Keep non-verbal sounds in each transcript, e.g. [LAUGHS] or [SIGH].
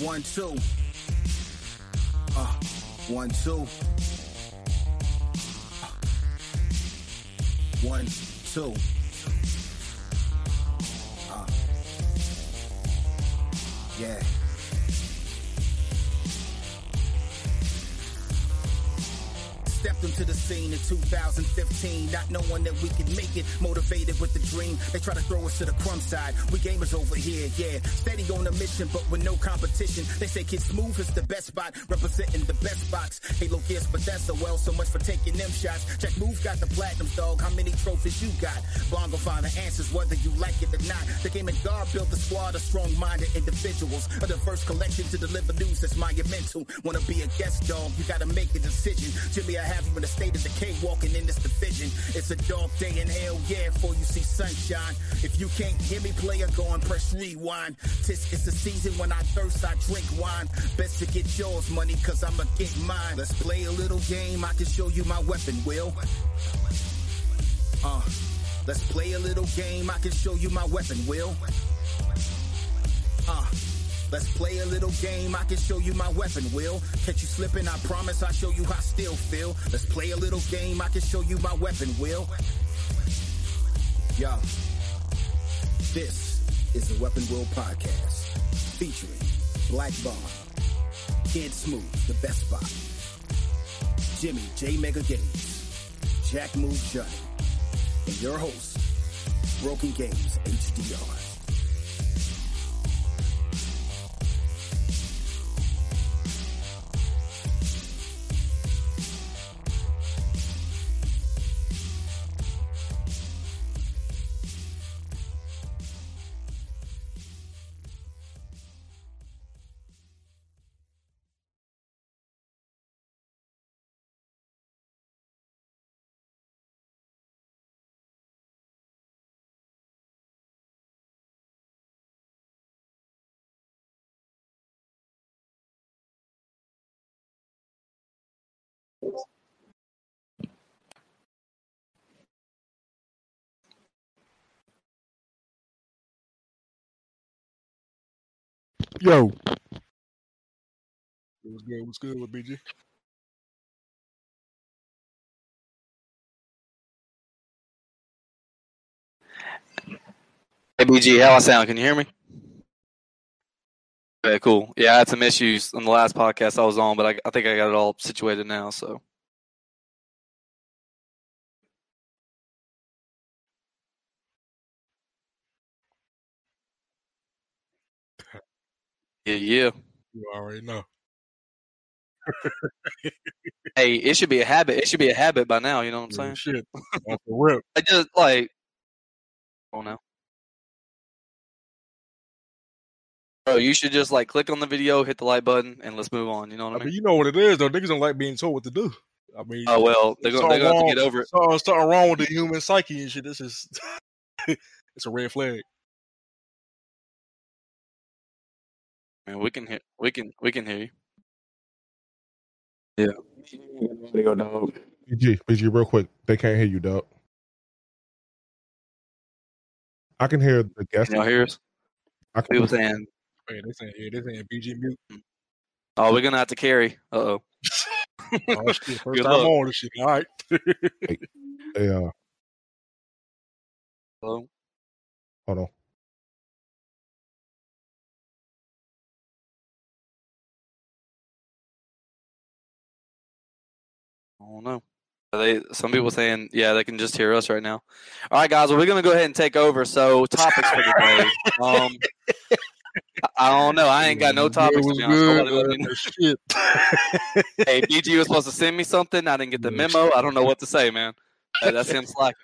One, two. Uh, one, two. One, two. Uh, yeah. Stepped into the scene in 2015, not knowing that we could make it. Motivated with the dream, they try to throw us to the crumb side. We gamers over here, yeah. Steady on a mission, but with no competition. They say Kid Smooth is the best spot, representing the best box. Halo Gears, Bethesda, well, so much for taking them shots. Jack Move got the platinums, dog. How many trophies you got? Will find the answers, whether you like it or not. The game guard built the squad of strong-minded individuals. A diverse collection to deliver news that's monumental. Wanna be a guest dog? You gotta make a decision. Jimmy, I have you in a state of decay walking in this division. It's a dark day in hell, yeah, before you see sunshine. If you can't hear me, player, go and press rewind. Tis it's the season when I thirst, I drink wine. Best to get yours, money, cause I'ma get mine. Let's play a little game, I can show you my weapon, Will. Uh, let's play a little game, I can show you my weapon, Will. Uh, Let's play a little game. I can show you my weapon, Will. Catch you slipping, I promise I'll show you how I still feel. Let's play a little game. I can show you my weapon, Will. Yo, this is the Weapon Wheel podcast featuring Black Bond, Kid Smooth, the best spot, Jimmy J Mega Games, Jack Move Johnny, and your host, Broken Games HDR. Yo. What's good? What's good with BG? Hey BG, how I sound? Can you hear me? Okay, cool. Yeah, I had some issues on the last podcast I was on, but I, I think I got it all situated now. So yeah, yeah. You already know. Hey, it should be a habit. It should be a habit by now. You know what I'm Yeah, saying? shit. Off the rip. [LAUGHS] I just like, oh no, bro. You should just like click on the video, hit the like button, and let's move on. You know what I mean, mean? you know what it is, though. Niggas don't like being told what to do. I mean, Oh well, they're gonna, they're gonna have to get over it. Something, something wrong with the human psyche and shit. This is, [LAUGHS] it's a red flag. Man, we can hear, we can, we can hear you. Video dog. BG, BG, real quick. They can't hear you, dog. I can hear the guest. Can y'all hear us? I can People saying, Man, they saying, yeah, they saying BG mute. "Oh, we're gonna have to carry." Uh oh. [LAUGHS] Oh, shit. [LAUGHS] First Good time luck. on this shit. All right. Yeah, Hello. hold on. I don't know. They some people saying, yeah, they can just hear us right now. All right, guys. Well, we're gonna go ahead and take over. So, topics for today. [LAUGHS] Um, I- I don't know. I ain't got no topics. To be honest. good, Nobody let me know. man. Shit. [LAUGHS] hey, BG was supposed to send me something. I didn't get the memo. I don't know what to say, man. Hey, that's him slacking,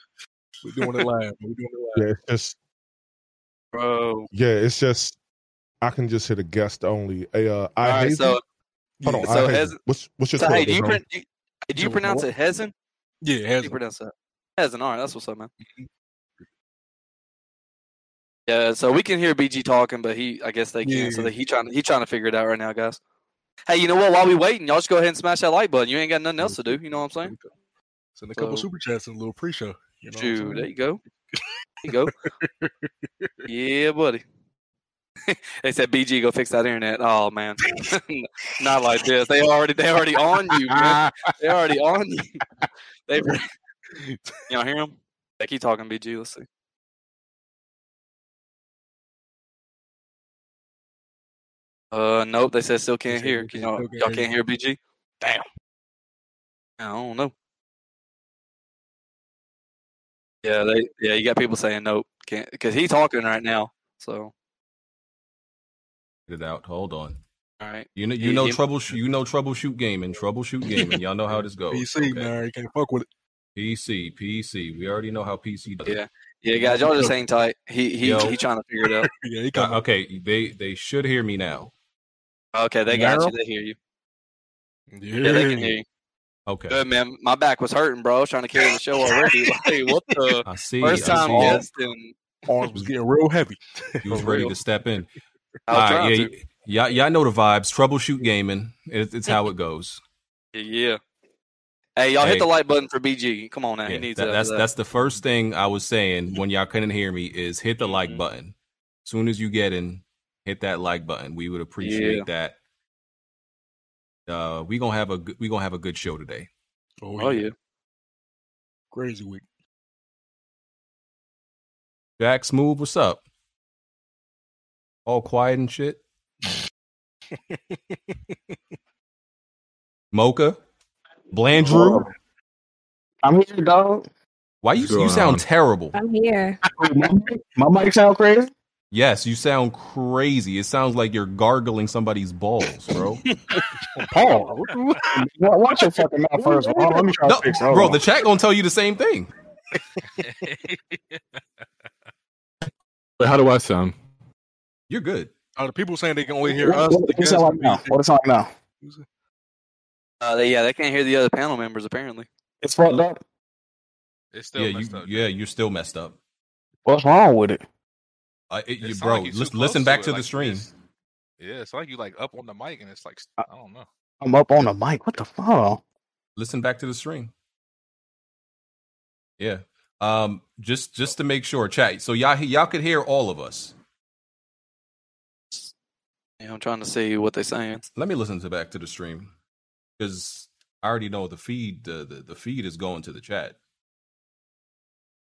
We're doing it live. We're doing it live. Yeah, it's just bro. yeah, it's just I can just hit a guest only. Hey, uh, I right, hate so Hold on, so I hate Hez- what's what's your so hey, do you, print, do you, do you pronounce it Hezen? Yeah, it How do you pronounce that? Hezen. All right, that's what's up, man. Mm-hmm. Yeah, so we can hear BG talking, but he, I guess they can't. So Yeah. that he trying, to, he trying to figure it out right now, guys. Hey, you know what? While we waiting, y'all just go ahead and smash that like button. You ain't got nothing else to do. You know what I'm saying? Send a couple So- super chats and a little pre-show. You know what I'm Shoot, saying? there you go. There you go. [LAUGHS] yeah, buddy. [LAUGHS] they said BG go fix that internet. Oh man, [LAUGHS] not like this. They already they already on you, man. [LAUGHS] They already on you. They y'all hear them? They keep talking BG. Let's see. Uh, nope. They said still can't hear. Can y'all, can't y'all hear can't hear BG? Damn. I don't know. Yeah, they yeah. You got people saying nope, can't because he's talking right now. So it out. Hold on. all right. You know, you know he- troubleshoot. You know troubleshoot gaming. Troubleshoot gaming. Y'all know how this [LAUGHS] goes. PC, okay? man, you can't fuck with it. PC, PC. We already know how PC does. it. Yeah. Yeah, guys, y'all just hang tight. He he Yo. he trying to figure it out. [LAUGHS] Yeah, he Uh, okay, they they should hear me now. Okay, they got you. They hear you. Yeah, Yeah, they can hear you. Okay, Good man. My back was hurting, bro. I was trying to carry the show already. [LAUGHS] Like, what the I see. first time see. guest and Arms was getting real heavy. He was ready real. to step in. I was All trying right, yeah, to. y- y'all, y'all know the vibes. Troubleshoot gaming. It, it's how it goes. Yeah, [LAUGHS] yeah. Hey, y'all hit the like button for BG. Come on now, he needs that- that. that's that. that's the first thing I was saying [LAUGHS] when y'all couldn't hear me is hit the like Mhm. button. soon as you get in, hit that like button. We would appreciate that. Uh, we gonna have a we gonna have a good show today. Oh yeah. Crazy week. Jack Smooth, what's up? All quiet and shit. Mocha, Blandrew, I'm here, dog. why you you sound on? terrible? I'm here. my, my mic sound crazy. Yes, you sound crazy. It sounds like you're gargling somebody's balls, bro. [LAUGHS] Paul, watch your fucking mouth first. Hold on, let me try no, to fix it. Hold bro, on. the chat gonna tell you the same thing. Wait, [LAUGHS] how do I sound? You're good. Uh, the people saying they can only hear us. What, the what it like now? BG. What it like now? Uh, they, yeah, they can't hear the other panel members apparently. It's fucked up. It's still yeah, you, messed up. yeah, you're still messed up. What's wrong with it? Uh, it, It you, bro, like listen, listen back it, to the like stream. it's- Yeah, it's like you like up on the mic and it's like I don't know. I'm up on the mic. What the fuck? Listen back to the stream. Yeah. Um. Just just to make sure, chat. So y'all y'all could hear all of us. Yeah, I'm trying to see what they're saying. Let me listen to back to the stream because I already know the feed. The, the the feed is going to the chat.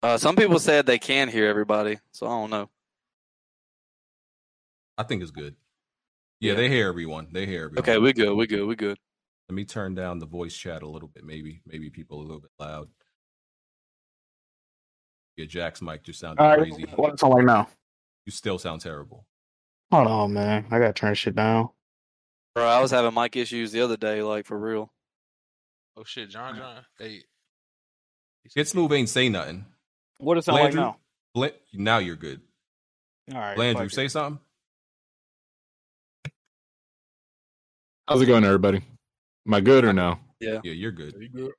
Uh, some people said they can hear everybody, so I don't know. I think it's good. Yeah, Yeah. they hear everyone. They hear everyone. Okay, we're good. We're good. We're good. Let me turn down the voice chat a little bit. Maybe maybe people a little bit loud. Yeah, Jack's mic just sounded All right, crazy. what it sound like now? You still sound terrible. Hold on, man. I gotta turn shit down. Bro, I was having mic issues the other day, like for real. Oh shit, John John. Hey. Kid Smooth ain't say nothing. What it sound like now? Bla- now you're good. All right, Landrew, fuck it. say something. How's it going, everybody? Am I good or no? Yeah. Yeah, you're good. You good?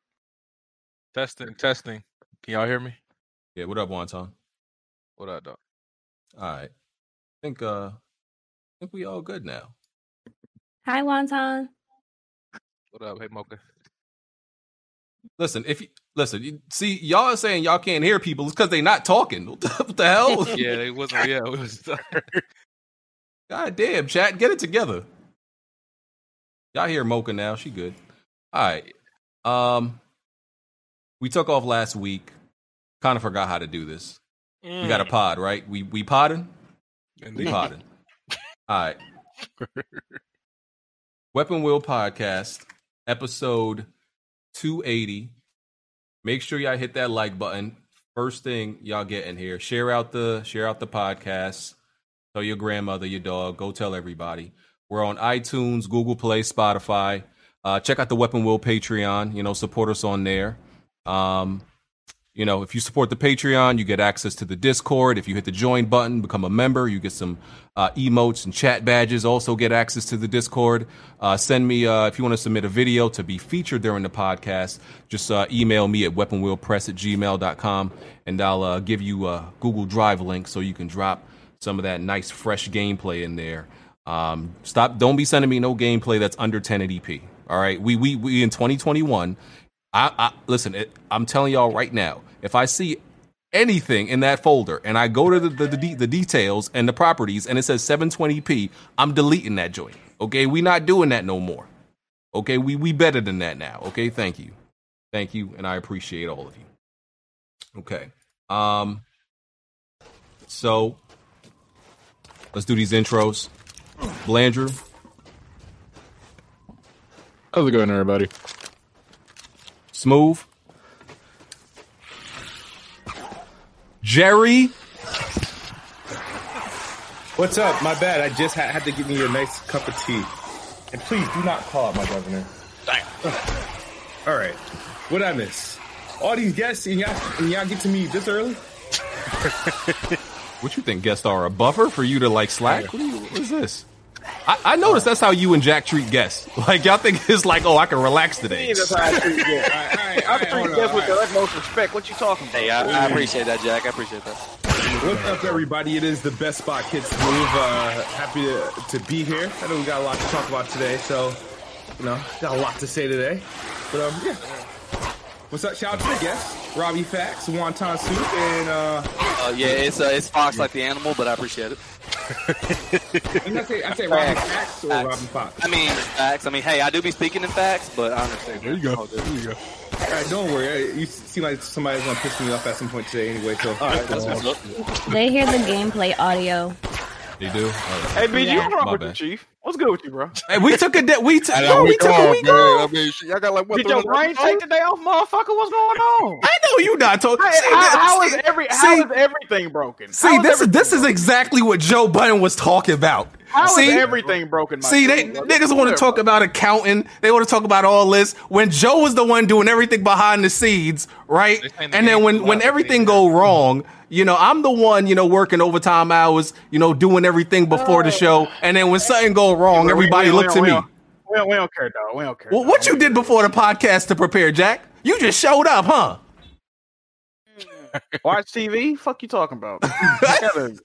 Testing, testing. Can y'all hear me? Yeah, what up, Wonton? What up, dog? All right. I think uh I think we all good now. Hi, Wonton. What up? Hey Mocha. Listen, if you listen, you, see y'all are saying y'all can't hear people, it's because they not talking. [LAUGHS] What the, what the hell? [LAUGHS] Yeah, it wasn't yeah, it was [LAUGHS] God damn, chat, get it together. Y'all hear Mocha now. She good. All right. Um we took off last week. Kind of forgot how to do this. We got a pod, right? We we podding? We podding. All right. Weapon Wheel Podcast, episode 280. Make sure y'all hit that like button. First thing y'all get in here. Share out the share out the podcast. Tell your grandmother, your dog. Go tell everybody. We're on iTunes, Google Play, Spotify. Uh, check out the Weapon Wheel Patreon. You know, support us on there. Um, you know, if you support the Patreon, you get access to the Discord. If you hit the join button, become a member, you get some uh, emotes and chat badges. Also, get access to the Discord. Uh, send me, uh, if you want to submit a video to be featured during the podcast, just uh, email me at weaponwheelpress at gmail.com and I'll uh, give you a Google Drive link so you can drop some of that nice, fresh gameplay in there. Um, stop, don't be sending me no gameplay that's under 1080p. All right. We, we, we in 2021. I, I listen. It, I'm telling y'all right now. If I see anything in that folder and I go to the, the, the, de- the details and the properties and it says 720p, I'm deleting that joint. Okay, we not doing that no more. Okay, we we better than that now. Okay, thank you, thank you, and I appreciate all of you. Okay, um, so let's do these intros. Blandrew, How's it going, everybody? Smooth. Jerry, What's up? My bad. I just had, had to give me a nice cup of tea. And please do not call out my governor. All right. What I miss? All these guests and y'all, and y'all get to me this early? [LAUGHS] what you think? Guest are a buffer for you to like slack? What, you, what is this? I, I noticed that's how you and Jack treat guests. [LAUGHS] Like y'all think it's like, oh, I can relax today. That's how I treat guests. I treat guests with the utmost respect. What you talking about? Hey, I, I appreciate that, Jack. I appreciate that. What's up, everybody? It is the Best Spot Kid Smooth. Uh, happy to, to be here. I know we got a lot to talk about today, so, you know, got a lot to say today. But, um, yeah. What's up? Shout out to the guests. Robbie Fax, Wonton Soup, and, uh... Uh, yeah, it's uh, it's Fox like the animal, but I appreciate it. [LAUGHS] and I say, I say Robbie Fax or Facts. Robin Fox? I mean, facts. I mean, hey, I do be speaking in facts, but I understand. There you go. There you go. All right, don't worry. You seem like somebody's gonna piss me off at some point today, anyway. So, all right, that's. They hear the gameplay audio. They do. Hey, BG, Yeah. what's wrong My with you. Chief? What's good with you, bro? Hey, we took a day. We took. Yo, know we we took a week man. off. I mean, shit, y'all got like what? Did your brain take the day off, motherfucker? What's going on? I know you not told. Hey, See, how, that- how is see- every how see- is everything broken? See, How is this is this is exactly what Joe Budden was talking about. How is see, everything broken? my See, they friend? niggas want to talk about accounting. They want to talk about all this. When Joe was the one doing everything behind the scenes, right? The And then game when is when everything they- go wrong, you know, I'm the one, you know, working overtime hours, you know, doing everything before the oh. show. And then when something go wrong, We- everybody we- we looks don't- at we me. don't- We don't, we don't care, though. We don't care. Well, what you did before the podcast to prepare, Jack? You just showed up, huh? [LAUGHS] Watch TV? Fuck you talking about? [LAUGHS] I gotta-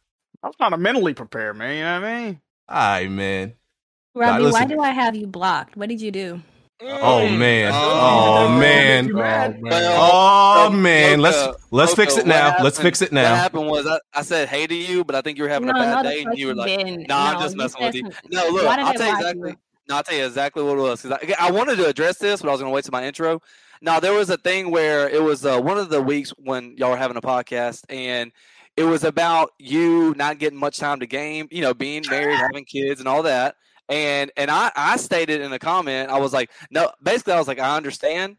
I was trying to mentally prepare, man. You know what I mean? All right, man. Robbie, why do I have you blocked? What did you do? Oh man. Oh, Oh man. man. Oh man. Let's let's Mocha, fix it what now. Let's fix it now. What happened was I, I said hey to you, but I think you were having No, a bad day, and you were fuck like, you "No. I'm just messing with you." No, look, I'll tell you exactly. you? No, I'll tell you exactly what it was because I, I wanted to address this, but I was going to wait to my intro. Now there was a thing where it was uh, one of the weeks when y'all were having a podcast, and it was about you not getting much time to game. You know, being married, having kids, and all that. And and I I stated in a comment, I was like, no, basically I was like, I understand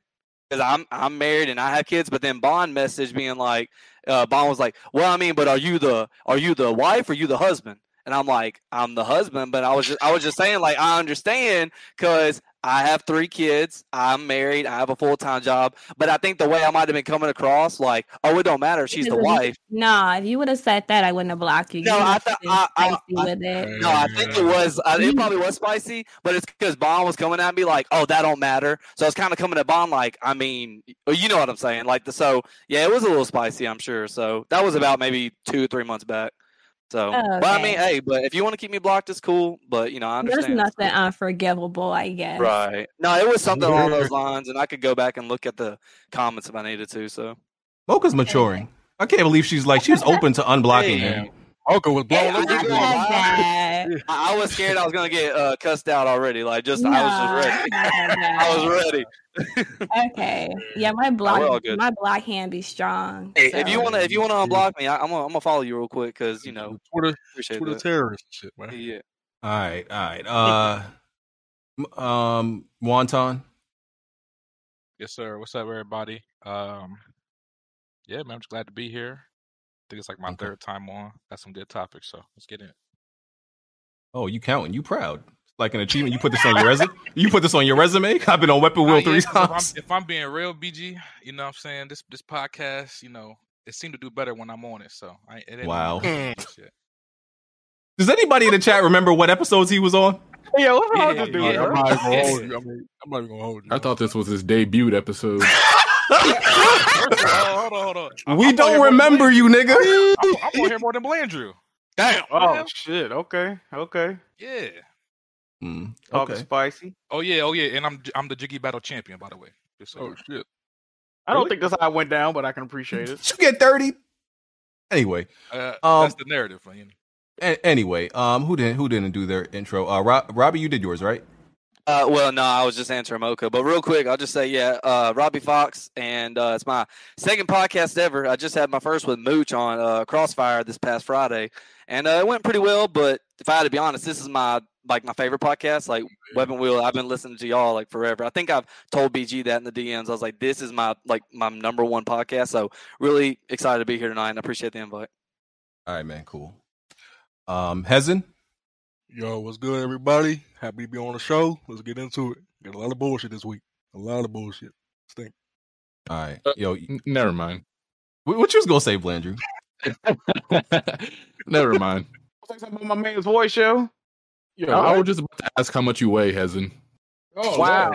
because I'm I'm married and I have kids, but then Bond message being like, uh, Bond was like, well, I mean, but are you the are you the wife or you the husband? And I'm like, I'm the husband, but I was just I was just saying like I understand because I have three kids, I'm married, I have a full time job, but I think the way I might have been coming across, like, oh, it don't matter, she's the Because wife. Nah, if you would have said that, I wouldn't have blocked you. You No, I thought I, I, I- no, I think it was. Uh, it probably was spicy, but it's because Bond was coming at me like, "Oh, that don't matter." So I was kind of coming at Bond like, I mean, you know what I'm saying? Like the so, yeah, it was a little spicy, I'm sure. So that was about maybe two, or three months back. So, but I mean, hey, but if you want to keep me blocked, it's cool. But you know, I understand. There's understand. nothing unforgivable, I guess. Right? No, it was something along those lines, and I could go back and look at the comments if I needed to. So Mocha's maturing. I can't believe she's like she was open to unblocking Hey. him. Mocha was Hey, blowing I, up. ain't gonna lie. I I was scared I was gonna get uh, cussed out already. Like, just I was just ready. [LAUGHS] I was ready. Okay. Yeah, my we're block my block hand be strong. Hey, if you wanna if you wanna unblock me, I, I'm gonna I'm gonna follow you real quick because you know Twitter, appreciate Twitter that. terrorist shit, man. Yeah. All right, all right. Uh, um, Wonton. Yes, sir. What's up, everybody? Um, yeah, man, I'm just glad to be here. I think it's like my third time on. Got some good topics, so let's get in. Oh, you counting? You proud? Like an achievement? You put this on your resume? You put this on your resume? I've been on Weapon Wheel Uh, yeah, three 'cause if I'm, times. if I'm being real, BG, you know what I'm saying? This this podcast, you know, it seemed to do better when I'm on it, so I it Wow. shit. Does anybody in the chat remember what episodes he was on? Yo, what's wrong Yeah, dude? yeah. I'm not even gonna hold you. I mean, I'm not even gonna hold you. I thought this was his debut episode. [LAUGHS] First of hold on, hold on. We I'm don't here more than remember you, nigga. I'm, I'm on here more than Blandrew. Damn. Oh Yeah. shit. Okay. Okay. Yeah. Talking okay. spicy. Oh yeah, oh yeah, and I'm I'm the Jiggy Battle champion, by the way. Just so Oh shit. I don't Really? think that's how it went down, but I can appreciate it. You get thirty. Anyway, Uh, um, that's the narrative, man. a- anyway, um, who didn't who didn't do their intro? Uh, Rob, Robbie, you did yours, right? Uh, well, no, I was just answering Mocha. But real quick, I'll just say, yeah, uh, Robbie Fox, and uh, it's my second podcast ever. I just had my first with Mooch on uh, Crossfire this past Friday, and uh, it went pretty well. But if I had to be honest, this is my like my favorite podcast. Like Weapon Wheel, I've been listening to y'all like forever. I think I've told BG that in the DMs. I was like, this is my like my number one podcast. So really excited to be here tonight, and I appreciate the invite. All right, man, cool. Um, Hezen, Yo, what's good, everybody? Happy to be on the show. Let's get into it. Got a lot of bullshit this week. A lot of bullshit. Stink. all right, yo, N- Never mind. what what you was gonna say, Blandrew? [LAUGHS] Never mind. Say something about my man's voice show. Yo, I was just about to ask how much you weigh, Hezen. Oh wow!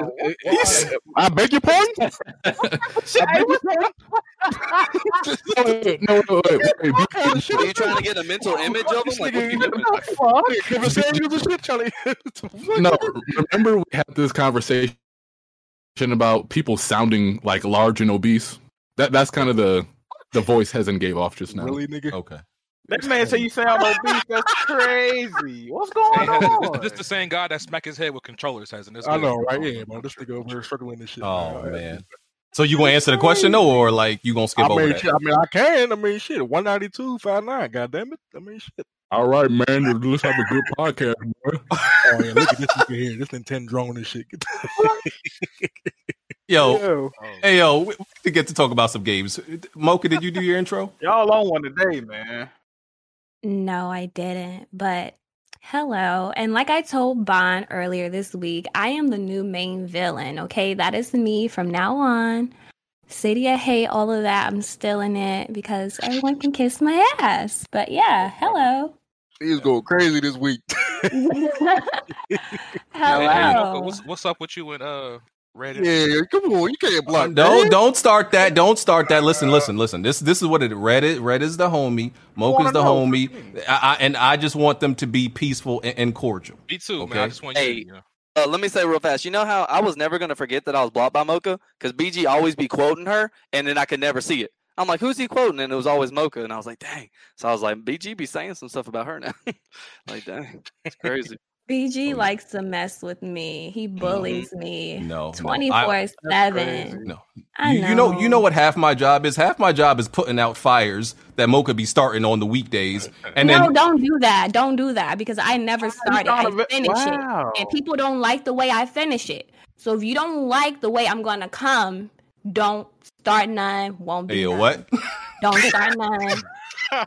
I beg your pardon. [LAUGHS] [LAUGHS] no, wait, no, wait, wait, wait, wait. Are you trying to get a mental image of him? Like, what you doing? Kevin Samuels and shit, Charlie. [LAUGHS] No, remember we had this conversation about people sounding like large and obese. That that's kind of the the voice Hezen gave off just now. Really, nigga? Okay. That man say you sound obese. That's crazy. What's going Hezzy, on? this, this the same guy that smack his head with controllers, hasn't this? I know, right? Oh. Yeah, man. This nigga over here struggling this shit. Oh man. So you gonna answer the question though, or like you gonna skip I over mean, that? shit, I mean, I can. I mean, shit. One ninety two, five nine. God damn it. I mean, shit. All right, man. Let's have a good podcast, boy. [LAUGHS] Oh yeah, look at this nigga here. This Nintendo drone and shit. [LAUGHS] Yo, Yo, hey yo, we, we to get to talk about some games. Mocha, did you do your intro? y'all on one today, man. No, I didn't. But hello. And like I told Bond earlier this week, I am the new main villain. Okay. That is me from now on. City of Hate, all of that. I'm still in it because everyone can kiss my ass. But yeah, hello. He's going crazy this week. [LAUGHS] Hey, hello. hey, Mocha, what's, what's up with you and uh Reddit? yeah, come on. You can't block. Uh, Don't don't start that. Don't start that. Listen, listen, listen. This this is what it. Reddit Red is the homie. Mocha's wanna the know. homie. I, I, and I just want them to be peaceful and, and cordial. Me too, man. Okay. I just want you. Hey. to, you know. Uh, let me say real fast. You know how I was never gonna forget that I was blocked by Mocha because BG always be quoting her, and then I could never see it. I'm like, who's he quoting? And it was always Mocha, and I was like, dang. So I was like, BG be saying some stuff about her now. [LAUGHS] like, dang, it's crazy. BG likes to mess with me. He Mm-hmm. bullies me No, no, 24 7. No. I You, you know, you know what half my job is. Half my job is putting out fires that Mocha be starting on the weekdays, and no, then don't do that. Don't do that because I never started. I finish Wow. it. And people don't like the way I finish it. So if you don't like the way I'm gonna come, don't start nine. Won't be hey, yo, none. what? Don't start [LAUGHS] nine.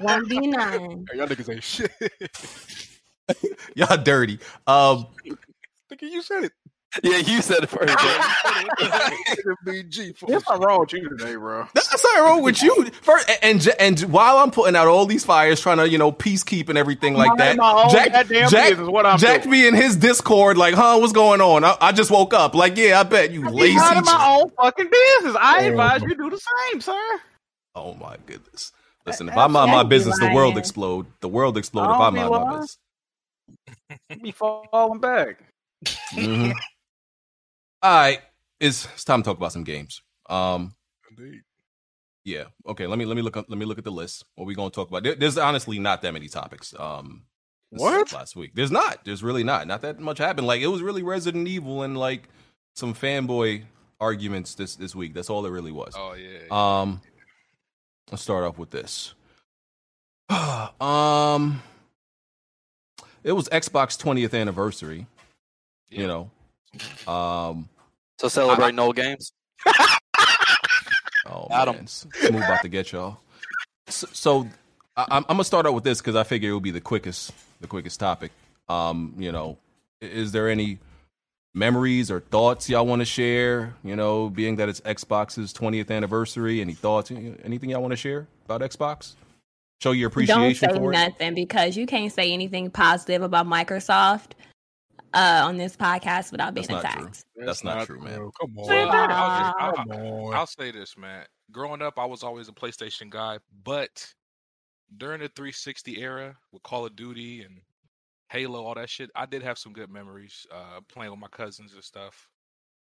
won't be. Hey, y'all niggas ain't shit. [LAUGHS] [LAUGHS] Y'all dirty. Um, Nigga, you said it. Yeah, you said it first. bro. [LAUGHS] [LAUGHS] BG. fuck There's shit. something wrong with you today, bro. That's something wrong with you. First, and, and and while I'm putting out all these fires, trying to you know peacekeep and everything like Minding that, my Jack, goddamn Jack, business, what I'm Jack doing. be in his Discord like, huh, what's going on? I, I just woke up. Like, yeah, I bet you I'm lazy. minding my own fucking business. I Oh, advise you do the same, sir. Oh my goodness. Listen, if I mind my Jack be business, the world explode. The world explode if I don't mind my business. Be falling back. Mhm. [LAUGHS] All right, it's it's time to talk about some games. Um, Indeed. yeah, okay. Let me let me look up, let me look at the list. What we gonna talk about? There, there's honestly not that many topics. Um, What? last week? There's not. There's really not. Not that much happened. Like it was really Resident Evil and like some fanboy arguments this this week. That's all it really was. Oh yeah. Um, let's start off with this. [SIGHS] um, it was Xbox 20th anniversary. You know, um, So celebrating old games. oh Got man, Smooth about to get y'all. So, so I, I'm, I'm gonna start out with this because I figure it will be the quickest, the quickest topic. Um, you know, is there any memories or thoughts y'all want to share? You know, being that it's Xbox's 20th anniversary, any thoughts? Anything y'all want to share about Xbox? Show your Don't appreciation say for it. nothing because you can't say anything positive about Microsoft uh, on this podcast without being That's not true. attacked. That's not true, man. Bro, come on. Well, I'll, just- I'll- I'll say this, man. Growing up, I was always a PlayStation guy, but during the 360 era with Call of Duty and Halo, all that shit, I did have some good memories uh, playing with my cousins and stuff.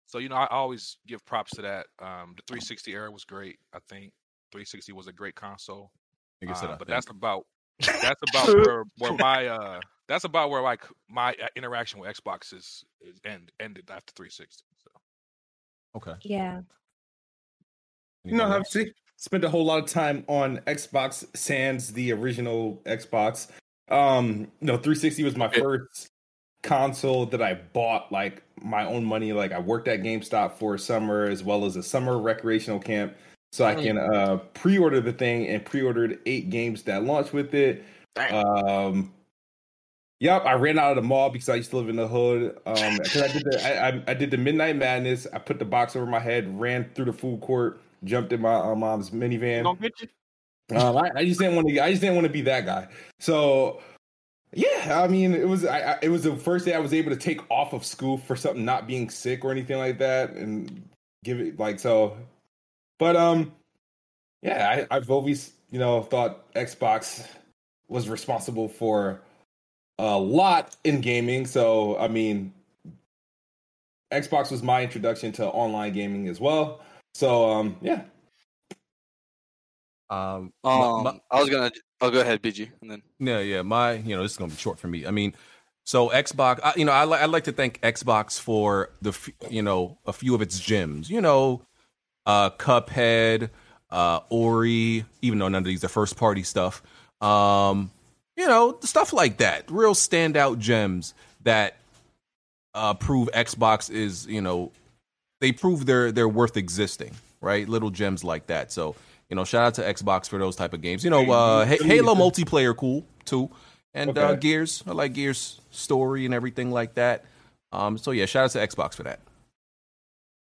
So you know, I always give props to that. Um, the 360 era was great. I think 360 was a great console. Nigga said, Uh, "I but think." that's about that's about [LAUGHS] where where my uh that's about where like my uh, interaction with Xbox is, is end ended after 360. So Okay. Yeah. You know, obviously, spent a whole lot of time on Xbox Sans, the original Xbox. Um, no, 360 was my first console that I bought like my own money. Like I worked at GameStop for a summer as well as a summer recreational camp. So I can uh pre-order the thing and pre-ordered eight games that launched with it. Um Yep, I ran out of the mall because I used to live in the hood. Um, I did the I, I, I did the Midnight Madness. I put the box over my head, ran through the food court, jumped in my uh, mom's minivan. Gonna get you. Um, I, I just didn't want to. I just didn't want to be that guy. So, yeah, I mean, it was. I, I, it was the first day I was able to take off of school for something not being sick or anything like that, and give it like so. But um, yeah, I, I've always you know thought Xbox was responsible for a lot in gaming. So I mean, Xbox was my introduction to online gaming as well. So um, yeah, Um, Um, my- I was gonna. I'll go ahead, BG, and then Yeah, yeah. My, you know, this is gonna be short for me. I mean, so Xbox, I, you know, I like I like to thank Xbox for the, f- you know, a few of its gems. You know, uh, Cuphead, uh, Ori. Even though none of these are first party stuff, um, you know, stuff like that. Real standout gems that uh, prove Xbox is, you know, they prove their their worth existing. Right, little gems like that. So you know, shout out to Xbox for those type of games. You know, uh, Halo multiplayer cool too, and uh, Gears. I like Gears story and everything like that. Um, so yeah, shout out to Xbox for that.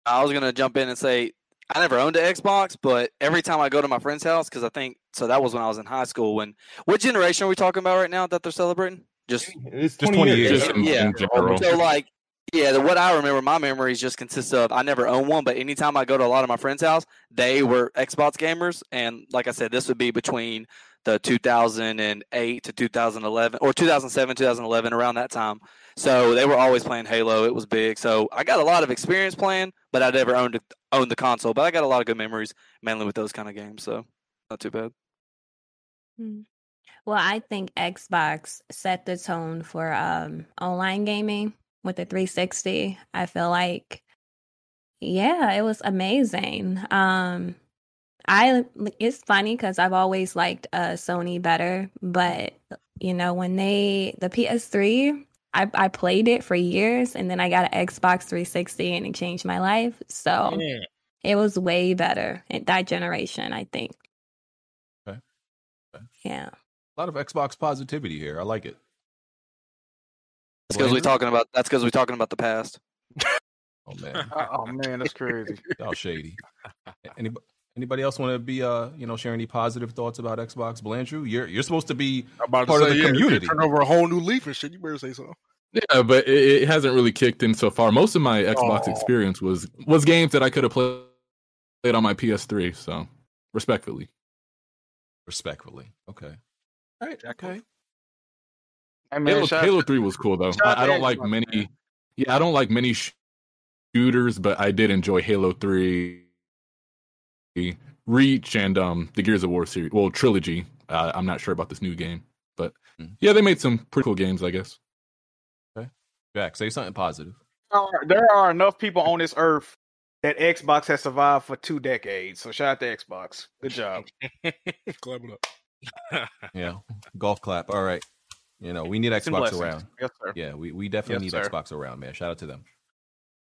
I was gonna jump in and say I never owned an Xbox, but every time I go to my friend's house, because I think so that was when I was in high school. When what generation are we talking about right now that they're celebrating? Just it's Just 20 years. Just in, yeah. in general. So like, yeah, the, what I remember, my memories just consist of I never owned one, but anytime I go to a lot of my friends' house, they were Xbox gamers, and like I said, this would be between the 2008 to 2011 or 2007 2011 around that time. So they were always playing halo it was big. So i got a lot of experience playing but i never owned owned the console but i got a lot of good memories mainly with those kind of games so not too bad. Hmm. Well, I think Xbox set the tone for um online gaming with the 360. I feel like yeah, it was amazing. Um I it's funny cuz I've always liked uh Sony better, but you know, when they the PS3 I, I played it for years and then I got an Xbox 360 and it changed my life. So Yeah. it was way better in that generation, I think. Okay. Yeah. A lot of Xbox positivity here. I like it. That's because we Blandrew? talking about that's because we talking about the past [LAUGHS] Oh man, [LAUGHS] Oh man, that's crazy. [LAUGHS] y'all shady. Anybody, anybody else want to be, uh, you know, share any positive thoughts about Xbox? Blandrew, you're you're supposed to be I'm about to part of the yeah, community. Turn over a whole new leaf and shit. You better say so. Yeah, but it, it hasn't really kicked in so far. Most of my Xbox Oh. experience was was games that I could have played played on my PS3. So, respectfully, Respectfully, okay. All right, okay. Hey man, Halo, shout- Halo Three was cool though. shout I, I don't like Xbox, many. man. Yeah, I don't like many shooters, but I did enjoy Halo Three, Reach, and um the Gears of War series. Well, trilogy. Uh, I'm not sure about this new game, but Mhm. yeah, they made some pretty cool games, I guess. Okay, Jack, say something positive. There are- there are enough people on this earth that Xbox has survived for two decades. So shout out to Xbox. Good job. [LAUGHS] Clap it up. [LAUGHS] Yeah, golf clap. All right. You know, we need Peace Xbox around. Yes, sir. Yeah, we, we definitely Yes, need sir. Xbox around, man. Shout out to them.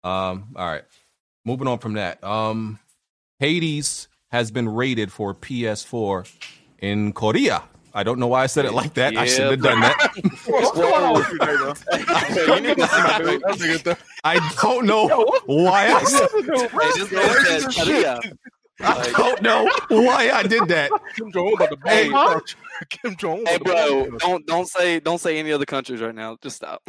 Um, all right. Moving on from that. Um Hades has been rated for PS4 in Korea. I don't know why I said it like that. I shouldn't have done that. [LAUGHS] What's going on with you, nigga? [LAUGHS] you need to see my dude. That nigga th- I don't know why I said Hey, this man said Korea. I don't know why I did that. Kim Jong about to Hey, blow Kim Jong. Hey, bro, don't don't say don't say any other countries right now. Just stop.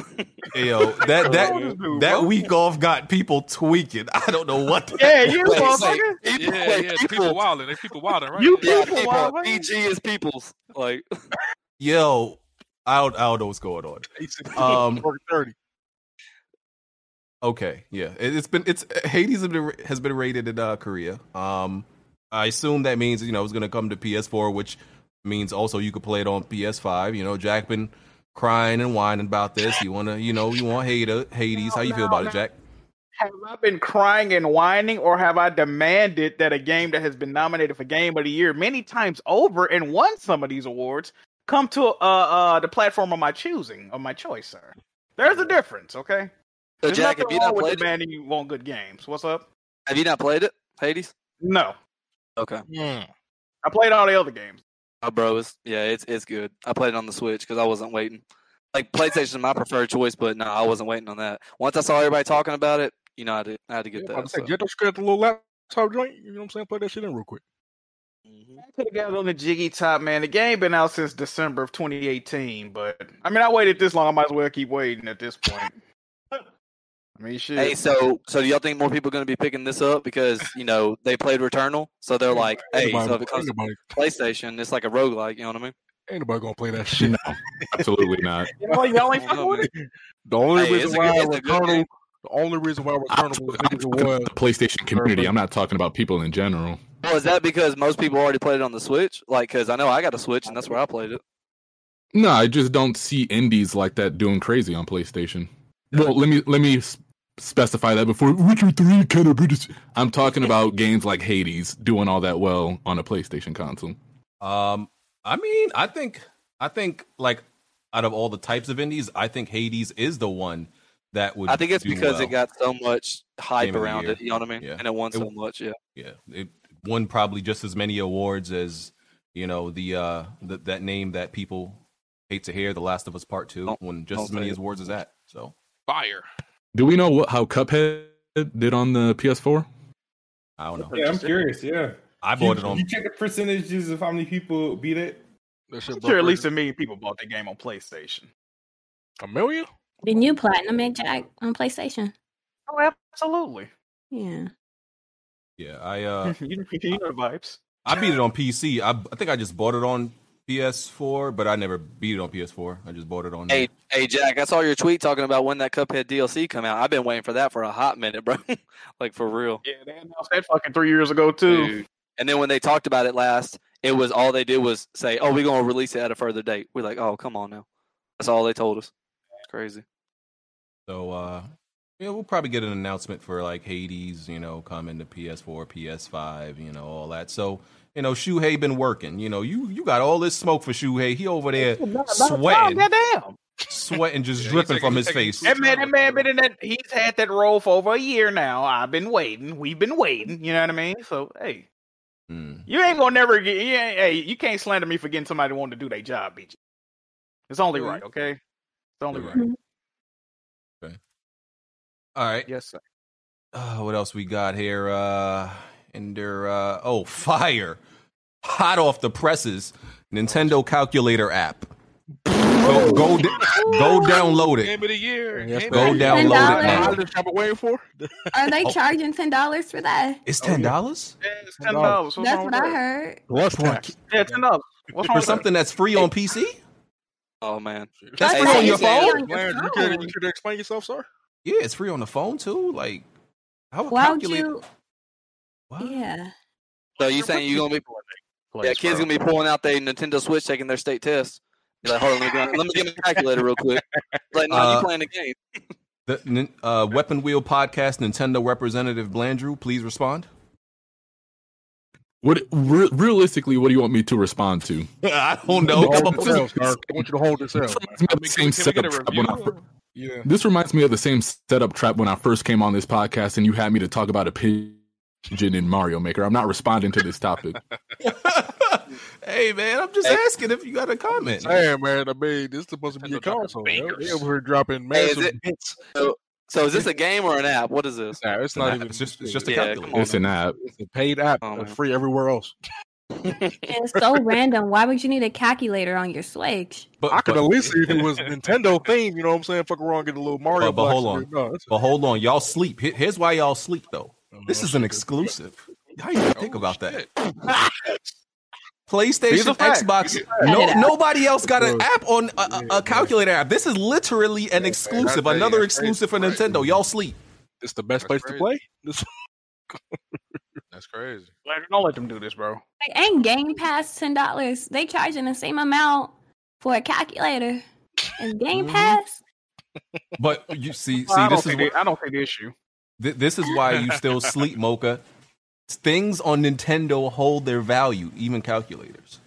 Hey, yo, that that Dude, that week off got people tweaking. I don't know what. The, Yeah, you Wait, motherfucker. yeah, People, yeah, wait, people people, wilding. They people wilding, right? You yeah, people, people. motherfucker. PG is people's. Like, Yo, I don't, I don't know what's going on. Um, [LAUGHS] Um, thirty. Okay, yeah, it, it's been it's Hades has been, has been rated in uh, Korea. Um, I assume that means you know it's going to come to PS4, which means also you could play it on PS5. You know, Jack been crying and whining about this. You wanna, you know, you want Hades. Hades. How you feel about it, Jack? Have I been crying and whining, or have I demanded that a game that has been nominated for Game of the Year many times over and won some of these awards come to uh, uh, the platform of my choosing, of my choice, sir? There's a difference, okay? So, There's Jack, have you not played it? demanding you want good games. What's up? Have you not played it, Hades? No, Okay. Hmm. I played all the other games. Oh, bro, it's yeah, it's it's good. I played it on the Switch because I wasn't waiting. Like PlayStation is my preferred choice, but no, I wasn't waiting on that. Once I saw everybody talking about it, you know, I had to, I had to get Yeah, I'm about that. to say, so. get those straight the little laptop joint. You know what I'm saying? Play that shit in real quick. Mm-hmm. i Could have got it on the jiggy top, man. The game been out since December of 2018, but I mean, I waited this long. I might as well keep waiting at this point. I mean, shit. Hey, so so do y'all think more people are going to be picking this up because you know they played Returnal, so they're like, hey, Ain't so if it comes to PlayStation, it's like a roguelike, you know what I mean? Ain't nobody gonna play that shit. No, absolutely not. [LAUGHS] You know, y'all ain't I don't know, fucking with it. The only Hey, reason why good- it's a good Returnal, the only reason why I'm Returnal was talking big as it was, the PlayStation community. I'm not talking about people in general. Well, is that because most people already played it on the Switch? Like, because I know I got a Switch and that's where I played it. No, I just don't see indies like that doing crazy on PlayStation. Well, let me let me s- specify that before Witcher Three kind of. British. I'm talking about games like Hades doing all that well on a PlayStation console. Um, I mean, I think, I think, like, out of all the types of indies, I think Hades is the one that would. I think it's because well. it got so much hype Game around it. You know what I mean? Yeah. And it won It- so much. Yeah. yeah, it won probably just as many awards as you know the uh the, that name that people hate to hear, The Last of Us Part Two, won just as many say it. awards as that. So Fire. Do we know what how Cuphead did on the PS4? I don't know. Yeah, I'm curious. Yeah, I bought it on. You check the percentages of how many people beat it. I'm sure at least a million people bought the game on PlayStation. a million. Didn't you platinum it, Jack, on PlayStation? Oh, absolutely. Yeah. Yeah, I uh you, [LAUGHS] you know the vibes. I beat it on PC. I I think I just bought it on PS4, but I never beat it on PS4. I just bought it on. Hey, hey, Jack, I saw your tweet talking about when that Cuphead DLC come out. I've been waiting for that for a hot minute, bro. [LAUGHS] like for real. Yeah, they announced that fucking three years ago too. Dude. And then when they talked about it last, it was all they did was say, "Oh, we're gonna release it at a further date." We're like, "Oh, come on now." That's all they told us. It's crazy. So uh yeah, we'll probably get an announcement for like Hades, you know, coming to PS4, PS5, you know, all that. So, you know, Shuhei been working. You know, you you got all this smoke for Shuhei. He over there sweating, Goddamn. sweating, just Yeah, dripping from his face. That man, that man been in that. He's had that role for over a year now. I've been waiting. We've been waiting. You know what I mean? So hey, Hmm. you ain't gonna never get. You ain't, hey, you can't slander me for getting somebody to want to do their job, BG. It's only Yeah. right, okay? It's only You're right. All right. Yes, sir. Uh, what else we got here? Uh and there uh oh, [LAUGHS] fire. Hot off the presses, Nintendo calculator app. Go go, go download it. Game of the year. Yes, Go of the download it $10. now. How did been waiting for? Are they Oh. charging ten dollars for that? It's ten dollars Yeah, it's ten dollars. That's what I heard. Plus tax. Yeah, ten dollars. What's wrong for something that's free on PC. Oh man. That's Hey, free on your phone. on you phone. you care to explain yourself, sir? Yeah, it's free on the phone too. Like, how would Why would calculate? you? What? Yeah. So you saying you gonna be? Place, Yeah, kids bro. gonna be pulling out their Nintendo Switch, taking their state test. You're like, hold on, let me, get- let me get my calculator real quick. Like, no, Uh, you playing the game. The uh, Weapon Wheel Podcast Nintendo representative Blandrew, please respond. What re- realistically, what do you want me to respond to? [LAUGHS] I don't know. Hold yourself, sir. I want you to hold yourself. Reminds me of the same Can we get a setup trap when I review? fir- Yeah. This reminds me of the same setup trap when I first came on this podcast, and you had me to talk about a pigeon in Mario Maker. I'm not responding to this topic. [LAUGHS] hey man, I'm just Hey. asking if you got a comment. Hey man, I mean, this is supposed to be a Nintendo console. man. bangers. They over here dropping Hey, is massive it- hits. So is this a game or an app? What is this? Nah, it's It's, not an even. it's just it's just a Yeah, calculator. come on. It's an app. It's a paid app. Oh, It's free everywhere else. [LAUGHS] It's so random. Why would you need a calculator on your Switch? But, I could but- at least see if it was Nintendo themed. You know what I'm saying? Fuck around, get a little Mario. But- but hold on. No, but hold on, y'all sleep. Here's why y'all sleep though. This is an exclusive. How you think Oh, about that? PlayStation, [LAUGHS] These are facts. Xbox. No, Cut it out. nobody else got an app on a, a, a calculator app. This is literally an exclusive, another exclusive for Nintendo. Y'all sleep. It's the best That's place crazy. to play. [LAUGHS] This- That's crazy. Like, don't let them do this, bro. Like, ain't Game Pass ten dollars? They charging the same amount for a calculator as Game mm-hmm. Pass. But you see, see, Well, this is think what, I don't think the issue. Th- this is why you still sleep, Mocha. Things on Nintendo hold their value, even calculators.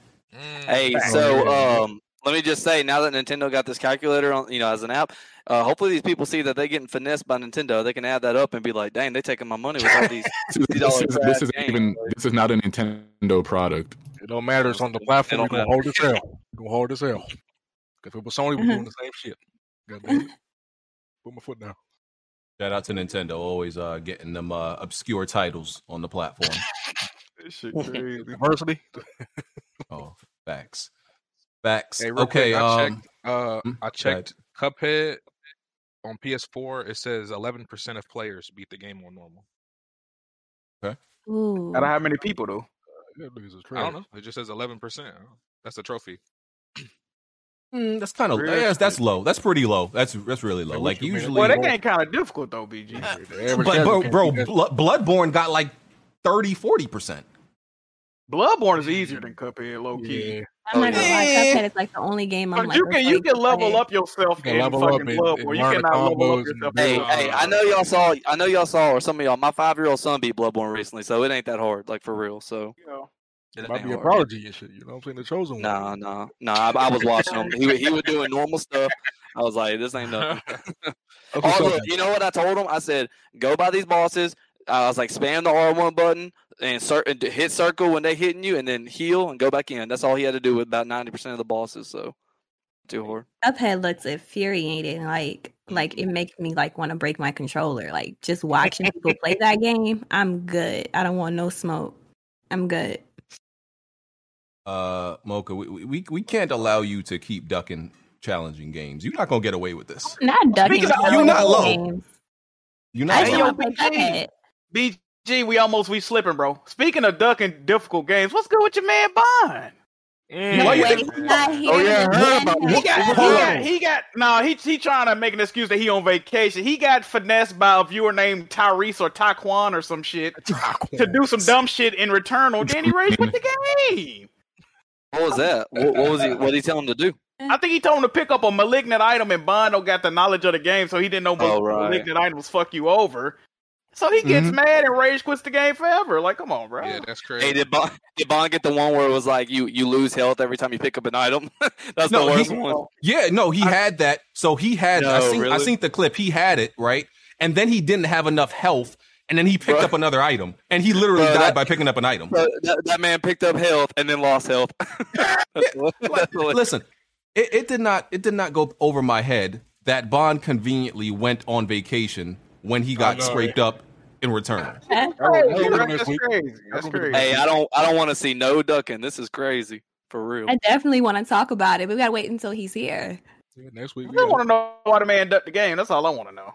Hey, so um, let me just say, now that Nintendo got this calculator on, you know, as an app, uh, hopefully these people see that they're getting finessed by Nintendo. They can add that up and be like, "Dang, they taking my money with all these [LAUGHS] This, is, this is even this is not a Nintendo product. It don't matter. It's on the platform. We're don't gonna hold as hell. We're gonna hold as hell. If it was Sony, we're doing the same shit. God damn it. [LAUGHS] Put my foot down. Shout out to Nintendo, always uh, getting them uh, obscure titles on the platform. [LAUGHS] This shit crazy. Diversity. [LAUGHS] oh, facts, facts. Hey, okay, quick, I um, checked. Uh, hmm, I checked Cuphead on PS4. It says 11% of players beat the game on normal. Okay. Ooh. Out of how many people though? Yeah, niggas is I don't know. It just says 11%. That's a trophy. Mm, that's kind of Really? yeah, that's low. That's pretty low. That's that's really low. Like what you mean? usually, Well, that game kind of difficult though, BG. The but bro, bro beat Bloodborne got like 30 40 percent. Bloodborne is easier than Cuphead, low key. Yeah. I'm not gonna lie, yeah. Cuphead is like the only game I'm But like. you can you can level up yourself You in level fucking up and- and Bloodborne. You cannot level up yourself. do Hey, in hey, I know y'all saw. I know y'all saw, or some of y'all. My five-year-old son beat Bloodborne recently, so it ain't that hard, like for real. So You know. It Might ain't be a hard. prodigy and shit. You know what I'm saying? The chosen one. Nah, nah, nah. I, I was watching him. He he was doing normal stuff. I was like, this ain't nothing. That's what's Oh, look, you know what I told him? I said, go by these bosses. I was like, spam the R1 button and, cir- and hit circle when they hitting you, and then heal and go back in. That's all he had to do with about ninety percent of the bosses. So too hard. Cuphead looks infuriating. Like, like it makes me like want to break my controller. Like just watching people play that game, I'm good. I don't want no smoke. I'm good. Uh, Mocha, we, we we can't allow you to keep ducking challenging games. You're not gonna get away with this. Not ducking. Speaking of- you're not low. games. You're not. Hey, low. yo, want to play BG. BG, we almost we slipping, bro. Speaking of ducking difficult games, what's good with your man Bond? No Why way, think- he's not here. Oh, yeah, heard about. He got, he Hold got, he got, no, he he trying to make an excuse that he on vacation. He got finessed by a viewer named Tyrese or Taquan or some shit to do some dumb shit in return, or then he with the [LAUGHS] game. What was that? What, what was he? What did he tell him to do? I think he told him to pick up a malignant item, and Bondo got the knowledge of the game, so he didn't know Oh, right. malignant items fuck you over. So he gets Mhm. mad and rage quits the game forever. Like, come on, bro. Yeah, that's crazy. Hey, did Bond, did Bond get the one where it was like you you lose health every time you pick up an item? [LAUGHS] That's No, the worst he- one. Yeah, no, he had that. So he had. I No, seen. I seen the clip. He had it right, and then he didn't have enough health, and then he picked Bro. up another item, and he literally Bro, died that- by picking up an item. But that, that man picked up health and then lost health. [LAUGHS] that's, that's. Listen, it, it did not. It did not go over my head that Bond conveniently went on vacation when he got know, scraped up in return. That's That was- that Crazy, was bro. next That's crazy. That's That was the- crazy. Hey, I don't I don't want to see no ducking. This is crazy for real. I definitely want to talk about it, we gotta wait until he's here. Yeah, next week. I we just want to know why the man ducked the game. That's all I want to know.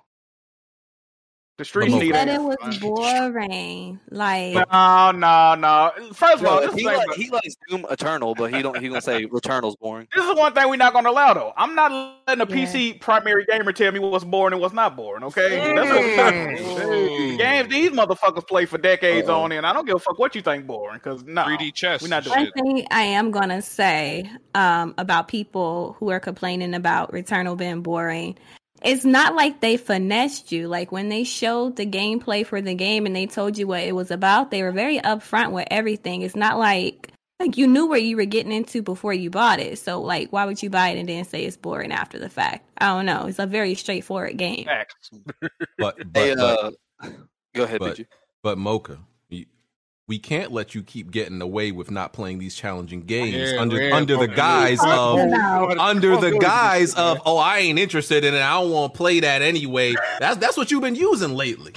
The streets He He need said it. it was boring. Like No, no, no. First of all, Bro, this, he, is, like, he likes Doom Eternal, but he don't. He gonna say Returnal's boring. this is one thing we're not going to allow, though. I'm not letting a Yeah. PC primary gamer tell me what's boring and what's not boring. Okay, that's what we're not gonna. Mm. Games these motherfuckers play for decades on end. I don't give a fuck what you think boring, because no, 3D chess. we're not and doing one shit. thing I am gonna say um, about people who are complaining about Returnal being boring. It's not like they finessed you. Like when they showed the gameplay for the game and they told you what it was about, they were very upfront with everything. It's not like like you knew where you were getting into before you bought it. So like why would you buy it and then say it's boring after the fact? I don't know. It's a very straightforward game. facts. But [LAUGHS] but Hey, but, uh, go ahead, but, but Mocha, you- we can't let you keep getting away with not playing these challenging games Yeah, under man, under the guise Yeah. of No. under the guise of oh I ain't interested in it. I don't want to play that anyway. That's that's what you've been using lately.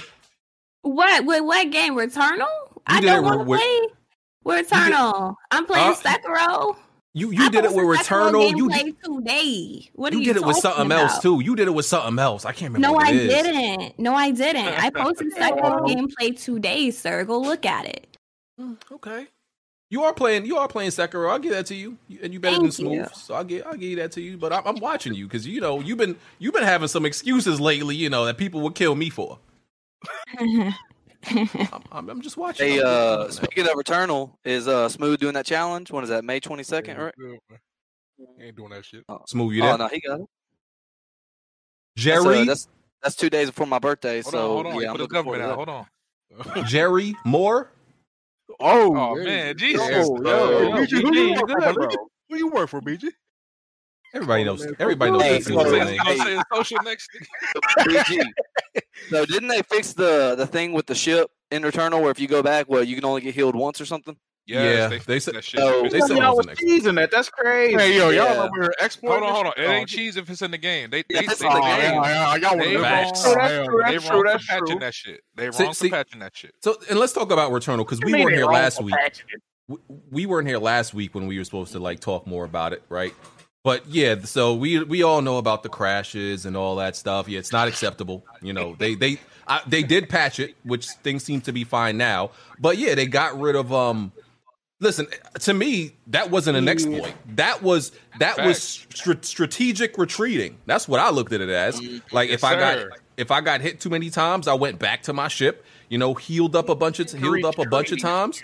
What? With what game? Returnal? I don't want to play. With Returnal. I'm playing Uh, Sekiro. You you I did it with posted Returnal. You gameplay today. What are you you did it with talking something else too. You did it with something else. I can't remember. No, what I it is. didn't. No, I didn't. I [LAUGHS] posted Sekiro gameplay today, sir. Go look at it. Okay. You are playing. You are playing Sekiro. I'll give that to you, You- and you better than Thank Smooth. you. So I'll give. I'll give you that to you. But I'm, I'm watching you because you know you've been you've been having some excuses lately. You know that people would kill me for. [LAUGHS] I'm, I'm just watching. Hey, uh, speaking of Returnal, is uh Smooth doing that challenge? When is that? May twenty second, right? Good, man. He ain't doing that shit. Smooth, you Oh there? no, he got it. That's, Jerry, uh, that's that's two days before my birthday. Hold so on, hold on. yeah, I'm put the looking forward government to out. Hold on. [LAUGHS] Jerry Moore. Oh, Oh man, Jesus. go. yo, BG, who you you work for, BG? bro? Who you work for, BG? Everybody knows. man, Everybody knows Hey, so- Smooth's Say- name. say- say social next. BG. so didn't they fix the the thing with the ship in Returnal where if you go back, well, you can only get healed once or something? Yeah, Yes, they they, said- that shit. Oh, They they said- said y'all was was an ex- teasing that. That's crazy. Hey, yo, y'all Yeah. remember exploiting Hold on, hold on. It shit? ain't cheese if it's in the game. They Yeah, they, if they, it's in the Oh, game. yeah, yeah, y'all want They to wrong. That's true, no. they that's wrong true, for that's patching true. that shit. They See- wrong see- for patching that shit. So, and let's talk about Returnal because we weren't here last week. we, we weren't here last week when we were supposed to like talk more about it, right? But yeah, so we we all know about the crashes and all that stuff. Yeah, it's not acceptable. You know, they they I, they did patch it, which things seem to be fine now. But yeah, they got rid of um. Listen, to me, that wasn't an exploit. Mm. That was that was str- strategic retreating. That's what I looked at it as. Like if Yes, I got if I got hit too many times, I went back to my ship. You know, healed up a bunch of healed up a bunch of times.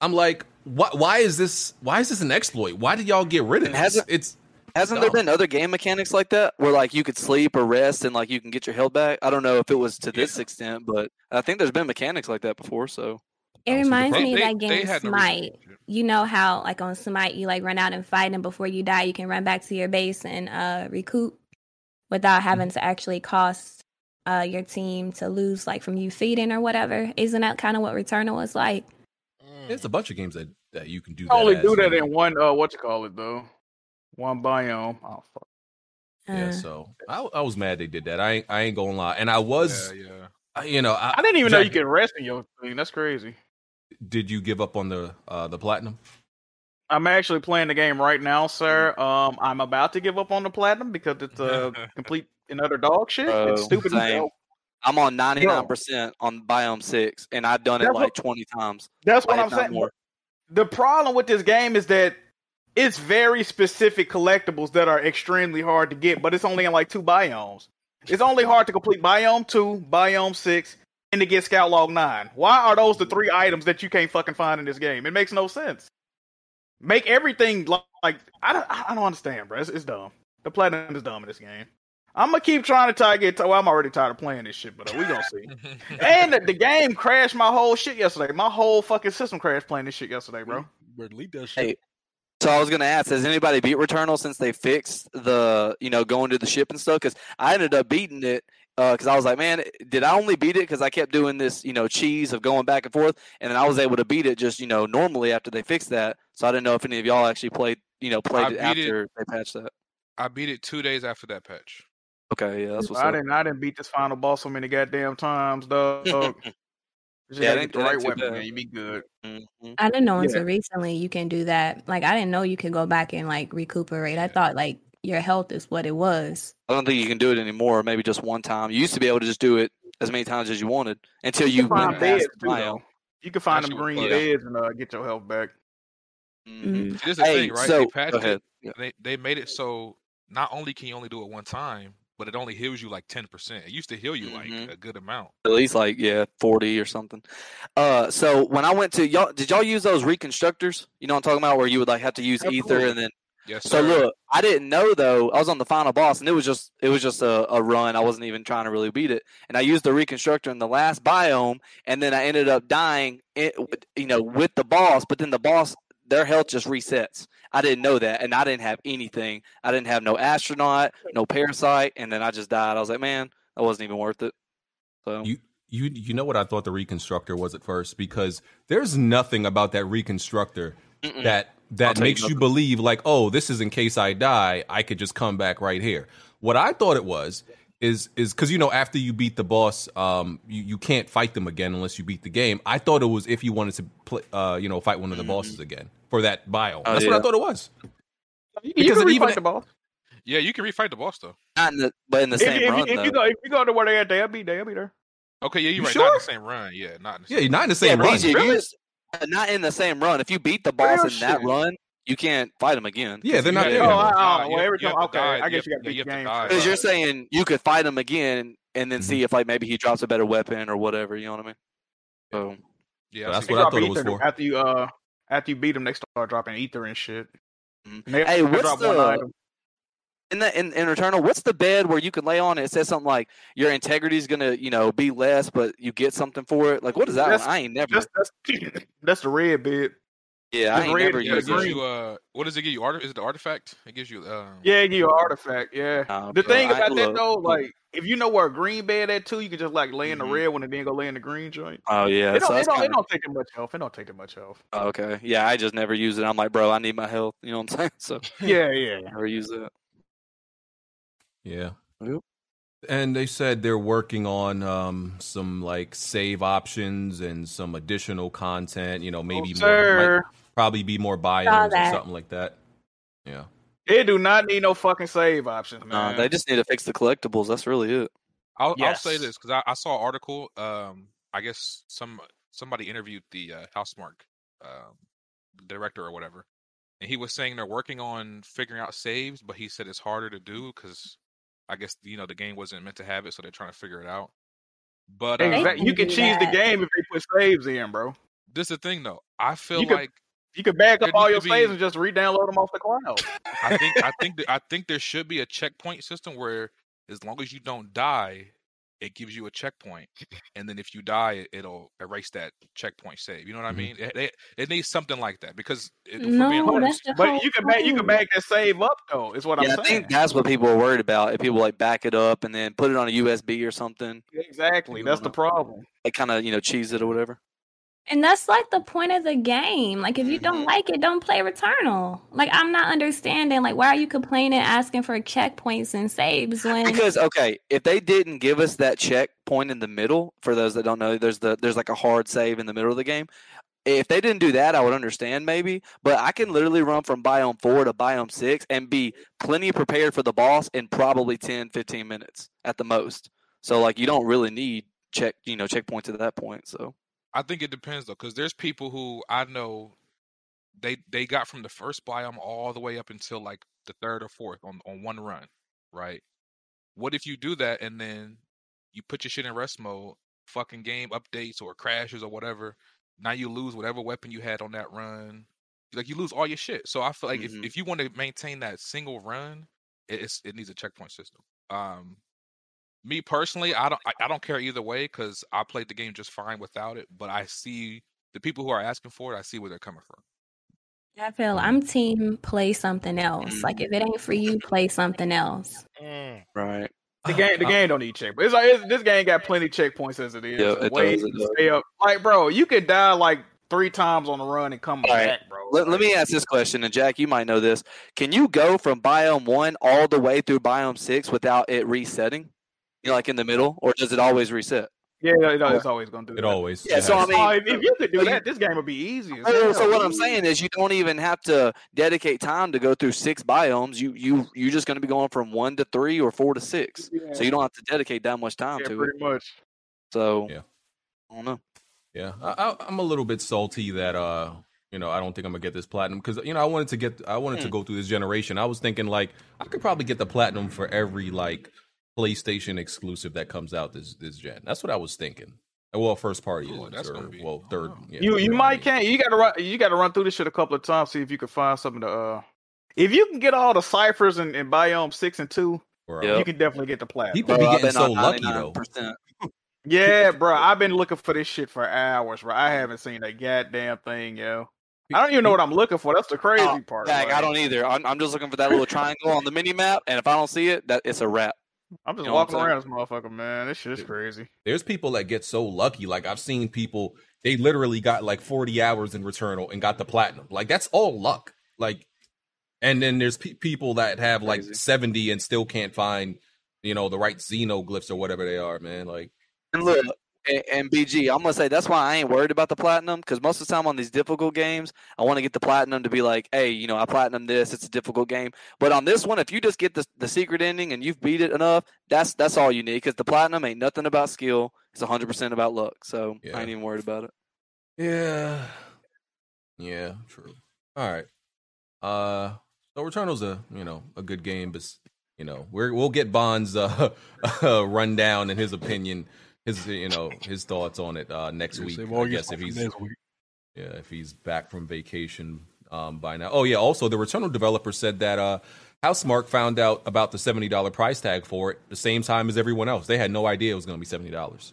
I'm like, why, why is this? Why is this an exploit? Why did y'all get rid of it? hasn't- It's Hasn't there been other game mechanics like that where like you could sleep or rest and like you can get your health back? I don't know if it was to this extent, but I think there's been mechanics like that before. So It so the reminds me of They- that game had no Smite. change. You know how like on Smite you like run out and fight and before you die you can run back to your base and uh recoup without having to actually cost uh your team to lose like from you feeding or whatever. Isn't that kind of what Returnal was like? there's a bunch of games that, that you can do. You That only as, do you that know. in one. Uh, what you call it though? One biome. Oh fuck. Yeah, Uh, so I, I was mad they did that. I ain't, I ain't gonna lie, and I was, Yeah, yeah. I- you know, I, I didn't even know you could rest in your thing. That's crazy. Did you give up on the uh the platinum? I'm actually playing the game right now, sir. Um, I'm about to give up on the platinum because it's a [LAUGHS] complete another dog shit. Bro, it's stupid. as same. I'm on 99% on biome six, and I've done it like what- 20 times. That's what I'm saying. more. The problem with this game is that it's very specific collectibles that are extremely hard to get, but it's only in like two biomes. It's only hard to complete biome two, biome six, and to get scout log nine. Why are those the three items that you can't fucking find in this game? It makes no sense. Make everything like, like I don't I don't understand, bro. It's, it's dumb. The platinum is dumb in this game. I'm gonna keep trying to try to get. Well, I'm already tired of playing this shit, but uh, we gonna see. [LAUGHS] and the, the game crashed my whole shit yesterday. My whole fucking system crashed playing this shit yesterday, bro. You better delete that shit. Hey, so I was gonna ask, has anybody beat Returnal since they fixed the, you know, going to the ship and stuff? Because I ended up beating it because I was like, man, did I only beat it because I kept doing this, you know, cheese of going back and forth, and then I was able to beat it just, you know, normally after they fixed that. So I didn't know if any of y'all actually played, you know, played I it beat it- after they patched that. I beat it two days after that patch. Okay, yeah, that's what's I up. didn't. I didn't beat this final boss so many goddamn times, dog. Just [LAUGHS] Yeah, it gotta ain't- get the right weapon, man. You be good. Mhm. I didn't know Yeah. until recently you can do that. Like I didn't know you could go back and like recuperate. I thought like your health is what it was. I don't think you can do it anymore. Maybe just one time. You used to be able to just do it as many times as you wanted until you You can find went past beds the too, You can find them green yeah. beds and uh, get your health back. Mhm. Mm. See, this is the Hey, thing, right? so they go patched ahead. it. Yeah. They they made it so not only can you only do it one time, but it only heals you like ten percent. It used to heal you Mhm. like a good amount. At least like yeah, forty or something. Uh, so when I went to y'all, did y'all use those reconstructors? You know what I'm talking about, where you would like have to use ether Absolutely. and then. Yes, So sir. look, I didn't know though. I was on the final boss, and it was just it was just a, a run. I wasn't even trying to really beat it. And I used the reconstructor in the last biome, and then I ended up dying. It, you know, with the boss, but then the boss their health just resets. I didn't know that, and I didn't have anything. I didn't have no astronaut, no parasite, and then I just died. I was like, man, that wasn't even worth it. So You you you know what I thought the reconstructor was at first because there's nothing about that reconstructor Mm-mm. that I'll that tell you makes you believe like oh this is in case I die I could just come back right here. What I thought it was is is because you know after you beat the boss um you, you can't fight them again unless you beat the game. I thought it was if you wanted to play uh you know fight one of the bosses again for that bio. Oh, That's what. I thought it was. You, Because you can it even- the boss. yeah, you can refight the boss though. not in the, but in the If, same if, run you, if though. you go, if you go to where they at, they'll be they'll be there. Okay, yeah, you're You right. Not in the same run. Yeah, not in the Yeah, same. you're not in the yeah, same run. BJ, Really? just- uh, not in the same run. If you beat the boss Real in that shit. run, you can't fight him again. Yeah, they're not have there Oh. I- nah, oh, you well, have- every you time- okay, die. I guess You you gotta beat game because you're saying you could fight him again and then Mm-hmm. see if like maybe he drops a better weapon or whatever. You know what I mean? So Yeah, that's what I drop thought it was for. After you uh after you beat them, they start dropping ether and shit. Mhm. They- Hey, they what's drop one the- item. In the in, in Returnal, what's the bed where you can lay on it? It says something like your integrity is gonna you know be less, but you get something for it. Like what is that? That's- one? I ain't never. That's, that's, [LAUGHS] that's the red bed. yeah, I the ain't red- never yeah, Yeah, it used it. you uh, what does it give you? Art? Is it the artifact? It gives you um. Yeah, it give you an artifact. Yeah. Nah, the bro, thing I- about that look, though, like if you know where a green bed at too, you can just like lay in the Mhm. red one and then go lay in the green joint. Oh yeah, it so don't, it that's don't, it kinda, don't take that much health. It don't take that much health. oh, okay. Yeah, I just never use it. I'm like, bro, I need my health. You know what I'm saying? [LAUGHS] So Yeah, yeah. never use it. Yeah. Yep. And they said they're working on um, some like save options and some additional content. You know, maybe oh, more, probably be more biomes or something like that. Yeah. They do not need no fucking save options, Nah, man. they just need to fix the collectibles. That's really it. I'll, I'll say this because I, I saw an article. Um, I guess some somebody interviewed the uh, Housemarque um, director or whatever, and he was saying they're working on figuring out saves, but he said it's harder to do because I guess you know the game wasn't meant to have it, so they're trying to figure it out. But uh, Exactly. You can cheese the game if they put saves in, bro. this is the thing though. I feel You could- like You can back up all your to saves and just re-download them off the cloud. I think I think that, I think there should be a checkpoint system where as long as you don't die, it gives you a checkpoint, and then if you die, it'll erase that checkpoint save. You know what I Mhm. mean? It, it, it needs something like that because it, for No, being honest, But you can back you can back that save up though. Is what yeah, I'm I saying. think that's what people are worried about. If people like back it up and then put it on a USB or something, exactly. That's know. the problem. They kind of you know cheese it or whatever. And that's like the point of the game. Like if you don't Mhm. like it, don't play Returnal. Like I'm not understanding. Like why are you complaining, asking for checkpoints and saves when Because okay, if they didn't give us that checkpoint in the middle, for those that don't know, there's the there's like a hard save in the middle of the game. If they didn't do that, I would understand maybe. But I can literally run from biome four to biome six and be plenty prepared for the boss in probably 10, 15 minutes at the most. So like you don't really need check you know checkpoints at that point. So I think it depends though, because there's people who I know they they got from the first biome all the way up until like the third or fourth on on one run, right? What if you do that and then you put your shit in rest mode, fucking game updates or crashes or whatever. Now you lose whatever weapon you had on that run. Like you lose all your shit. So I feel like Mhm. if, if you want to maintain that single run, it, it's it needs a checkpoint system. Um, me personally, I don't I, I don't care either way because I played the game just fine without it. But I see the people who are asking for it. I see where they're coming from. I feel I'm mm. team play something else. Like if it ain't for you, play something else. Mm. right. The game, the uh, game don't need check. It's like it's, this game got plenty of checkpoints as it is. Yeah, and it ways does, it does. stay up. Like, bro, you could die like three times on the run and come All right. back, bro. Let, let me ask this question, and Jack, you might know this. Can you go from biome one all the way through biome six without it resetting? You know, like in the middle, or does it always reset? Yeah, it, it's always gonna do It that. always. Yeah, so I mean, Oh, if, if you could do that, this game would be easy. So, so what I'm saying is, you don't even have to dedicate time to go through six biomes. You you you're just going to be going from one to three or four to six. Yeah. So you don't have to dedicate that much time yeah, to it. pretty much. So Yeah. I don't know. Yeah, I, I, I'm a little bit salty that uh, you know, I don't think I'm gonna get this platinum because you know I wanted to get, I wanted to Hmm. go through this generation. I was thinking like I could probably get the platinum for every like PlayStation exclusive that comes out this this gen. That's what I was thinking. Well, first party Ooh, is, that's or, gonna be- well, third. wow. Yeah, You you know what I might can't. You gotta run. You gotta run through this shit a couple of times. See if you can find something to. uh If you can get all the ciphers and, in biome six and two, Or, you can definitely get the platinum. People Bro, be getting so lucky though. [LAUGHS] Yeah, [LAUGHS] bro. I've been looking for this shit for hours, bro. I haven't seen a goddamn thing, yo. I don't even know what I'm looking for. That's the crazy Oh, part. Jack, like, I don't either. I'm, I'm just looking for that little triangle on the mini map, and if I don't see it, that it's a wrap. I'm just you know walking around this motherfucker, man. This shit is crazy. There's people that get so lucky. Like I've seen people, they literally got like 40 hours in Returnal and got the platinum. Like that's all luck. Like, and then there's pe- people that have like Crazy. 70 and still can't find, you know, the right xenoglyphs or whatever they are, man. Like, And look, and, and BG, I'm gonna say that's why I ain't worried about the platinum because most of the time on these difficult games, I want to get the platinum to be like, hey, you know, I platinum this. It's a difficult game. But on this one, if you just get the the secret ending and you've beat it enough, that's that's all you need because the platinum ain't nothing about skill. It's 100 percent about luck. So Yeah. I ain't even worried about it. yeah, yeah, true. All right. Uh, so Returnal's a you know a good game, but you know, we're we'll get Bond's uh, [LAUGHS] uh, rundown and his opinion, his you know his thoughts on it uh, next Yeah, week. save I guess if he's yeah if he's back from vacation um, by now. Oh yeah, also the Returnal developer said that uh, Housemarque found out about the seventy dollar price tag for it the same time as everyone else. They had no idea it was going to be seventy dollars.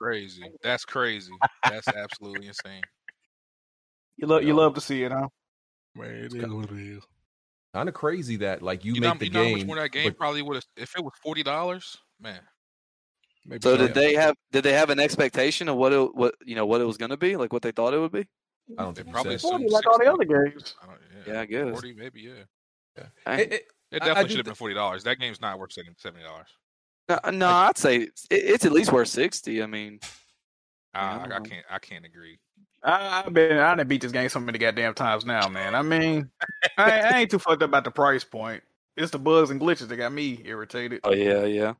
Crazy. That's crazy. That's absolutely insane. You love you love to see it, huh? Man, it is what it is. Kind of crazy that like you, You, make know, the you know how game. much more that game but- probably would have if it was forty dollars, man. Maybe So so. did they have did they have an expectation of what it what you know what it was going to be like what they thought it would be? I don't think he probably said. Forty assumed like all the other games. I don't, Yeah, I guess. Forty, maybe, yeah. Dang. It- it- It I- I definitely should have been forty dollars. That game's not worth seventy dollars. No, no, I'd say it's, it's at least worth sixty. I mean, I, I I, don't I know. can't. I can't agree. I, I've been I done beat this game so many goddamn times now, man. I mean, I, ain't- I ain't too fucked up about the price point. It's the bugs and glitches that got me irritated. oh yeah, yeah.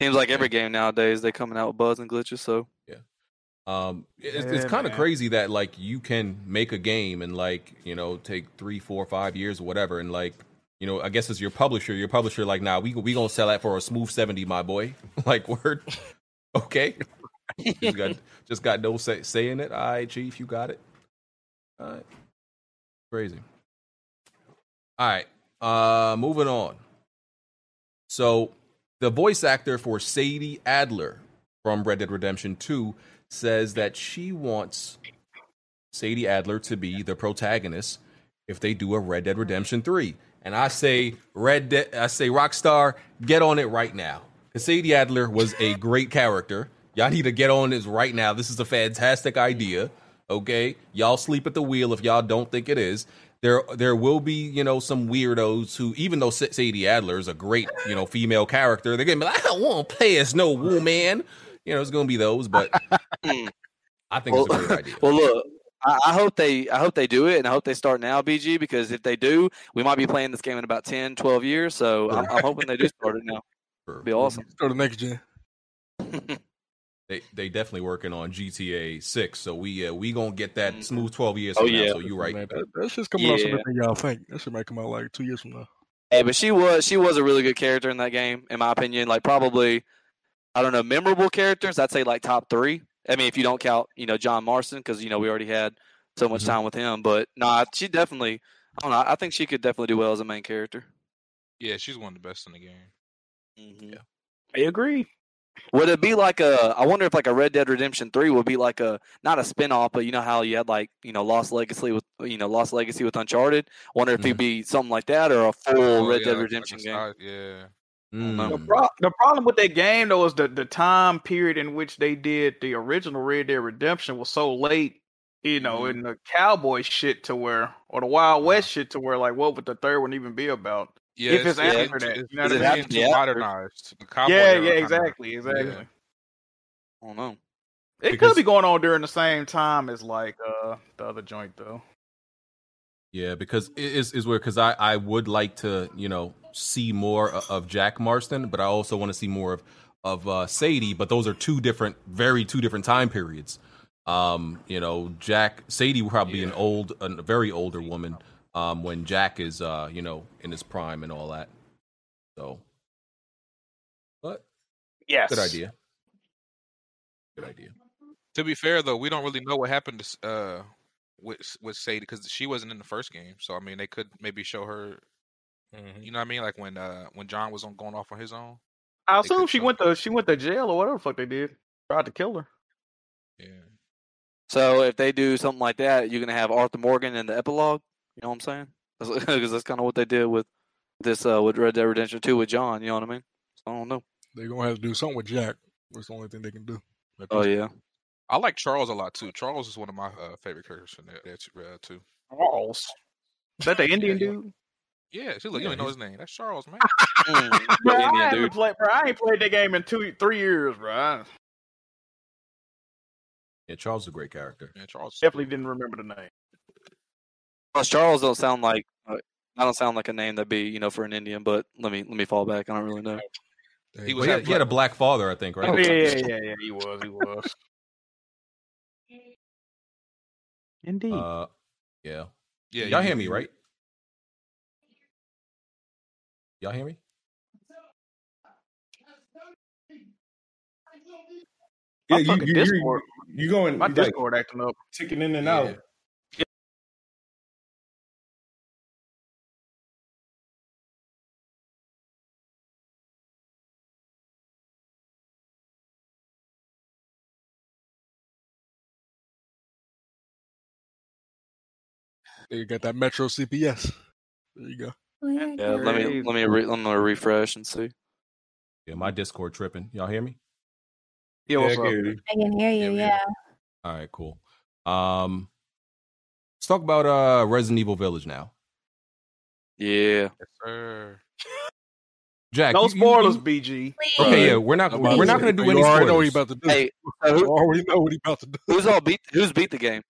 Seems like every game nowadays they coming out with bugs and glitches. So yeah, Um, it's, it's kind of crazy that like you can make a game and like you know take three, four, five years or whatever, and like you know I guess as your publisher, your publisher like, nah, we we gonna sell that for a smooth seventy, my boy. [LAUGHS] like word, [LAUGHS] okay. [LAUGHS] just got just got no say, say in it. All right, chief, you got it. All right, crazy. All right, uh, moving on. So the voice actor for Sadie Adler from Red Dead Redemption 2 says that she wants Sadie Adler to be the protagonist if they do a Red Dead Redemption 3. And I say Red Dead I say Rockstar, get on it right now. Cuz Sadie Adler was a great character. Y'all need to get on this right now. This is a fantastic idea. Okay? Y'all sleep at the wheel if y'all don't think it is. There there will be, you know, some weirdos who even though Sa- Sadie Adler is a great, you know, female character, they're going to be like, I don't want to play as no woman. You know, it's going to be those, but [LAUGHS] hmm. I think it's a great idea. [LAUGHS] well, look, I, I hope they I hope they do it, and I hope they start now, BG, because if they do, we might be playing this game in about 10, 12 years. So I'm, I'm hoping they do start it now. [LAUGHS] It'd be awesome. Start the next gen. They they definitely working on GTA Six, so we uh, we gonna get that smooth twelve years Oh, from now. So you right. Man, that, that shit's coming out sooner Yeah. than y'all think. That shit might come out like two years from now. Hey, but she was she was a really good character in that game, in my opinion. Like probably, I don't know, memorable characters. I'd say like top three. I mean, if you don't count, you know, John Marston, because you know we already had so much Mhm. time with him. But nah, she definitely. I don't know. I think she could definitely do well as a main character. Yeah, she's one of the best in the game. Mm-hmm. I agree. Would it be like a? I wonder if like a Red Dead Redemption Three would be like a not a spin-off, but you know how you had like you know Lost Legacy with you know Lost Legacy with Uncharted. Wonder if it'd be something like that or a full Oh, Red yeah, Dead Redemption like a game. side- yeah. Mm. The, pro- the problem with that game though is the the time period in which they did the original Red Dead Redemption was so late, you know, Mm-hmm. in the cowboy shit to where or the Wild West shit to where like what would the third one even be about? Yeah, if it's, it's- yeah, after it's- that, it's- you know what I mean? getting too modernized. Yeah, yeah, exactly, exactly. yeah. I don't know. It Because- could be going on during the same time as like uh the other joint though. Yeah, because it is is where because I I would like to you know see more of Jack Marston, but I also want to see more of of uh, Sadie. But those are two different, very two different time periods. Um, you know, Jack Sadie will probably be an old, a very older woman. Um, when Jack is uh you know in his prime and all that. So, but Yes. good idea. Good idea. To be fair, though, we don't really know what happened to uh with with Sadie because she wasn't in the first game. So I mean, they could maybe show her. You know what I mean? Like when uh when John was on going off on his own. I assume she show- went to she went to jail or whatever the fuck they did. Tried to kill her. Yeah. So if they do something like that, you're gonna have Arthur Morgan in the epilogue. You know what I'm saying? Because that's [LAUGHS] kind of what they did with this uh with Red Dead Redemption 2 with John. You know what I mean? So I don't know. They're gonna have to do something with Jack. That's the only thing they can do. At Oh this yeah. I like Charles a lot too. Charles is one of my uh, favorite characters in that, there too, uh, too. Charles. Is that the Indian Yeah, dude? Yeah, see, look, you Yeah, don't know his name. That's Charles, man. [LAUGHS] Bro, I, Indian dude. played, bro, I ain't played that game in two, three years, bro. Yeah, Charles is a great character. Yeah, Charles. definitely didn't remember the name. Plus Charles don't sound like uh, I don't sound like a name that'd be you know for an Indian. But let me let me fall back. I don't really know. He was he, had, he had a black. black father, I think, right? Oh, yeah, yeah, [LAUGHS] yeah, yeah. He was, he was. Indeed. Uh, yeah. Yeah, Y'all you- hear me, right? Y'all hear me? Yeah, My you, fucking you, you, Discord- you going My like Discord acting up. ticking in and Yeah. out. You got that Metro CPS. There you go. Yeah, let me let me re- let me refresh and see. Yeah, my Discord tripping. Y'all hear me? Yeah, what's I up? can hear you. I can hear you. Yeah. All right, cool. Um, let's talk about uh Resident Evil Village now. Yeah. Yes, sir. Jack, No you- you- spoilers, you- BG. Okay, yeah, we're not we're not say, going to do you any already know what he about to do. Hey, so You who, already know what he about to do. who's all beat? Who's beat the game?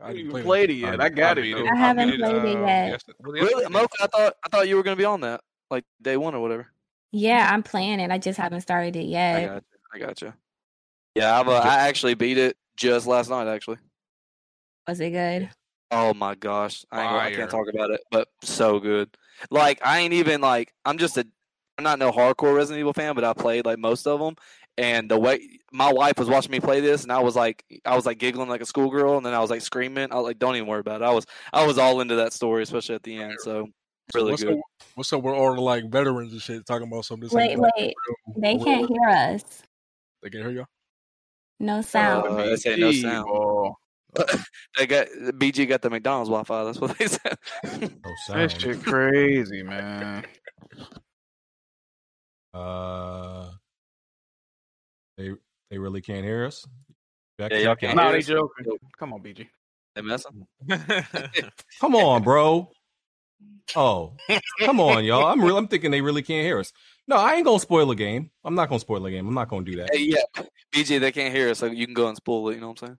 I You didn't play played it yet. I- I got I it. beat though. I haven't beat played it uh, yet. yes- well, Really, yesterday. Mocha? I thought I thought you were gonna be on that like day one or whatever. Yeah, I'm playing it. I just haven't started it I yet. got you. I got you. Yeah, I've, uh, I actually beat it just last night. Actually. Was it good? Oh my gosh, I, ain't I can't talk about it, but so good. Like I ain't even like I'm just a I'm not no hardcore Resident Evil fan, but I played like most of them. And the way my wife was watching me play this, and I was like, I was like giggling like a schoolgirl, and then I was like screaming. I was like, "Don't even worry about it." I was, I was all into that story, especially at the end. So So really what's good. Up, what's up with all the like veterans and shit talking about some of this? Wait, like wait. real- They real- can't hear us. They can't hear you. No sound. Uh, they say no sound. boy. [LAUGHS] They got BG got the McDonald's Wi-Fi. That's what they [LAUGHS] said. No sound. That sound. shit crazy, man. [LAUGHS] Uh, they they really can't hear us. Jack, Yeah, y'all can't No, hear they us. joking. Come on, BG. They messing. [LAUGHS] Come on, bro. Oh, come on, y'all. I'm real. I'm thinking they really can't hear us. No, I ain't gonna spoil a game. I'm not gonna spoil a game. I'm not gonna do that. Hey, yeah, BG, they can't hear us, so you can go and spoil it. You know what I'm saying?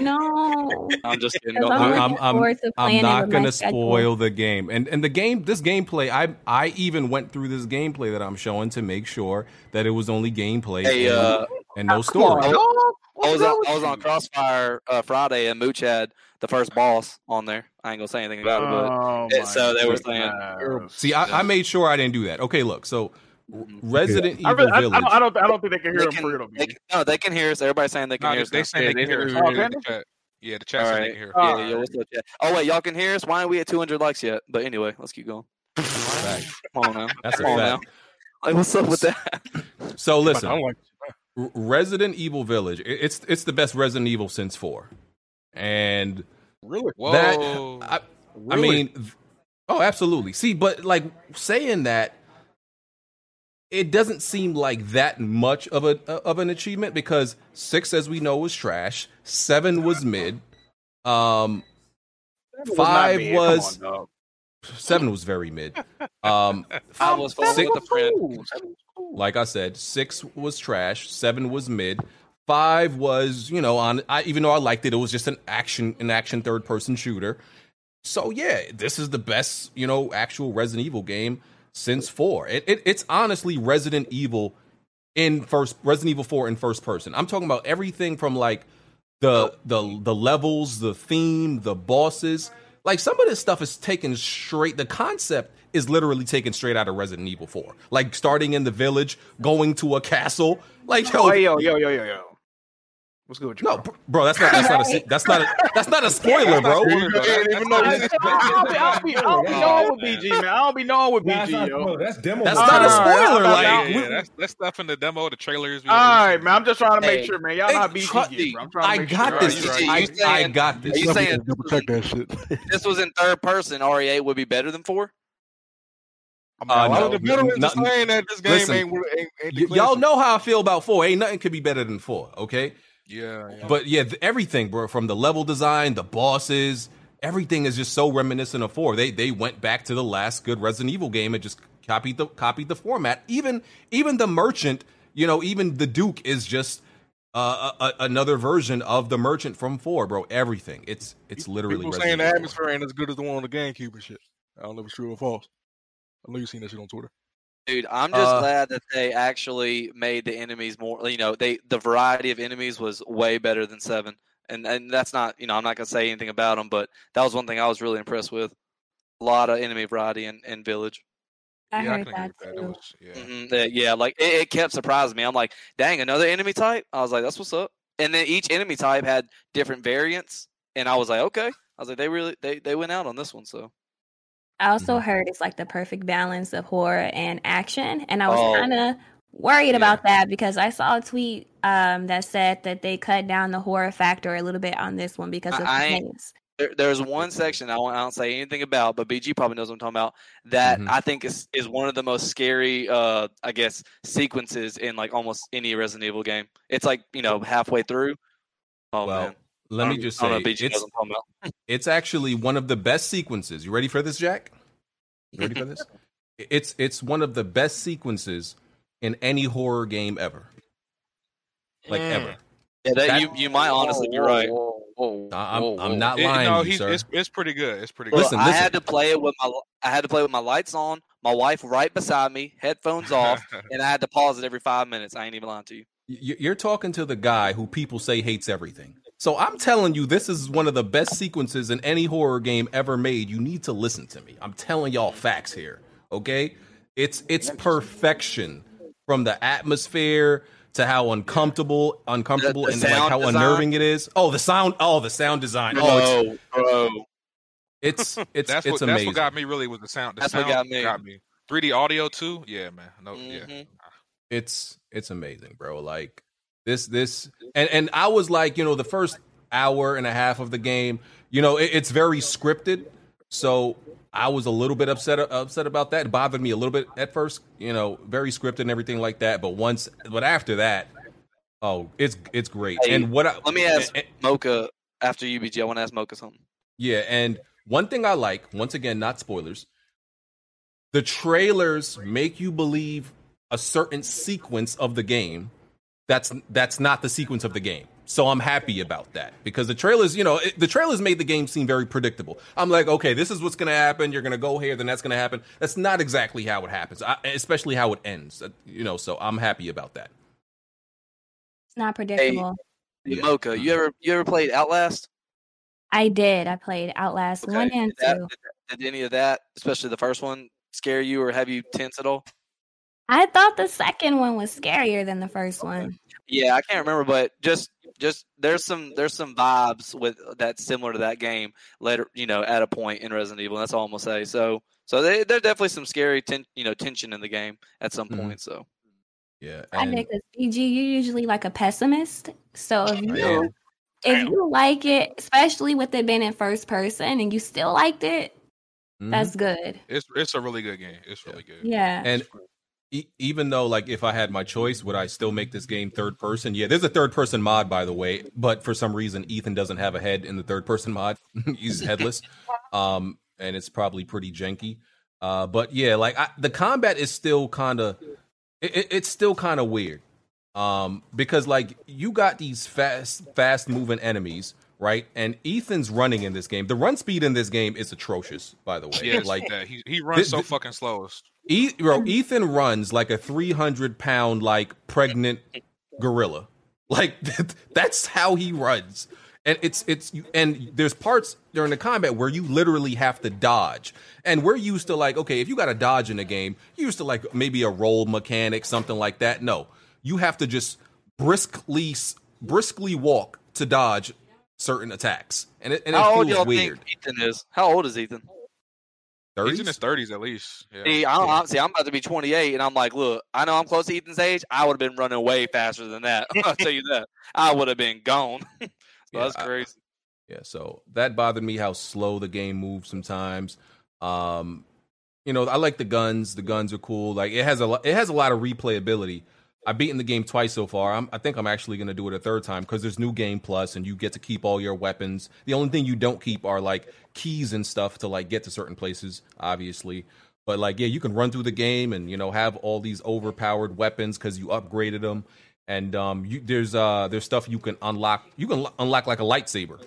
No. I'm just kidding. 'Cause Don't I'm do it. looking forward to I'm not gonna spoil the game. And and the game, this gameplay, I I even went through this gameplay that I'm showing to make sure that it was only gameplay Hey, and, uh, and no Come story. on. I was on, I was on? Crossfire uh, Friday, and Mooch had the first boss on there. I ain't gonna say anything about it, but Oh, it- so they were saying- See, I, I made sure I didn't do that. Okay, look, so Mm-hmm. Resident I, Evil really, I, I, Village. don't, I don't. I don't think they can hear they him can, for real. they can- no, they can hear us. Everybody's saying they can Nah, hear us. they now. saying Yeah, they can hear us. hear. Oh, Yeah, the they? chat. Yeah, the chat All they right. can hear. us. Oh, Yeah, yeah, what's up, chat? Oh wait, y'all can hear us. Why aren't we at 200 likes yet? But anyway, let's keep going. Come on now. That's a Come on now. Like, what's up with that? [CLEARS THROAT] So listen, like. Resident Evil Village. It's it's the best Resident Evil since four, and Really? Whoa. that I, I mean, oh, absolutely. See, but like saying that, it doesn't seem like that much of a of an achievement because six, as we know, was trash. Seven was mid. Um, was five mid. Come was on, seven was very mid. Um, [LAUGHS] I was six, with the friend. Cool. Seven was cool. like I said, six was trash. Seven was mid. Five was, you know, on. I, even though I liked it, it was just an action, an action third person shooter. So yeah, this is the best, you know, actual Resident Evil game since four. It, it it's honestly Resident Evil in first Resident Evil four in first person. I'm talking about everything from like the the the levels, the theme, the bosses. Like some of this stuff is taken straight. The concept is literally taken straight out of Resident Evil four. Like starting in the village, going to a castle. Like yo, Oh, yo, yo, yo, yo, yo. What's good with you? no, br- bro, that's not that's not a that's not a [LAUGHS] that's not a spoiler, bro. You ain't even know I this. don't be, I don't be, I don't be knowing with BG, man. I don't be knowing with BG, not yo. spoiler. That's demo. That's not a spoiler. I'm Like Yeah, yeah, that's that's stuff in the demo, the trailers. All right, man. I'm just trying to make Hey, sure, man. Y'all hey, know BG trust bro. I'm trying to I got sure. this. You're right, I. I got this. You saying double check that shit? [LAUGHS] this was in third person? RE8 would be better than four. Uh, Why no, would the veterans nothing- saying that this game listen, ain't, ain't, ain't Y- y'all know how I feel about four. Ain't nothing could be better than four. Okay, Yeah, yeah. but yeah, th- everything, bro, from the level design, the bosses, everything is just so reminiscent of four. They they went back to the last good Resident Evil game and just copied the copied the format. Even even the merchant, you know, even the Duke is just uh, a, a- another version of the merchant from four, bro. Everything. It's it's literally People Resident saying the Evil 4. atmosphere ain't as good as the one on the GameCube and shit. I don't know if it's true or false. I know you've seen that shit on Twitter. Dude, I'm just Uh, glad that they actually made the enemies more. You know, they the variety of enemies was way better than seven, and and that's not. You know, I'm not gonna say anything about them, but that was one thing I was really impressed with. A lot of enemy variety in, in Village. I yeah, heard can that that. That too. was yeah. Mhm, yeah, like it, it kept surprising me. I'm like, dang, another enemy type. I was like, that's what's up. And then each enemy type had different variants, and I was like, okay. I was like, they really they they went out on this one. So I also Mm-hmm. heard it's like the perfect balance of horror and action, and I was Oh. kind of worried about that because I saw a tweet um, that said that they cut down the horror factor a little bit on this one because of I the names. there, there's one section I won't, I don't say anything about, but BG probably knows what I'm talking about. That Mhm. I think is is one of the most scary, uh, I guess, sequences in like almost any Resident Evil game. It's like you know halfway through. Oh well, man, let me just say, know if BG knows it's what I'm talking about. it's actually one of the best sequences. You ready for this, Jack? You ready for this? [LAUGHS] It's it's one of the best sequences in any horror game ever. Like Mm. ever. Yeah, that, That- you you might honestly be right. I- I'm, I'm not It- lying no, to you, sir. it's it's pretty good. It's pretty good. Listen, I listen. had to play it with my I had to play with my lights on, my wife right beside me, headphones off, [LAUGHS] and I had to pause it every five minutes. I ain't even lying to you. You're talking to the guy who people say hates everything. So I'm telling you, this is one of the best sequences in any horror game ever made. You need to listen to me. I'm telling y'all facts here. Okay, it's it's perfection from the atmosphere to how uncomfortable, uncomfortable, The- the and like how design. unnerving it is. Oh, the sound. Oh, the sound design. Oh, it's Bro, bro. it's it's that's it's what amazing. that's what got me really was the sound. The That's what sound got me. 3D audio too. Yeah, man. No, yeah. Mhm. it's it's amazing, bro. Like this this and and I was like, you know, the first hour and a half of the game, you know, it, it's very scripted. So I was a little bit upset upset about that. It bothered me a little bit at first, you know, very scripted and everything like that. But once, but after that, oh, it's it's great. Hey, and what I, Let me ask and- Mocha after UBG. I want to ask Mocha something. yeah, and one thing I like, once again, not spoilers, the trailers make you believe a certain sequence of the game that's that's not the sequence of the game. So I'm happy about that because the trailers, you know, it, the trailers made the game seem very predictable. I'm like, okay, this is what's going to happen. You're going to go here, then that's going to happen. That's not exactly how it happens, I, especially how it ends. uh, You know, so I'm happy about that. It's not predictable. Yeah. Mocha, you ever you ever played Outlast? I did. I played Outlast one and did, that, two. did, did any of that, especially the first one, scare you or have you tense at all? I thought the second one was scarier than the first one. Yeah, I can't remember, but just just there's some there's some vibes with that's similar to that game later, you know, at a point in Resident Evil. That's all I'm gonna say. So so they, there's definitely some scary ten, you know tension in the game at some Mhm. point. So Yeah, I and did because BG, you're usually like a pessimist. So if you am. if you like it, especially with it being in first person, and you still liked it, Mhm. that's good. It's it's a really good game. It's really good. Yeah. And even though, like, if I had my choice, would I still make this game third person? Yeah, there's a third person mod, by the way, but for some reason, Ethan doesn't have a head in the third person mod. [LAUGHS] He's headless, um, and it's probably pretty janky. Uh, but yeah, like I, the combat is still kind of, it- it's still kind of weird, um, because like you got these fast, fast moving enemies. Right, and Ethan's running in this game. The run speed in this game is atrocious, by the way. Yeah, like that. He he runs Th- so th- fucking slow. E- bro, Ethan runs like a 300 pound, like pregnant gorilla. Like [LAUGHS] that's how he runs. And it's it's and there's parts during the combat where you literally have to dodge. And we're used to like, okay, if you got to dodge in a game, you used to like maybe a roll mechanic, something like that. No, you have to just briskly briskly walk to dodge certain attacks. And it, and it how old feels y'all weird. think Ethan is? How old is Ethan? He's in 30s? his thirties at least. Yeah. See, I don't, I- see, I'm about to be 28, and I'm like, look, I know I'm close to Ethan's age. I would have been running way faster than that. [LAUGHS] I'll tell you that. I would have been gone. [LAUGHS] so Yeah, that's I- crazy. Yeah, so that bothered me how slow the game moves sometimes. Um, you know, I like the guns. The guns are cool. Like it has a lo- it has a lot of replayability. I've beaten the game twice so far. I'm, I think I'm actually going to do it a third time because there's new game plus, and you get to keep all your weapons. The only thing you don't keep are like keys and stuff to like get to certain places, obviously. But like, yeah, you can run through the game and you know have all these overpowered weapons because you upgraded them. And um, you, there's uh, there's stuff you can unlock. You can lo- unlock like a lightsaber.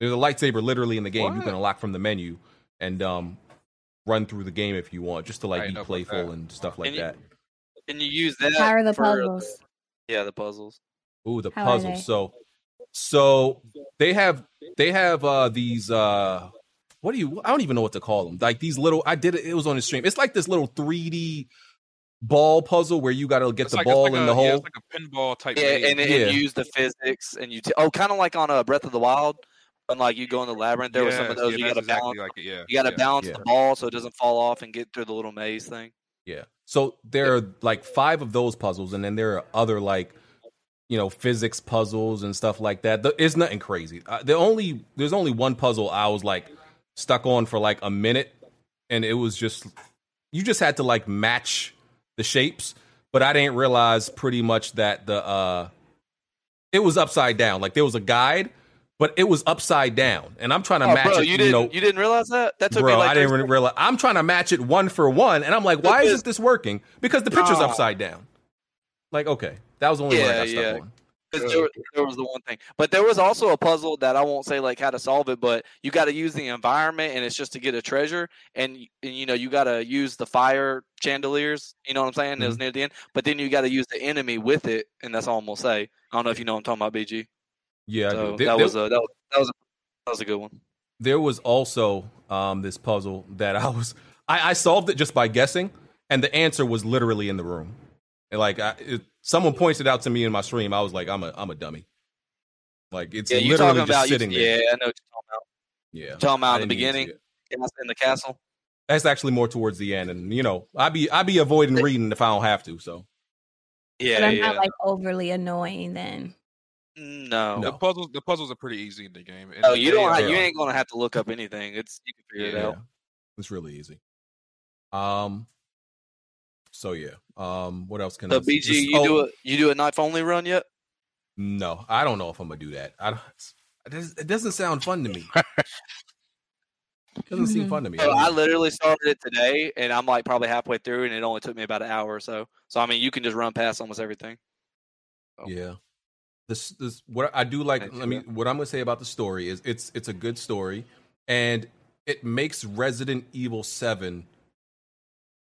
There's a lightsaber literally in the game you can unlock from the menu and um, run through the game if you want, just to like didn't be playful and stuff like you- that. Can you use that? How are the for puzzles? yeah, the puzzles. Ooh, the How puzzles. So, so they have they have uh these uh what do you? I don't even know what to call them. Like these little. I did it. It was on the stream. It's like this little 3D ball puzzle where you got to get It's the like, ball like in a, the yeah, hole. it's like a pinball type. Yeah, maze. and it, Yeah. it used the physics and you. T- oh, kind of like on a Breath of the Wild, when like you go in the labyrinth. There were some of those. yeah, you got to exactly balance. like it. Yeah, You got to yeah. balance Yeah. the ball so it doesn't fall off and get through the little maze thing. Yeah. So there are like five of those puzzles, and then there are other like, you know, physics puzzles and stuff like that. It's nothing crazy. Uh, the only there's only one puzzle I was like stuck on for like a minute, and it was just you just had to like match the shapes, but I didn't realize pretty much that the uh it was upside down. Like there was a guide, but it was upside down, and I'm trying to Oh, match bro, it. you didn't know, you didn't realize that? That took bro, me like I didn't really realize. I'm trying to match it one for one, and I'm like, why isn't this working? Because the picture's Nah. upside down. Like, okay, that was the only one I Yeah, got stuck yeah. on. Because there, there was the one thing, but there was also a puzzle that I won't say like how to solve it, but you got to use the environment, and it's just to get a treasure, and, and you know you got to use the fire chandeliers. You know what I'm saying? It was mm-hmm. near the end, but then you got to use the enemy with it, and that's all I'm gonna say. I don't know if you know what I'm talking about, BG. Yeah, so do. There- that there- was a that was, that was a that was a good one. There was also um, this puzzle that I was I, I solved it just by guessing, and the answer was literally in the room. And like I, it, someone pointed it out to me in my stream, I was like, I'm a I'm a dummy. Like it's Yeah, literally just about you, sitting there. yeah, I know what you're talking about. Yeah, You're talking about in the didn't even see beginning, it. in the castle. That's actually more towards the end, and you know, I be I be avoiding reading if I don't have to. So but Yeah, I'm yeah. not like overly annoying then. No. The puzzles, the puzzles are pretty easy in the game. and Oh, you don't. Have, you ain't gonna have to look up anything. It's you can figure it out. It's really easy. Um. So yeah. Um. What else can So I? BG, this- you oh, do a you do a knife only run yet? No, I don't know if I'm gonna do that. I don't, it doesn't- sound fun to me. It [LAUGHS] doesn't seem fun to me. So I literally started it today, and I'm like probably halfway through, and it only took me about an hour or so. So I mean, you can just run past almost everything. Yeah. This this what I do like let me what I'm gonna say about the story is it's it's a good story and it makes Resident Evil 7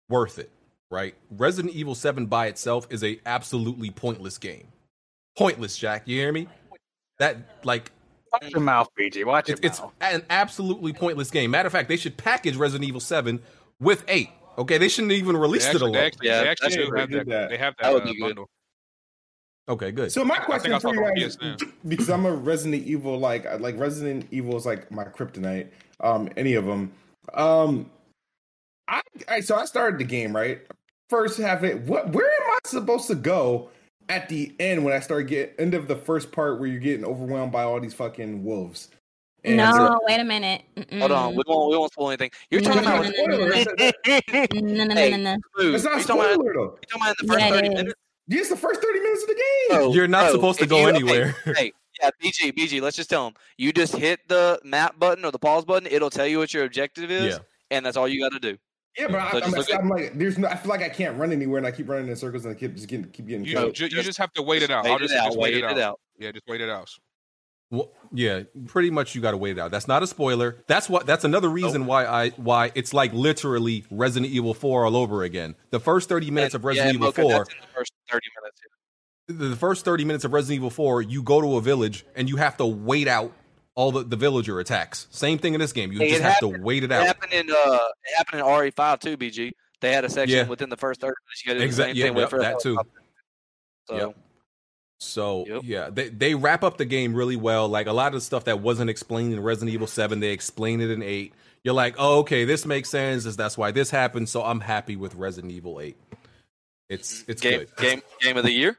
worth it, right? Resident Evil 7 by itself is a absolutely pointless game. Pointless, Jack. You hear me? That like Watch your mouth, BG. Watch your it's, mouth. it's an absolutely pointless game. Matter of fact, they should package Resident Evil 7 with 8. Okay, they shouldn't even release They it alone. they actually, Yeah, they actually that's do true. have They that. that. They have that, That uh, bundle. Okay, good. So my question I for you on guys, because I'm a Resident Evil like like Resident Evil is like my kryptonite. Um, any of them. Um, I, I so I started the game right. First half it. What? Where am I supposed to go at the end when I start get end of the first part where you're getting overwhelmed by all these fucking wolves? And no, so- wait a minute. Hold on, we won't we won't spoil anything. You're No, talking no, about no, no, no, No, no, Hey, no, no, no. It's not a you spoiler though. you talking about in the first Yeah, thirty minutes? Yes, the first thirty minutes of the game. Oh, You're not oh, supposed to go you- anywhere. hey, yeah, BG, BG. Let's just tell them. You just hit the map button or the pause button. It'll tell you what your objective is, Yeah. and that's all you got to do. Yeah, but I, So I'm, just I'm like, there's no. I feel like I can't run anywhere, and I keep running in circles, and I keep just getting keep getting You, killed. ju- you just have to wait it out. Wait I'll it just, out. just wait, Wait it, out. Yeah, just wait it out. Well, yeah, pretty much you got to wait it out. That's not a spoiler. That's what. That's another reason why I why it's like literally Resident Evil Four all over again. The first thirty minutes of Yeah, Resident Evil Mocha, Four, That's in the first thirty minutes. the the first thirty minutes of Resident Evil Four, you go to a village and you have to wait out all the, the villager attacks. Same thing in this game. You Hey, just have happened- to wait it It out. happened in uh, it happened in RE5 too. BG. They had a section Yeah. within the first thirty minutes. You got to do the same yeah, thing. wait yep, for that too. So Yep. So Yep. yeah, they they wrap up the game really well. Like a lot of the stuff that wasn't explained in Resident Evil Seven, they explain it in Eight. You're like, oh, okay, this makes sense. Is that's why this happened? So I'm happy with Resident Evil Eight. It's it's game good. game game of the year.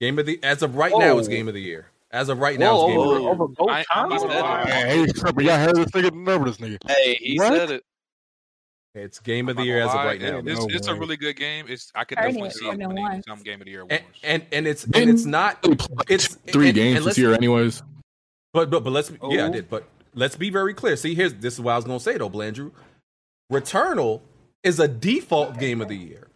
Game of the as of right now, it's oh. game of the year. As of right now, Whoa, it's game of the over, year. over both I- I'm times? not gonna lie. Man, he tripping. Y'all heard this nigga number this nigga. Hey, he What? said it. It's game of the year as of right now. it- It's, No it's a really good game. It's I could definitely it see it winning some game of the year awards. and and it's and it's not it's Three and- games and this let's- year, anyways. But but but let's yeah, I Oh. did. But let's be very clear. See, here's this is what I was gonna say though, Blandrew. Returnal is a default game of the year.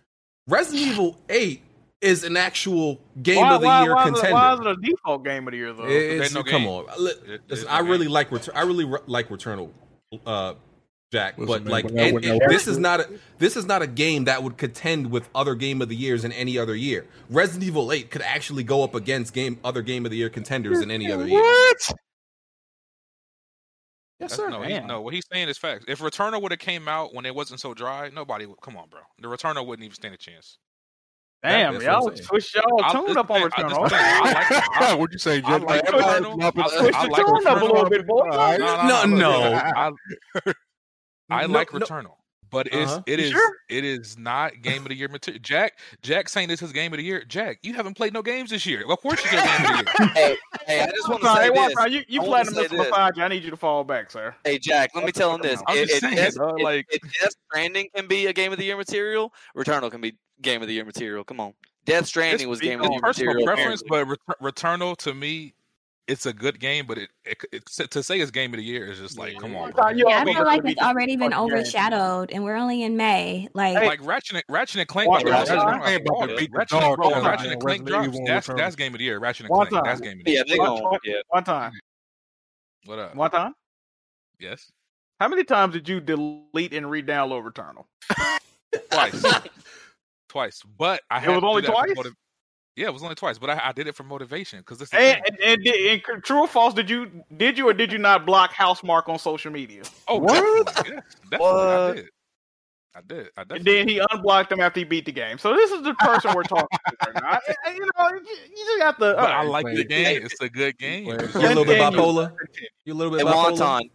Resident [SIGHS] Evil 8 is an actual game why, of the why, year why contender. Is it, why is it a default game of the year though? It's- There's no come game. on. Li- It- listen, there's I really game. like Retur- I really re- like Returnal, uh, Jack. Listen, but man, like, when I- and- when I and watched this is not a this is not a game that would contend with other game of the years in any other year. Resident Evil 8 could actually go up against game other game of the year contenders in any other year. What? Yes, That's- sir. No, he, no, what he's saying is facts. If Returnal would have came out when it wasn't so dry, nobody would. Come on, bro. The Returnal wouldn't even stand a chance. Damn, that's y'all what I'm saying. switch y'all I- tune this up on thing- I- this Returnal. thing, I like- I- [LAUGHS] What'd you say, I Jed? like Everybody Returnal. flop. I- Switch I the like tune up a little bit, boy. All right. No, No, no, no. I, I No, like no. Returnal, but it's Uh-huh. it You is sure? it is not game of the year material. Jack Jack saying this is game of the year. Jack, you haven't played no games this year. Of course, it's your game of the year. [LAUGHS] Hey, hey, I just want to say this. Walter, you, you I wanna this this. beside you. I need you to fall back, sir. Hey Jack, let me tell him this. I'm If, just if saying, Death, dog, like- if Death Stranding can be a game of the year material, Returnal can be game of the year material. Come on, Death Stranding was game of the year personal material. preference, apparently. but Returnal to me, it's a good game. But it, it, it to say it's game of the year is just like, come on, bro. Yeah, I feel like it's already been overshadowed, and we're only in May. Like, Like Ratchet, and- Ratchet and Clank. Watch bro, out. Ratchet and Watch Clank, out. bro, Ratchet, dog bro, out of Ratchet it. and Clank drops. That's that's game of the year. Ratchet and One Clank. time. That's game of the yeah, year. they One, gon' one- yeah. one time. What up? One time. Yes, How many times did you delete and re-download Returnal? twice, twice. But I It had was only twice? Motiv- Yeah, it was only twice, but I, I did it for motivation because this. And, and, and, did- and true or false? Did you did you or did you not block Housemarque on social media? oh, What? definitely, yeah, definitely, I did. I did. I And then he unblocked him after he beat the game. So this is the person we're talking to right now. I- I- You know, you you just got to. But I uh, like the game. It's a good game. You're a little bit bipolar. You're a little bit Hey, bipolar. Wonton,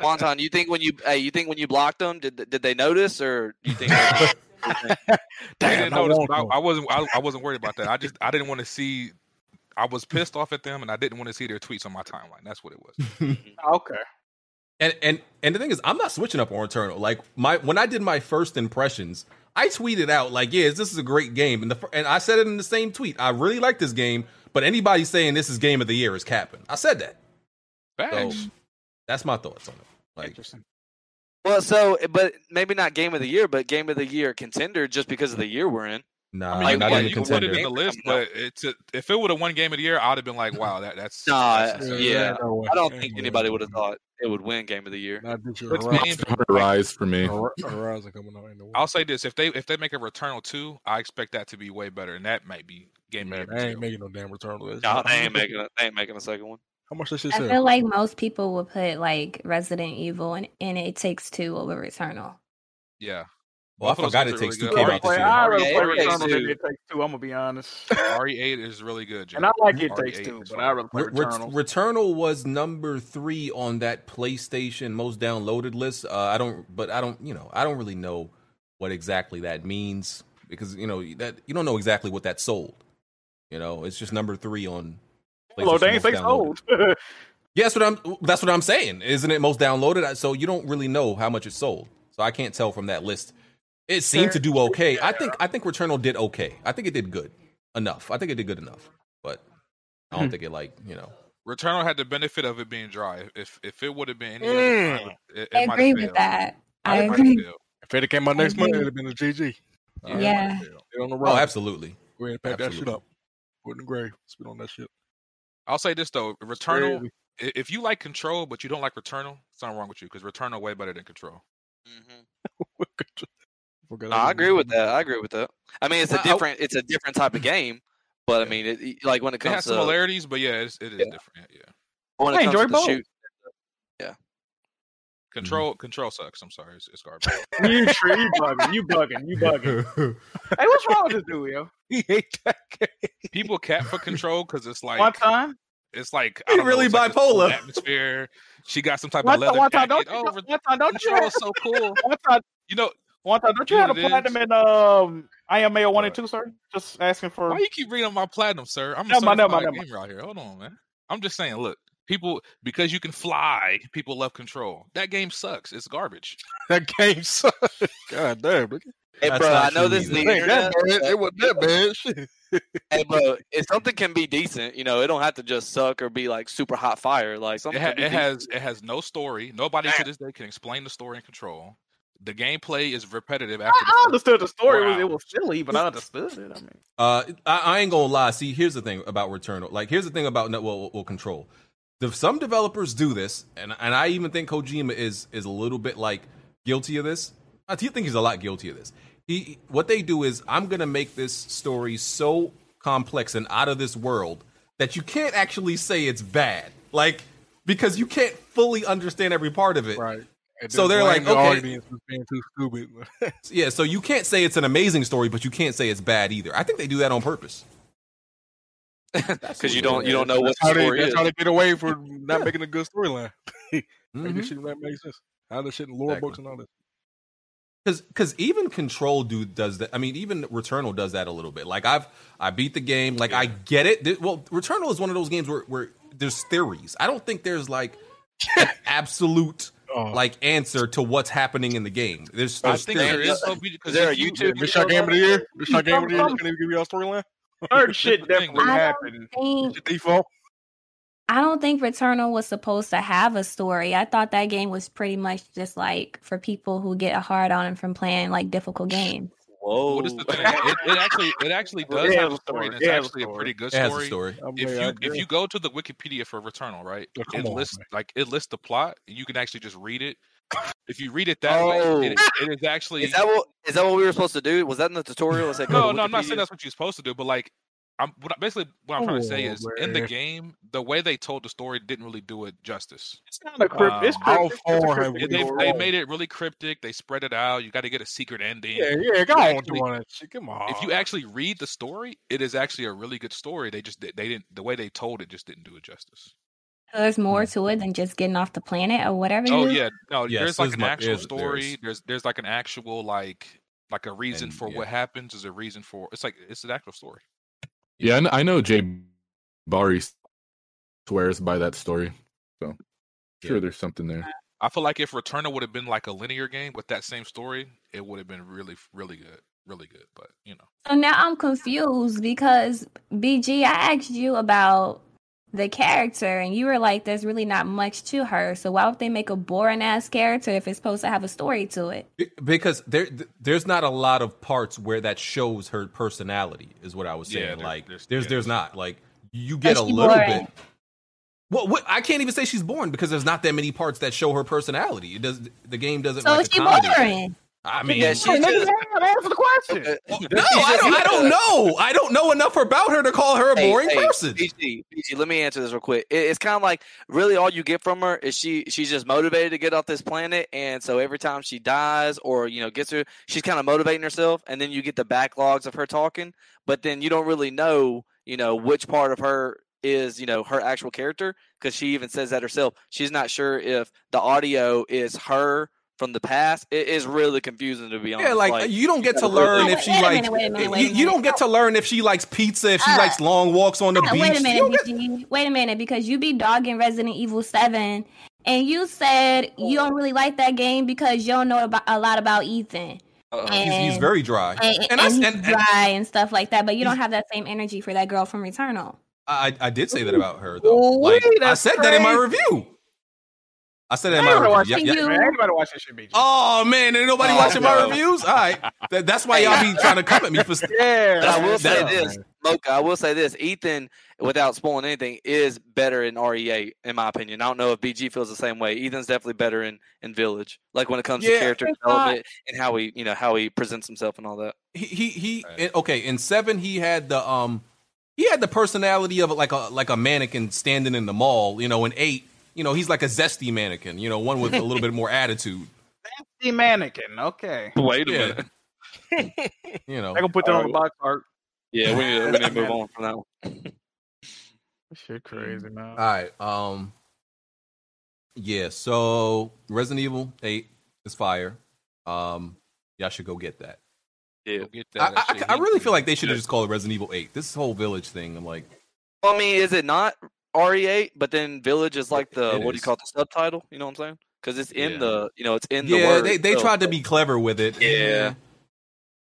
Wonton, you think when you hey, you think when you blocked them, did did they notice, or do you think? [LAUGHS] [LAUGHS] They didn't I notice, want but I. I wasn't. I, I wasn't worried about that. I just I didn't want to see. I was pissed off at them, and I didn't want to see their tweets on my timeline. That's what it was. Mm-hmm. [LAUGHS] Okay. And and and the thing is, I'm not switching up on Returnal. Like my when I did my first impressions, I tweeted out like, "Yes, this is a great game," and the and I said it in the same tweet. I really like this game, but anybody saying this is game of the year is capping. I said that. So that's my thoughts on it. Like, Interesting. Well, so but maybe not game of the year, but game of the year contender just because of the year we're in. nah, I mean, you, not can- even you can put it contender. in the list, but it's a, if it would have won game of the year, I'd have been like, "Wow, that that's." Nah, that's insane. yeah, no. I don't think anybody would have thought it would win game of the year. Not this year. What's Horizon, game? Rise for me. Hor- coming out in the I'll say this: if they if they make a Returnal two, I expect that to be way better, and that might be game Man, of the they year. ain't making no damn return to this. No, they ain't making a, they ain't making a second one. How much that shit I sell? feel like most people would put like Resident Evil and, and It Takes Two over Returnal. Yeah. Well, I Both of forgot it takes really two came out this year. I rather play Returnal than It Takes Two. I'm gonna be honest. RE8 is really good, Jack. And I like It RE8 Takes Two, but. I'd rather play Re- Returnal. Returnal was number three on that PlayStation most downloaded list. Uh, I don't, but I don't, you know, I don't really know what exactly that means because you know that you don't know exactly what that sold. You know, it's just number three on. Hello, PlayStation they ain't most say downloaded. sold. [LAUGHS] Yeah, that's what I'm. That's what I'm saying. Isn't it most downloaded? So you don't really know how much it sold. So I can't tell from that list. It seemed to do okay. I think. I think Returnal did okay. I think it did good enough. I think it did good enough. But I Hmm. don't think it like you know. Returnal had the benefit of it being dry. If if it would have been any Mm. other time, it, it I agree have with failed. that. I It might have agree. If it came out next month, agree. it'd have been a GG. Yeah, it Yeah. Get on the Oh, road. absolutely. Go ahead and pack that shit up. Put it in the grave. Spit on that shit. I'll say this though, Returnal. Crazy. If you like Control but you don't like Returnal, something wrong with you because Returnal way better than Control. [LAUGHS] hmm No, I agree with that. I agree with that. I mean, it's a different it's a different type of game, but I mean, it, like when it It has comes to similarities, but yeah, it's, it is Yeah. different. Yeah, yeah. when I it comes enjoy to both. shoot, Control Control sucks. I'm sorry, it's, it's garbage. [LAUGHS] you true, you bugging, you bugging, you bugging. [LAUGHS] Hey, what's wrong with this dude, yo? [LAUGHS] He hate that game. People cap for Control because it's like One time, it's like He I don't know, really it's like bipolar. atmosphere. She got some type one of time, leather one time, jacket. don't you, Oh, one time, don't you, Control have, is so cool. one time, You know one time, don't you You have know a what it platinum is? in um IMAO one and two, sir? Just asking for. Why you keep reading my platinum, sir? I'm a Never mind, never certified mind, never gamer out here. Hold on, man. I'm just saying, look, people because you can fly, people love control. That game sucks. It's garbage. [LAUGHS] That game sucks. [LAUGHS] God damn. Nigga. hey, That's bro, I know true this is either. the It that internet. bad. It wasn't that bad. [LAUGHS] Shit. Hey, bro, if something can be decent, you know, it don't have to just suck or be like super hot fire. Like It, something ha- it has it has no story. Nobody to this day can explain the story in control. The gameplay is repetitive I, after the I understood the story. It was, it was silly, but I understood it. I mean, Uh, I, I ain't gonna lie. See, here's the thing about Returnal. Like, here's the thing about net well, well, control. The, some developers do this, and and I even think Kojima is is a little bit like guilty of this. I think he's a lot guilty of this. He what they do is I'm gonna make this story so complex and out of this world that you can't actually say it's bad. Like because you can't fully understand every part of it. Right. And So they're like, the okay, being too stupid. [LAUGHS] yeah. So you can't say it's an amazing story, but you can't say it's bad either. I think they do that on purpose. [LAUGHS] because you don't you don't know what that's how the they, story that's is. how they get away from not making a good storyline. [LAUGHS] Make Mhm. this shit that makes sense. How the shit in lore Exactly. books and all that. Because because even Control dude does that. I mean, even Returnal does that a little bit. Like I've I beat the game. Like I get it. Well, Returnal is one of those games where where there's theories. I don't think there's like an [LAUGHS] absolute Oh. like answer to what's happening in the game. There's, I think there theories. is though, because there if a YouTube This shot game of the year. This shot game of the year. Can they give you a storyline? Certain shit definitely. I happened. don't think Your default. I don't think Returnal was supposed to have a story. I thought that game was pretty much just like for people who get a hard on from playing like difficult games. Whoa. What is the thing? It, it [LAUGHS] actually it actually does Yeah, have a story, story. and it's it actually a story. pretty good It has a story. story. If you if you go to the Wikipedia for Returnal, right, Oh, it on, lists man. like it lists the plot, and you can actually just read it. If you read it that way, Oh. it, it is actually Is that what is that what we were supposed to do? Was that in the tutorial? Is that go no, no. I'm not saying that's what you're supposed to do, but like, I'm what, I- basically what I'm trying to say Oh, is in the game, the way they told the story didn't really do it justice. It's kind of cryptic. It's Um, how cryptic. It's a far have cryptic They, they made it really cryptic. They spread it out. You got to get a secret ending. Yeah, yeah, go You on doing that. Come on. If you actually read the story, it is actually a really good story. They just they didn't the way they told it just didn't do it justice. So there's more to it than just getting off the planet or whatever. Oh yeah, no, Yes, there's like an mu- actual story. there's- There's there's like an actual like like a reason And, for yeah. what happens. Is a reason for it's like it's an actual story. Yeah, I kn- I know Jay Barry swears by that story. So sure, Yeah. there's something there. I feel like if Returnal would have been like a linear game with that same story, it would have been really really good, really good. But you know, So now I'm confused because BG, I asked you about the character and you were like, there's really not much to her. So why would they make a boring ass character if it's supposed to have a story to it? Because there there's not a lot of parts where that shows her personality is what I was Yeah, saying. there- like there's- there's yeah, there's, there's- not like you get a little boring? bit. Well, what, I can't even say she's born because there's not that many parts that show her personality. It does the game doesn't So like she accommodate that. boring. I mean, Yeah, she's Hey, nigga, just, oh, answer the question. no, I don't, I don't know. I don't know enough about her to call her a Hey, boring hey, person. BG, BG, let me answer this real quick. It, it's kind of like really all you get from her is she she's just motivated to get off this planet, and so every time she dies or you know gets her, she's kind of motivating herself, and then you get the backlogs of her talking, but then you don't really know you know which part of her is you know her actual character because she even says that herself. She's not sure if the audio is her from the past. It is really confusing to be honest. Yeah, like, you don't get to [LAUGHS] learn really- if she likes. minute, wait a minute, you, don't get to learn if she likes pizza, if she Uh, likes long walks on the Uh, beach. Wait a minute, get- Wait a minute, because you be dogging Resident Evil 7 and you said you don't really like that game because you don't know about, a lot about Ethan. Uh-oh. he's, he's very dry. And, And, and, I, he's and, and dry and stuff like that, but you don't have that same energy for that girl from Returnal. I, I did say that about her though. Ooh, Like I said that in my review. I said that in I ain't my gonna review. watch Yeah, that yeah. man. Ain't nobody watch that shit, BG. Oh man, ain't nobody Oh, watching my reviews. All right, [LAUGHS] That- that's why y'all be trying to come at me for. [LAUGHS] yeah. But I will say that's- this, Mocha. I will say this: Ethan, without spoiling anything, is better in RE8, in my opinion. I don't know if BG feels the same way. Ethan's definitely better in, in Village, like when it comes Yeah. to character development and how he, you know, how he presents himself and all that. He he, he in- okay. In seven, he had the um, he had the personality of like a like a mannequin standing in the mall. You know, in eight, you know, he's like a zesty mannequin. You know, one with a little bit more attitude. [LAUGHS] Zesty mannequin. Okay. wait a Yeah. minute. [LAUGHS] You know, I gonna put that on the box art. Yeah, we need to, we need to move on from that one. [LAUGHS] This shit crazy, man. All right. Um. Yeah. So Resident Evil Eight is fire. Um. Y'all should go get that. Yeah. Go get I, that. That I, I really feel like they should have just called it Resident Evil Eight. This whole village thing. I'm like, I mean, is it not RE8, but then Village is like the It what do you call it, the subtitle? You know what I'm saying? Because it's in Yeah. the, you know, it's in the yeah, word. they they itself. tried to be clever with it. Yeah.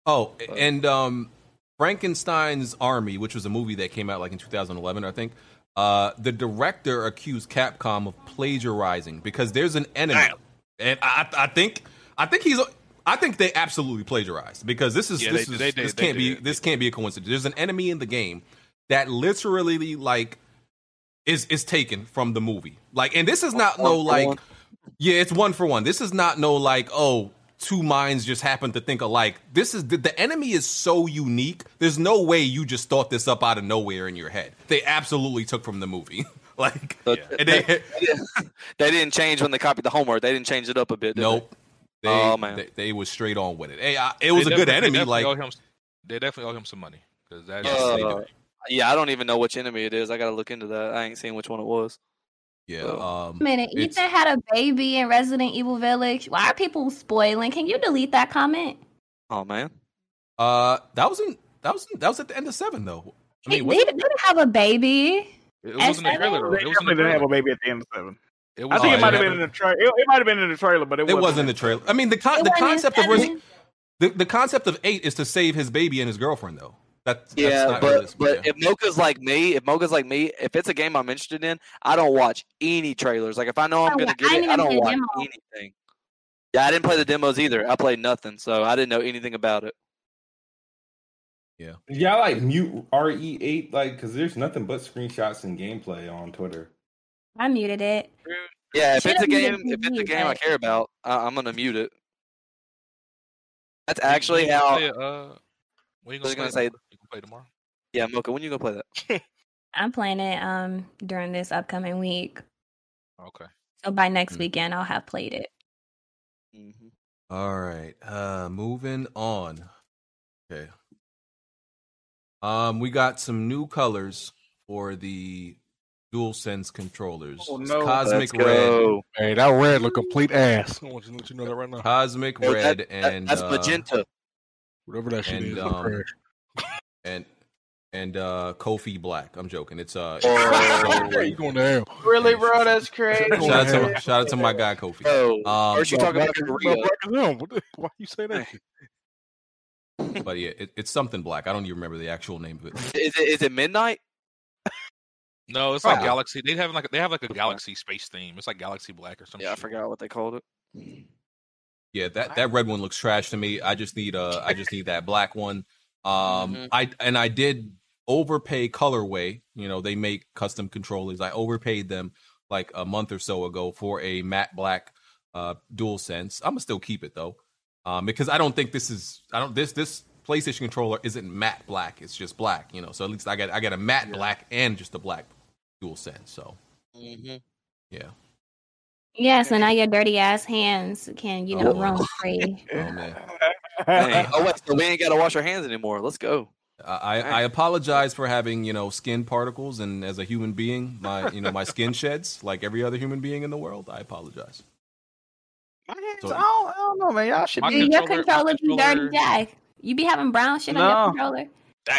Oh, and um, Frankenstein's Army, which was a movie that came out like in 2011, I think. Uh, the director accused Capcom of plagiarizing because there's an enemy, and I, I think I think he's I think they absolutely plagiarized because this is Yeah, this they- is they did, this they can't be did. this can't be a coincidence. There's an enemy in the game that literally like is is taken from the movie. Like, and this is not One no like one. yeah, it's one for one. This is not no like, oh, two minds just happen to think alike. This is the, the enemy is so unique. There's no way you just thought this up out of nowhere in your head. They absolutely took from the movie. [LAUGHS] Like, So and they, they, they didn't change when they copied the homework. They didn't change it up a bit. Did nope. They, Oh, man. they, they was straight on with it. Hey, I, it was They a good definitely- they enemy. Like, him, they definitely owe him some money because that. Yes, they Uh, yeah, I don't even know which enemy it is. I gotta look into that. I ain't seen which one it was. yeah. So- Um, Wait a minute, Ethan had a baby in Resident Evil Village. Why are people spoiling? Can you delete that comment? Oh man, uh, that was in that was that was at the end of seven though. I mean, they was didn't have a baby. It wasn't the S7? trailer though. They It definitely didn't have a baby at the end of seven. It I think Oh, it might have been in the trailer. It, it might have been in the trailer, but it, it wasn't in the trailer. I mean, the con- the concept of seven. The the concept of eight is to save his baby and his girlfriend though. That, that's yeah, not but realistic, but yeah. if Mocha's like me, if Mocha's like me, if it's a game I'm interested in, I don't watch any trailers. Like if I know I'm gonna get didn't it, I don't watch demo. anything. Yeah, I didn't play the demos either. I played nothing, so I didn't know anything about it. Yeah, I like mute RE8, like, because there's nothing but screenshots and gameplay on Twitter. I muted it. Mm. Yeah, if Should've it's a muted game, if it's a PG, game I care about, I, I'm gonna mute it. That's actually When you how. Uh, play when you I was gonna gonna say- it? You can play tomorrow. Yeah, Mocha, when you gonna play that? [LAUGHS] I'm playing it um during this upcoming week. Okay. So by next Mm. weekend I'll have played it. Mm-hmm. All right. Uh moving on. Okay. Um we got some new colors for the DualSense controllers. Oh, no. Cosmic Let's Red. go. Hey, that red look complete ass. [LAUGHS] I want you to let you know that right now. Cosmic Yo, Red that- that- and that's uh, magenta. Whatever that shit and, is. um, [LAUGHS] and and uh Kofi Black. I'm joking. It's uh Oh. Yeah, [LAUGHS] you going to hell. Really, bro? That's crazy. shout out to [LAUGHS] shout out to my guy Kofi. Bro, Um, first you Bro, talk about black Korea. bro, black is him. What the- Why you say that? But yeah, it, it's something black. I don't even remember the actual name of it. Is it is it midnight? No, it's like Probably. Galaxy. They have like they have like a Galaxy space theme. It's like Galaxy Black or something. Yeah, I forgot what they called it. Yeah, that that red one looks trash to me. I just need uh I just need that black one. Um Mhm. I and I did overpay colorway. You know, they make custom controllers. I overpaid them like a month or so ago for a matte black uh dual sense. I'm gonna still keep it though. Um because I don't think this is I don't this this PlayStation controller isn't matte black. It's just black, you know. So at least I got I got a matte black and just a black dual sense. So Mm-hmm. yeah. Yeah, so now your dirty ass hands can, you know, Oh. roam free. [LAUGHS] Oh man. Dang. [LAUGHS] Oh wait, so we ain't gotta wash our hands anymore. Let's go. I, I apologize for having you know skin particles and as a human being my you know my skin sheds like every other human being in the world I apologize. My hands, So- I, don't, I don't know, man. Y'all should My be. Dude, your controller- controller be dirty, Jack. You be having brown shit on your controller.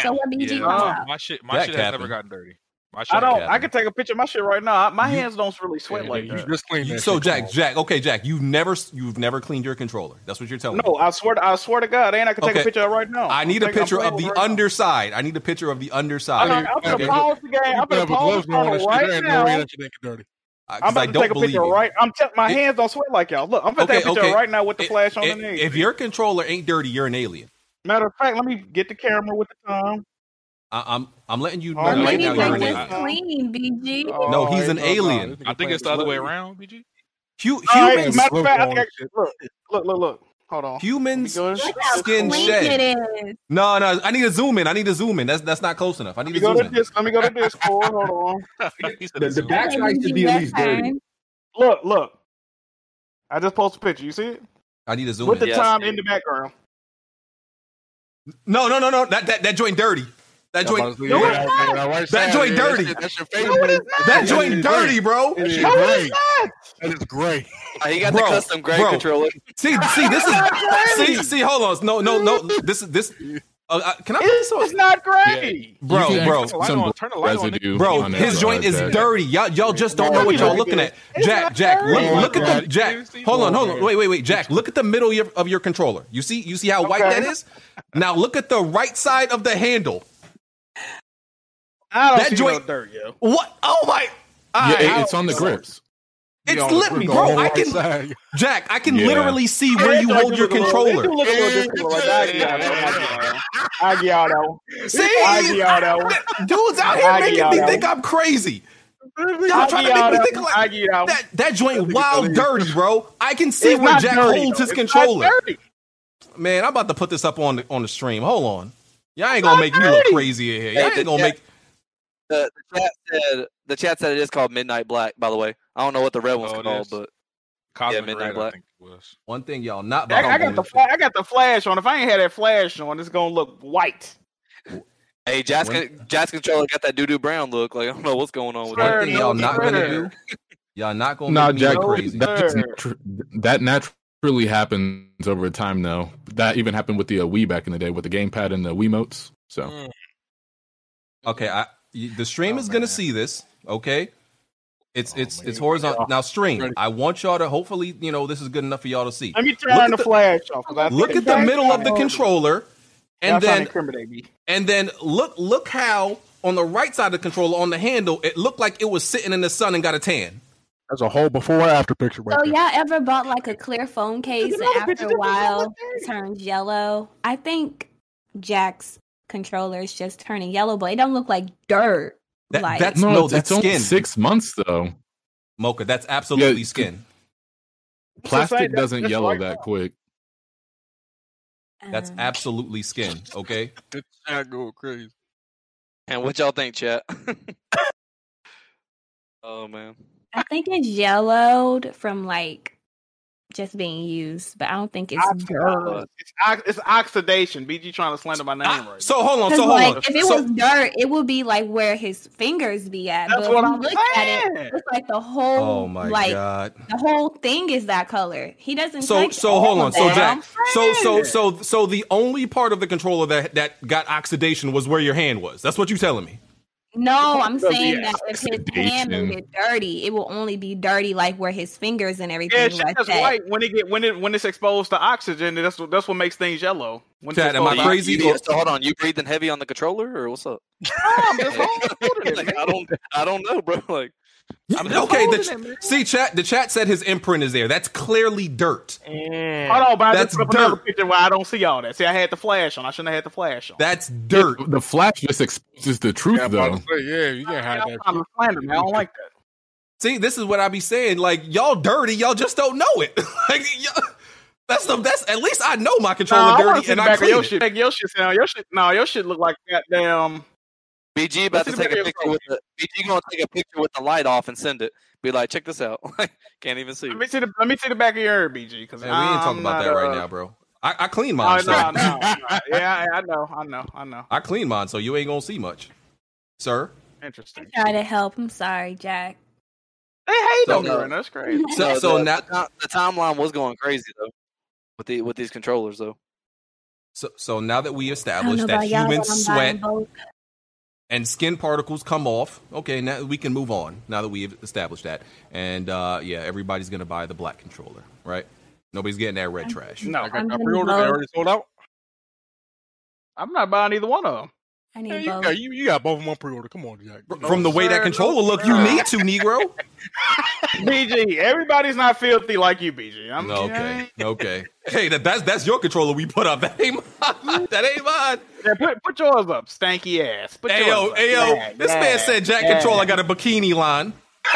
So what BG Yeah, no. my shit, my That shit has never gotten dirty. My I don't. I man. can take a picture of my shit right now. My You- hands don't really sweat Yeah, like you that. just clean that So shit, Jack. Jack okay Jack you've never you've never cleaned your controller that's what you're telling me. No, I swear. To, I swear to God, ain't I can take a picture of right now. I need a I'm taking- I'm picture of the it right now. underside. I need a picture of the underside I'm gonna Okay. pause the game. I'm gonna pause the on channel and shit. right There no now. that shit ain't dirty. I'm because about I to take a picture you. right. I'm t- my It- hands don't sweat like y'all. Look, I'm gonna Okay, take a picture okay. right now with the If- flash on the knee. if your controller ain't dirty, you're an alien. Matter of fact, let me get the camera with the time. I, I'm I'm letting you know Oh, right maybe now they're you're an just alien. clean, BG. No, Oh, he's an alien. This nigga I think it's the other way around, BG. Hu- All right, humans matter of fact, I think I, look, look, look, look. Hold on. humans Let me go- Look how skin clean shed. No, no, I need to zoom in. I need to zoom in. That's that's not close enough. I need Let to zoom to in. this. Let me go to Discord. Hold on. [LAUGHS] The, it's the Zoom. should be at least dirty. Look, look. I just posted a picture. You see it? I need to zoom in. With the. Yes, time dude. in the background. No, no, no, no. That that that joint dirty. That joint No, yeah, it's that- not. that right That side, joint yeah, dirty. That's your face. No, it is not. that That joint is dirty, bro. That is No, great. it's not. That is great. Uh, He got Bro, the custom gray bro. controller. See, see, this is [LAUGHS] see, see. Hold on. No, no, no. [LAUGHS] This is this. Uh, uh, can I? It's, it's not great. Bro, You bro, Turn the light some on, turn the light on, bro. on His joint is Jack. dirty. Y'all, y'all just don't know what y'all looking at. Jack, Jack, look, look at the Jack. Hold on, hold on. Wait, wait, wait. Jack, look at the middle of your, of your controller. You see, you see how white Okay. that is. Now look at the right side of the handle. I don't That see joint- no dirt, yo. What? Oh my! Yeah, Alright, it- it's on the grips. It's Yeah, lit me, bro. I can, side. Jack. I can Yeah. literally see where you hold your look a little- controller. It do look a little different. I give y'all that. [LAUGHS] I give y'all that one. See, I give y'all that one. [LAUGHS] dudes out here making me think I'm crazy. Y'all trying to make me that think like I give y'all that. That joint wild dirty, bro. I can see where Jack holds his controller. Man, I'm about to put this up on the on the stream. Hold on. Y'all ain't gonna make me look crazy in here. Y'all ain't gonna make the, the chat said the chat said it is called Midnight Black. By the way, I don't know what the red one's Oh, called, is? but Cosmic yeah, Midnight Red, I Black. think was. One thing y'all not I, I got the do- I got the flash on. If I ain't had that flash on, it's gonna look white. Hey, Jazz, When- con- Jazz controller got that doo doo brown look. Like I don't know what's going on with One that. thing y'all not gonna do, y'all not gonna Nah, make Jack, go crazy. that's natu- that naturally happens over time, though. That even happened with the uh, Wii back in the day with the gamepad and the Wiimotes. So Mm. Okay, I y- the stream oh, is gonna see this. Okay, it's oh, it's it's horizontal now. Stream. I want y'all to hopefully you know this is good enough for y'all to see. Let me Look turn at the, the- flash off. 'cause I Look at the middle of the controller, and then and then look look how on the right side of the controller on the handle it looked like it was sitting in the sun and got a tan. That's a whole before and after picture right So there. y'all ever bought like a clear phone case and after a while turns yellow? I think Jack's controller is just turning yellow, but it don't look like dirt. That, like that's no, no, that's it's only skin. six months though. Mocha, that's absolutely Yeah, skin. Plastic that's- doesn't that's yellow right that quick. That's um, absolutely skin. Okay. The chat go crazy. And what y'all think, chat? [LAUGHS] oh man. I think it's yellowed from like just being used, but I don't think it's uh, dirt. It's, ox- it's oxidation. BG trying to slander my name right. So hold on. So hold like on. if it So- was dirt, it would be like where his fingers be at. That's but what if I'm look at it, it's like the oh whole oh my like god. the whole thing is that color. He doesn't. So so hold on. So. Jack. So so so so the only part of the controller that that got oxidation was where your hand was. That's what you telling me. No, I'm saying that if his hand made it dirty, it will only be dirty like where his fingers and everything Yeah, was shit that's white when it get when it when it's exposed to oxygen. That's what that's what makes things yellow. When Chad, am I crazy? You, you, so hold on, you breathing heavy on the controller, or what's up? I'm just holding Like. I don't, I don't know, bro. [LAUGHS] Like, I'm just okay, holding the, it, see chat. The chat said his imprint is there. That's clearly dirt. Hold on, but I That's just put up another dirt. picture where I don't see all that. See, I had the flash on. I shouldn't have had the flash on. That's dirt. The flash just exposes the truth, Yeah, though. say, yeah, you can't hide I'm that. trying to slander me. I don't like that. See, this is what I be saying. Like y'all dirty, y'all just don't know it. [LAUGHS] like y'all, that's the that's at least I know my controller Nah, dirty see and I back of clean your it. shit. Your shit sound. Your shit. No, your shit look like goddamn. BG about Let's to see the take a picture with the BG gonna take a picture with the light off and send it. Be like, check this out. [LAUGHS] Can't even see. Let me see the. Let me see the back of your ear, BG because Man, we ain't talking about that right now, bro. I, I clean oh, mine. Oh, so. no, no, no. Yeah, I, I know, I know, I know. I clean mine, so you ain't gonna see much, sir. Interesting. Try to help. I'm sorry, Jack. They hate So- on her, and that's crazy. [LAUGHS] So, so the, now, the, the timeline was going crazy though, with the with these controllers though. so, so now that we I don't know established that about human but I'm buying sweat both. And skin particles come off, okay, now we can move on. Now that we've established that, and uh, yeah, everybody's gonna buy the black controller, right? Nobody's getting that red trash. No, I got I'm that getting pre-order. They already sold out. I'm not buying either one of them. I Yeah, need you, both. got, you, you got both of them on pre-order. Come on, Jack. You know From the way that controller no, look, you need to, Negro. [LAUGHS] BG, everybody's not filthy like you, BG. I'm Okay, okay. Hey, that, that's that's your controller we put up. [LAUGHS] That ain't mine. That ain't mine. Yeah, put put yours up, stanky ass. Put Hey yours yo, up. hey yo, Yeah, this yeah, man said Jack yeah. controller got a bikini line. [LAUGHS]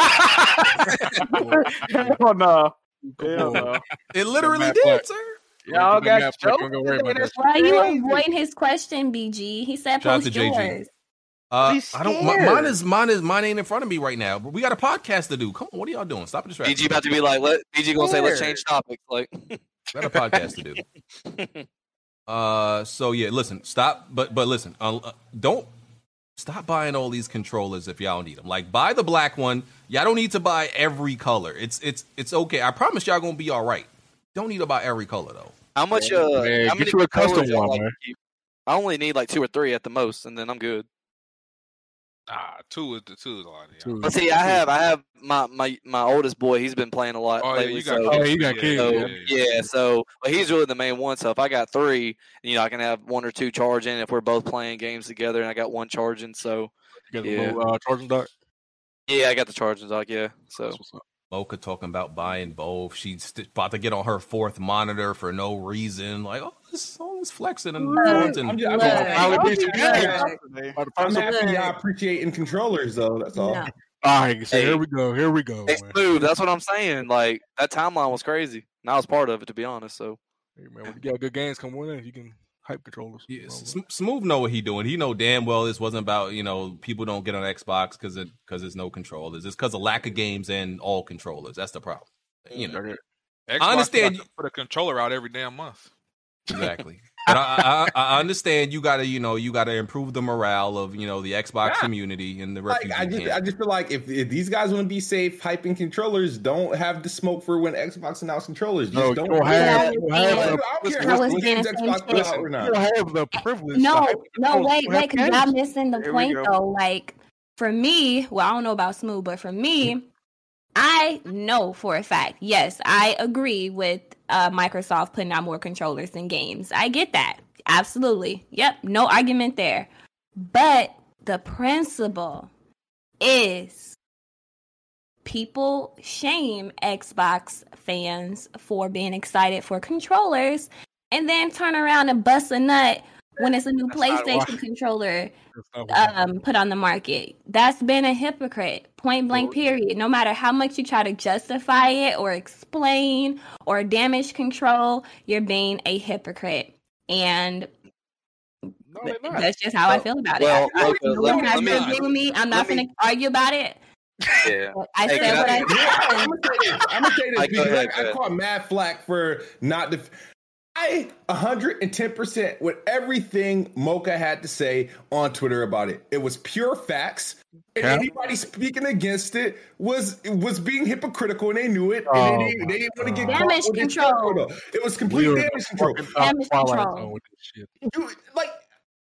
oh no, hell no. It literally did, Black. sir. Y'all got jokes. don't worry about That's. Why are you avoiding his question, BG? He said Shout post to JG. yours. Uh, I don't. mi- scared. mine is mine is mine ain't in front of me right now. But we got a podcast to do. Come on, what are y'all doing? Stop distracting. BG about to be like, let BG gonna say, let's change topics. Like, Got a podcast to do. [LAUGHS] Uh, so yeah, listen, stop, but but listen, uh, uh, don't stop buying all these controllers if y'all need them. Like, buy the black one. Y'all don't need to buy every color. It's it's it's okay. I promise y'all gonna be all right. Don't need to buy every color though. How much? Uh, Man, how get many you a custom controllers y'all one, like man. I only need like two or three at the most, and then I'm good. Ah, two is the two is a lot. Yeah. Two. But see, I have I have my my my oldest boy. He's been playing a lot Oh, yeah, lately. you got so, Oh, you got Yeah, kids. so yeah, yeah, yeah. so but he's really the main one. So if I got three, you know, I can have one or two charging if we're both playing games together, and I got one charging. So You got the Yeah. little uh, charging dock. yeah, I got the charging dock. Yeah, so That's what's up. Mocha talking about buying both. She's st- about to get on her fourth monitor for no reason. Like, oh, this song's flexing and Look, flaunting. I'm just, I'm, just- Finally beat you Look. guys. By the I'm first happy y'all appreciating controllers though. That's all. No. All right, so Hey. here we go. Here we go, Hey, smooth. That's what I'm saying. Like that timeline was crazy, and I was part of it, to be honest. So Hey, man, when you got good games come in, you can hype controllers. Yeah, Smooth know what he doing. He know damn well this wasn't about you know people don't get on Xbox because it because there's no controllers. It's because of lack of games and all controllers. That's the problem. You know, Xbox I understand. got to Put a controller out every damn month. Exactly. But I, I, I understand you gotta, you know, you gotta improve the morale of, you know, the Xbox Yeah. community and the Like I just, camp. I just feel like if, if these guys want to be safe, hyping controllers, don't have the smoke for when Xbox announced controllers. Just No, don't. don't have- you don't have I the- don't care how was many saying games the same Xbox put out or not. don't have the privilege. No, no, wait, wait, because y'all games. missing the Here point though. Like for me, well, I don't know about Smooth, but for me, I know for a fact, yes, I agree with uh, Microsoft putting out more controllers than games. I get that. Absolutely. Yep, no argument there. But the principle is people shame Xbox fans for being excited for controllers and then turn around and bust a nut when it's a new not PlayStation controller That's not what- um, put on the market. That's been a hypocrite, point blank, period. No matter how much you try to justify it or explain or damage control, you're being a hypocrite. And No, that's just how I feel about well, it. I, okay, you let don't me- have let to me- agree with me. I'm not going to argue about it. Yeah. [LAUGHS] I Hey, said can what I- I [LAUGHS] I'm said. gonna say this. I'm gonna say this Like, go because ahead, I, go I ahead. call Mad Flack for not. Def- I 110 percent with everything Mocha had to say on Twitter about it. It was pure facts, and Yeah. anybody speaking against it was was being hypocritical, and they knew it. Oh, and they, oh didn't- they didn't want to get caught Damage with this control. It was complete We damage control. Damage control. Zone with this shit. You like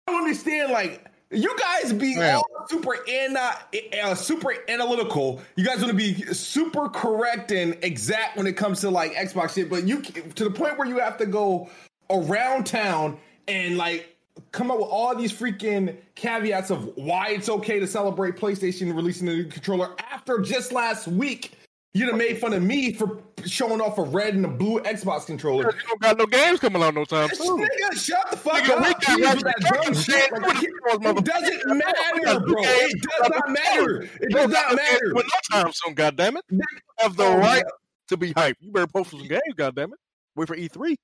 I don't understand like you guys be all super ana- uh, super analytical. You guys want to be super correct and exact when it comes to like Xbox shit, but you to the point where you have to go around town and like come up with all these freaking caveats of why it's okay to celebrate PlayStation releasing a new controller after just last week. You'd have made fun of me for showing off a red and a blue Xbox controller. You don't got no games coming out no time soon. Nigga, shut the fuck Nigga, up. we got Please, Ratchet with that dumb shit. Like, it, it doesn't matter, bro. It does not matter. It does not matter. With no time soon, goddammit. You have the Oh, right to be hyped. You better post some games, goddammit. Wait for E E3.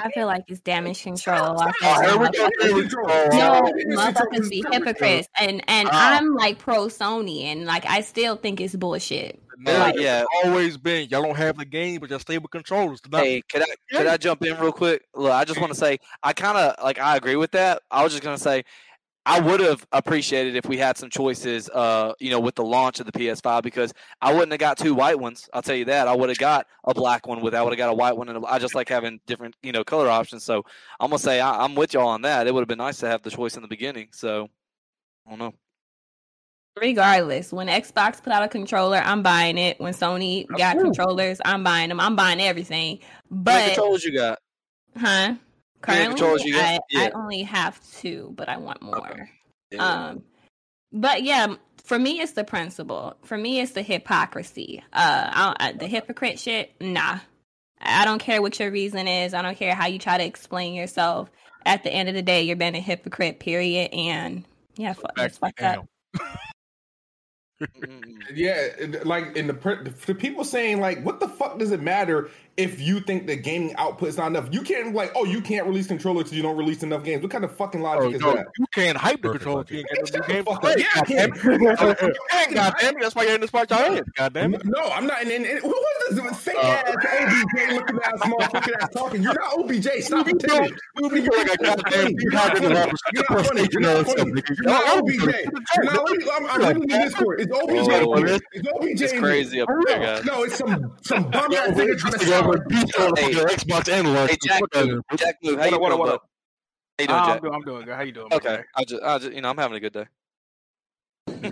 I feel like it's damage control. I feel here we like go. Here. No, motherfuckers be perfect. hypocrites, and and Ah. I'm like pro Sony, and like I still think it's bullshit. Narrative yeah. always been y'all don't have the game, but y'all stay with controllers. Hey, could I could I jump in real quick? Look, I just want to say I kind of like I agree with that. I was just gonna say I would have appreciated if we had some choices, uh, you know, with the launch of the PS5 because I wouldn't have got two white ones. I'll tell you that. I would have got a black one with. I would have got a white one, and a- I just like having different, you know, color options. So I'm gonna say I, I'm with y'all on that. It would have been nice to have the choice in the beginning. So I don't know. Regardless, when Xbox put out a controller, I'm buying it. When Sony got Ooh. controllers, I'm buying them. I'm buying everything. But controllers you got? huh? Currently, got? I, I only have two, but I want more. Yeah. Um, but yeah, for me, it's the principle. For me, it's the hypocrisy. Uh, I, the hypocrite shit. Nah, I don't care what your reason is. I don't care how you try to explain yourself. At the end of the day, you're being a hypocrite. Period. And yeah, fuck, fuck up. [LAUGHS] Mm-mm. Yeah, like in the the people saying like, what the fuck does it matter if you think the gaming output is not enough? You can't like, oh, you can't release controllers because you don't release enough games. What kind of fucking logic Oh, is no, that? you can't hype the controller if you ain't got the no fuck Yeah, I can. You can't, goddammit. That's why you're in the spot y'all in. Goddammit. No, I'm not. And, and, and who was this fake uh, ass OBJ looking ass motherfucking ass talking? You're not OBJ. Stop You pretending. You be like a goddamn You're not dehydrated funny. You're not funny. You're not funny. You're not OBJ. You're not. I'm, I'm looking at Discord. It's OBJ. Whoa. in here. It's OBJ. It's crazy up there, guys. No, it's some some bum ass nigga trying to sell. Hey. your Xbox and Hey, Jack, Move, Jack, Move, how you What up, doing, what bud? up? How you doing, I'm Jack? doing, I'm doing good. How you doing? Okay. I just, I just, you know, I'm having a good day.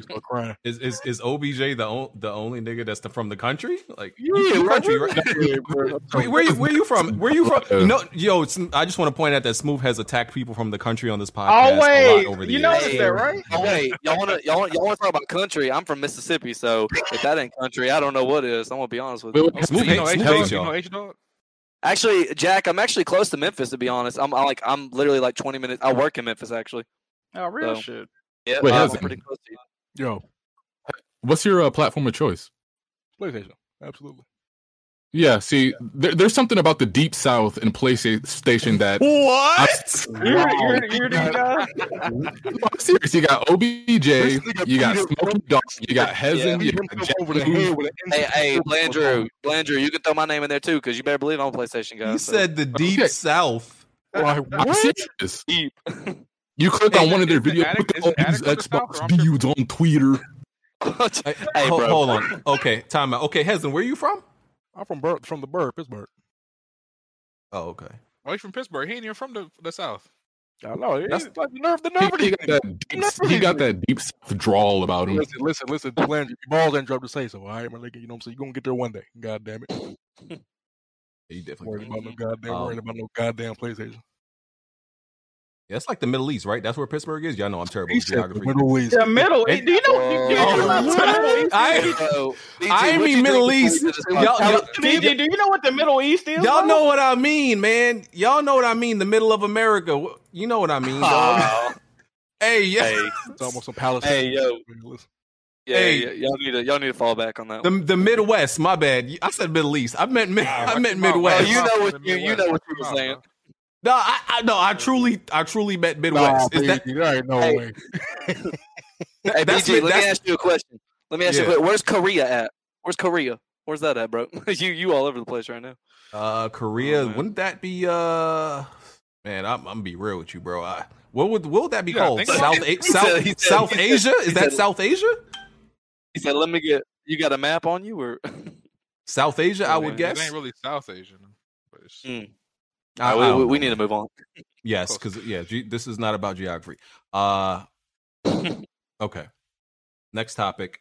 Start crying. Is is is OBJ the on, the only nigga that's the, from the country? Like Yeah, you from like, country, right? yeah. [LAUGHS] Where, where you where you from? Where you from? No, yo, it's, I just want to point out that Smooth has attacked people from the country on this podcast. a lot Always. over the You years. noticed that, right? Oh, wait, y'all want to, y'all, want- y'all want to talk about country? I'm from Mississippi, so if that ain't country, I don't know what is. I'm gonna be honest with you. Smooth You know hates, H Smooth Dog? hates You y'all. know H Dog? Actually, Jack, I'm actually close to Memphis to be honest. I'm I like, I'm literally like 20 minutes. I work in Memphis actually. Oh, real So- shit. Yeah, Wait, I'm how's- pretty close to you. Yo, What's your uh, platform of choice? PlayStation. Absolutely. Yeah, see, there, there's something about the Deep South in PlayStation [LAUGHS] that. What? [LAUGHS] You're, you're, you're the guy. [LAUGHS] I'm serious. You got OBJ, you got Smokey Dog, you got Hezen, you got Jack Hey, hey, Blandrew, Blandrew, you can throw my name in there too, because you better believe I'm a PlayStation guy. You so. said the deep south. I'm serious. Deep. You click Hey, on one of their videos, Attic- look at all these the South, or Xbox I'm on Twitter. [LAUGHS] hey, Ho- bro. hold on. Okay, time out. Okay, Hezen, where are you from? I'm from Bur- from the Burr, Pittsburgh. Oh, okay. Oh, he's from Pittsburgh. He ain't even from the, the South. I know. It's That's- like the nerve, the nerve of he got that deep, he got that deep South drawl about him. Listen, listen, listen, Bland, your balls ain't dropped to say so. All right, my nigga. You know what I'm saying? You're gonna get there one day. God damn it. [LAUGHS] He definitely. Worried about no goddamn Um, worried about no goddamn PlayStation. Yeah, it's like the Middle East, right? That's where Pittsburgh is. Y'all know I'm terrible He with said the geography. Middle East. The Middle East. Do you know? do you know what the [LAUGHS] Middle East I- is? I ain't what mean Middle East. you Y'all, did this y'all, podcast? BG, do you know what the Middle East is? y'all know what I mean, man. Y'all know what I mean. The middle of America. You know what I mean, dog. [LAUGHS] Hey, yeah. Hey, It's almost a Palestine. Hey, yo. [LAUGHS] Yeah, Hey. yeah, y'all need to y'all need to fall back on that. The one. the Midwest. My bad. I said Middle East. I meant mid, I meant your mouth, Oh, Midwest. you know what you you know what Watch you were saying. Mouth, No, I, I no, I truly, I truly met Midwest. Nah, Is that there ain't no Hey. way. [LAUGHS] Hey, BG, mid- let me ask you a question. Let me ask you a question. Where's Korea at? Where's Korea? Where's that at, bro? [LAUGHS] you you all over the place right now. uh Korea? Oh, wouldn't that be uh? Man, I'm, I'm gonna be real with you, bro. I, what would what would that be Yeah, called? South it. A- [LAUGHS] South said- said- South said- Asia? Is that said- South Asia? He said, "Let me get. You got a map on you, or South Asia, I It would guess. It ain't really South Asian. But it's, Mm. I- I we, we need to move on." Yes, because yeah, ge- this is not about geography. Uh, [LAUGHS] okay. Next topic.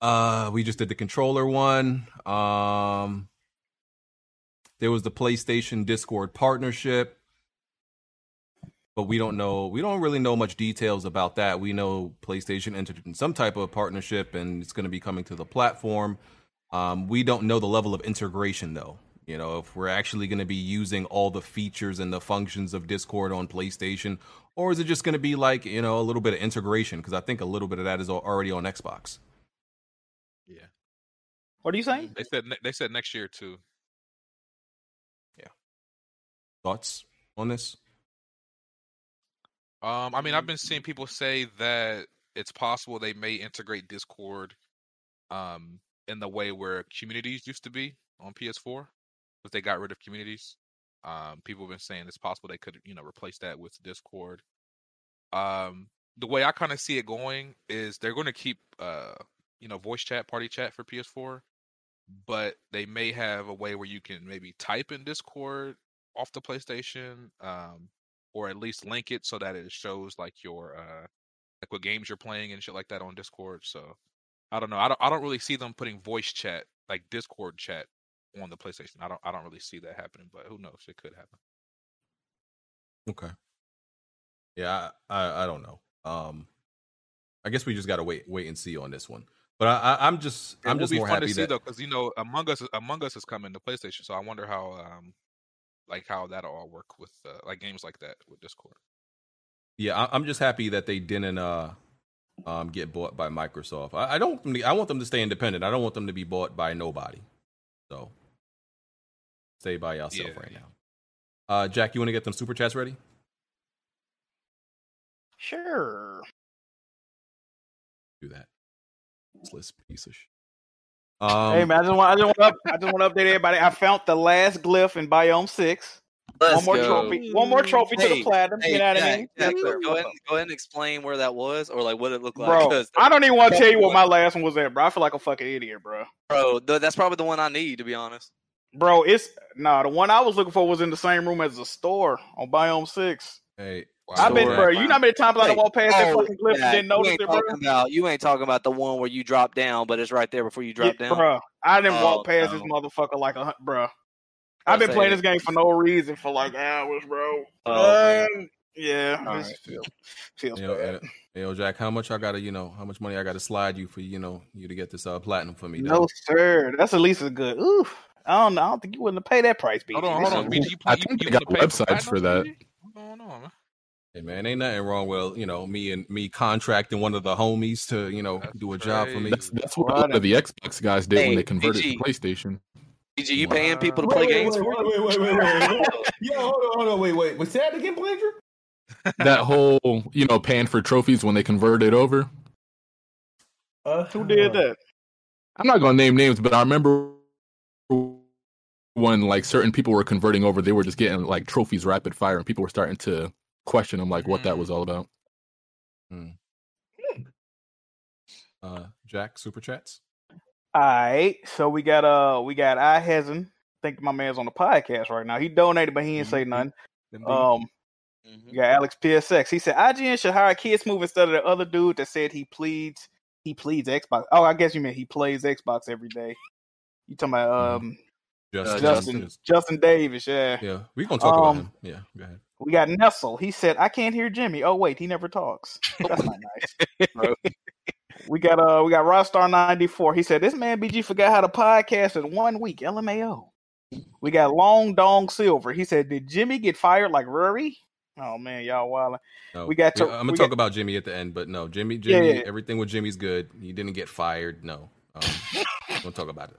Uh, we just did the controller one. Um, there was the PlayStation Discord partnership, but we don't know. We don't really know much details about that. We know PlayStation entered in some type of partnership, and it's going to be coming to the platform. Um, we don't know the level of integration though. You know, if we're actually going to be using all the features and the functions of Discord on PlayStation, or is it just going to be like you know a little bit of integration? Because I think a little bit of that is already on Xbox. yeah. What are you saying? They said they said next year too. Yeah. Thoughts on this? Um, I mean, I've been seeing people say that it's possible they may integrate Discord, um, in the way where communities used to be on PS4, they got rid of communities. Um, people have been saying it's possible they could, you know, replace that with Discord. Um, the way I kind of see it going is they're going to keep, uh, you know, voice chat, party chat for PS4, but they may have a way where you can maybe type in Discord off the PlayStation, um, or at least link it so that it shows like your uh like what games you're playing and shit like that on Discord. So I don't know. I don't I don't really see them putting voice chat like Discord chat on the PlayStation. I don't I don't really see that happening, but who knows? It could happen. Okay. Yeah, I, I I don't know. Um, I guess we just got to wait wait and see on this one. But I, I I'm just It I'm just be more fun happy to see that though, because you know Among Us Among Us is coming to PlayStation, so I wonder how um like how that'll all work with uh, like games like that with Discord. yeah I, I'm just happy that they didn't uh um get bought by Microsoft. I, I don't I want them to stay independent. I don't want them to be bought by nobody. So stay by yourself Yeah, right yeah. now. Uh, Jack, you want to get them super chats ready? Sure. Do that. Useless piece of shit. Um, hey man, I just want I just want to I just want to update everybody. I found the last glyph in Biome Six. Let's one more go. trophy. One more trophy to the Hey, platinum. Hey, you know what I Jack, mean? Jack, go, ahead, go ahead and explain where that was, or like what it looked like. Bro, 'cause- I don't even want to tell you what my last one was at, bro. I feel like a fucking idiot, bro. bro, th- that's probably the one I need to be honest. Bro, it's nah. The one I was looking for was in the same room as the store on Biome Six. Hey, I've been, Store. bro. You know how many times I Hey, done walked past that oh, fucking glyph Jack, and didn't notice you ain't it, bro? talking about you ain't talking about the one where you drop down, but it's right there before you drop Yeah, down. Bro, I didn't Oh, walk past no. this motherfucker like a hun- bro. I'll I've been playing it. this game for no reason for like hours, bro. Oh. Um, yeah, All this right. feel, feels you know, bad. uh, yo, Jack, how much I gotta, you know, how much money I gotta slide you for, you know, you to get this uh platinum for me? No, dog? sir. That's at least as good. Oof. I don't know. I don't think you wouldn't have paid that price, BG. Hold on, hold on, BG. You, I you, think you they got wanna pay for websites for that. BG? What's going on, man? Hey man, ain't nothing wrong with you know me and me contracting one of the homies to you know That's do a job for me. That's that's what a lot of the Xbox guys did Hey, when they converted BG. to PlayStation. BG, you paying people to Wait, play wait, games wait, wait, wait, wait, wait, wait. [LAUGHS] Yo, hold on, hold on, wait, wait. Wait, say that again, Blandrew? that whole you know paying for trophies when they convert it over. Uh, Who did that? I'm not gonna name names, but I remember when like certain people were converting over, they were just getting like trophies rapid fire, and people were starting to question them like what that was all about. Uh, Jack, super chats. All right, so we got uh we got I Hezen. I think my man's on the podcast right now. He donated, but he didn't say nothing. Um, Mm-hmm. we got Alex PSX. He said IGN should hire Kid Smooth instead of the other dude that said he pleads he pleads Xbox. Oh, I guess you mean he plays Xbox every day. You talking about um Justin. Justin Justin. Justin Davis? Yeah, Yeah, we gonna talk about Um, him. Yeah, go ahead. We got Nestle. He said, I can't hear Jimmy. Oh wait, he never talks. That's not nice. we got uh we got Rockstar 94. He said, This man BG forgot how to podcast in one week. LMAO. We got Long Dong Silver. He said, Did Jimmy get fired like Rory? Oh man, y'all wild. No, we got to I'm gonna talk got- about Jimmy at the end, but no, Jimmy, Yeah, Jimmy, yeah. everything with Jimmy's good. He didn't get fired. No, um, [LAUGHS] we'll talk about it.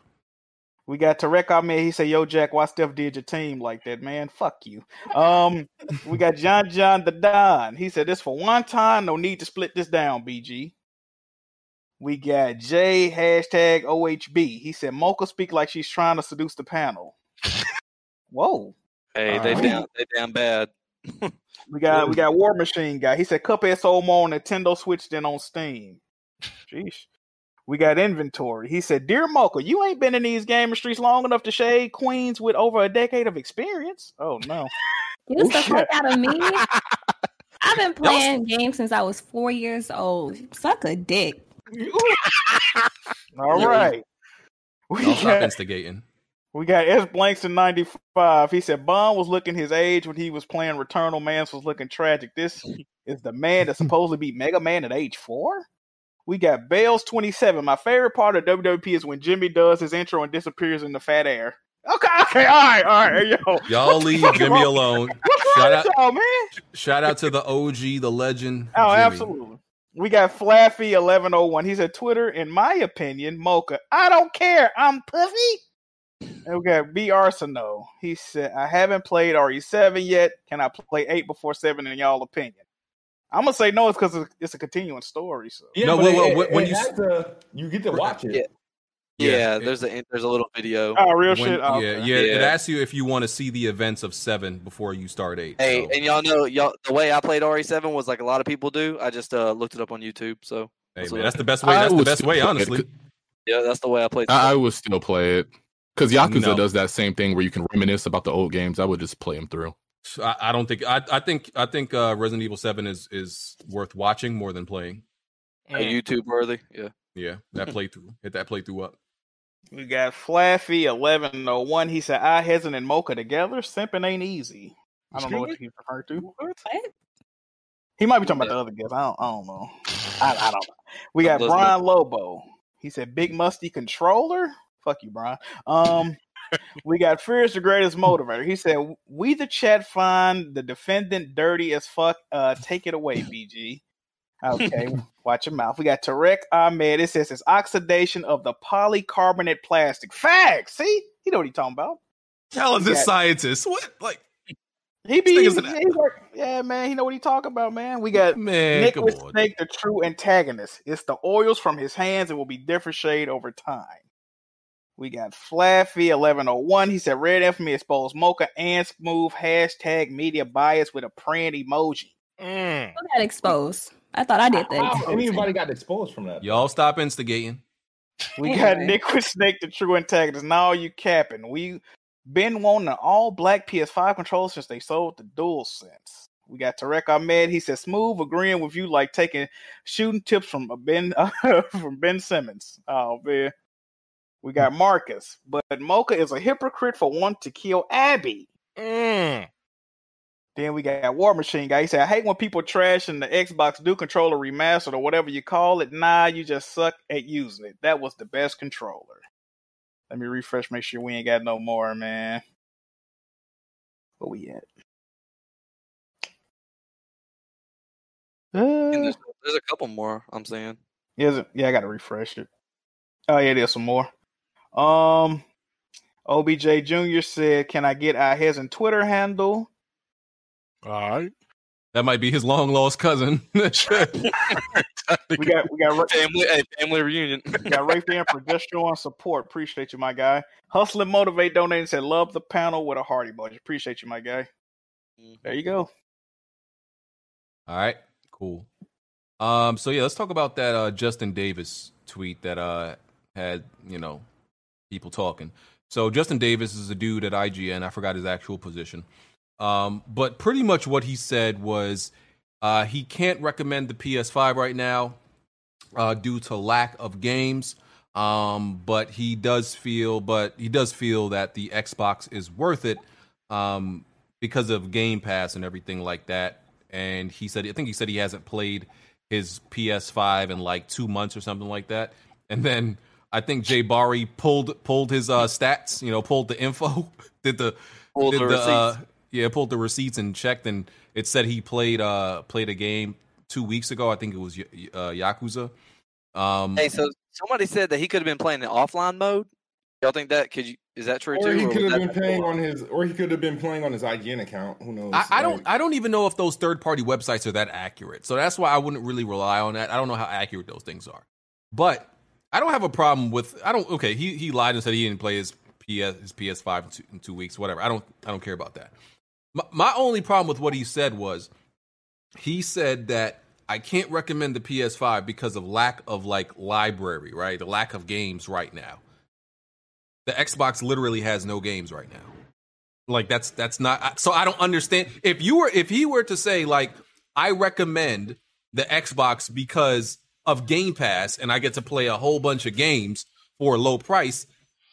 We got Tarek Ahmed. He said, "Yo, Jack, why Steph did your team like that, man? Fuck you." Um, we got John John the Don. He said, "This for one time. No need to split this down, BG." We got J hashtag OHB. He said, "Mocha speak like she's trying to seduce the panel." Whoa. Hey, they Uh, down they down bad. We got we got War Machine guy. He said Cuphead sold more on Nintendo Switch than on Steam. Jeez. We got inventory. He said, "Dear Mocha, you ain't been in these gaming streets long enough to shade queens with over a decade of experience." Oh no. [LAUGHS] You the fuck out of me. [LAUGHS] I've been playing games since I was four years old. Suck a dick. [LAUGHS] All Yeah. right. We Y'all stop got, instigating. we got S Blankston ninety five. He said Bond was looking his age when he was playing Returnal. Mans was looking tragic. This is the man that's supposed to be Mega Man at age four. We got Bales twenty seven. My favorite part of WWP is when Jimmy does his intro and disappears in the fat air. Okay, okay, all right, all right, yo. Y'all leave Jimmy alone. Shout out, y'all, man? shout out to the OG, the legend. Oh, Jimmy. absolutely. We got Flaffy eleven oh one. He said Twitter, in my opinion, Mocha. I don't care. I'm puffy. And we got B Arsenal. He said, I haven't played RE7 yet. Can I play 8 before 7 in y'all opinion? I'm going to say no, it's because it's a continuing story. So Yeah, No, but well, it- well, it- when- when it you s- to- you get to watch it. Yeah. Yeah, Yeah, it- there's a there's a little video. Oh, real When- shit? Oh, yeah, okay. yeah, It asks you if you want to see the events of seven before you start eight. Hey, so, and y'all know y'all the way I played RE7 was like a lot of people do. I just uh, looked it up on YouTube. So hey, that's man, that's the best way. I That's the best way, play it, honestly. yeah, that's the way I played. I, I would still play it because Yakuza No. does that same thing where you can reminisce about the old games. I would just play them through. I, I don't think. I, I think. I think uh, Resident Evil Seven is is worth watching more than playing. Uh, YouTube worthy. Yeah. Yeah, that [LAUGHS] playthrough. Hit that playthrough up. We got Flaffy eleven oh one. He said, I Hezen and Mocha together. Simping ain't easy. I don't know what Excuse he referred to. What? He might be talking about the other guys. I don't, I don't know. I, I don't know. We got Brian Lobo. He said, "Big musty controller." Fuck you, Brian. Um, we got Fear's the greatest motivator. He said, "We the chat find the defendant dirty as fuck. Uh, take it away, BG." Okay, [LAUGHS] watch your mouth. We got Tarek Ahmed. It says it's oxidation of the polycarbonate plastic. Facts. See, you know what he's talking about. This got- scientist? What? Like, He be, he, he work, yeah, man. He know what he talking about, man. We got man, Nicholas. Snake, the true antagonist. It's the oils from his hands. It will be different shade over time. We got Flaffy eleven oh one. He said Red Infamy exposed Mocha and Smooth hashtag media bias with a praying emoji. Mm. Who got exposed? I thought I did that. How anybody got exposed from that? Y'all stop instigating. We got Anyway. Nicholas Snake, the true antagonist. Now you capping. We been wanting an all black PS5 controller since they sold the Dual Sense. We got Tarek Ahmed. He said smooth agreeing with you like taking shooting tips from a Ben [LAUGHS] from Ben Simmons. Oh man. We got Marcus, but Mocha is a hypocrite for wanting to kill Abby. Mm. Then we got War Machine guy. He said, I hate when people trash in the Xbox Duke controller remastered or whatever you call it. Nah, you just suck at using it. That was the best controller. Let me refresh, make sure we ain't got no more, man. Where we at? Uh, there's, there's a couple more. I'm saying. is it? Yeah, I gotta refresh it. Oh yeah, there's some more. Um OBJ Jr. said, "Can I get our his and Twitter handle?" All right. That might be his long lost cousin. [LAUGHS] [LAUGHS] We got we got Ra- Family, hey, family reunion. we got Ray Fan for just showing support. Appreciate you, my guy. Hustle and motivate. Donate and said, "Love the panel with a hearty budget." Appreciate you, my guy. There you go. All right, cool. Um, so yeah, let's talk about that uh, Justin Davis tweet that uh had you know people talking. So Justin Davis is a dude at IGN. I forgot his actual position, um, but pretty much what he said was uh, he can't recommend the PS5 right now uh, due to lack of games. Um, but he does feel, but he does feel that the Xbox is worth it um, because of Game Pass and everything like that. And he said, I think he said he hasn't played his PS5 in like two months or something like that. And then I think Jay Bari pulled pulled his uh, stats, you know, pulled the info, [LAUGHS] did the Pulled did the uh, yeah, pulled the receipts and checked, and it said he played uh played a game two weeks ago. I think it was Y- uh, Yakuza. Um, Hey, so somebody said that he could have been playing in offline mode. Y'all think that? Could you? Is that true Or too? he or could have been playing on his, or he could have been playing on his IGN account. Who knows? I, I don't I don't even know if those third party websites are that accurate. So that's why I wouldn't really rely on that. I don't know how accurate those things are. But I don't have a problem with I don't okay, he he lied and said he didn't play his PS his PS5 in two, in two weeks, whatever. I don't I don't care about that. My, my only problem with what he said was he said that I can't recommend the PS5 because of lack of like library, right? The lack of games right now. The Xbox literally has no games right now. Like that's that's not so I don't understand if you were if he were to say like I recommend the Xbox because of Game Pass and I get to play a whole bunch of games for a low price,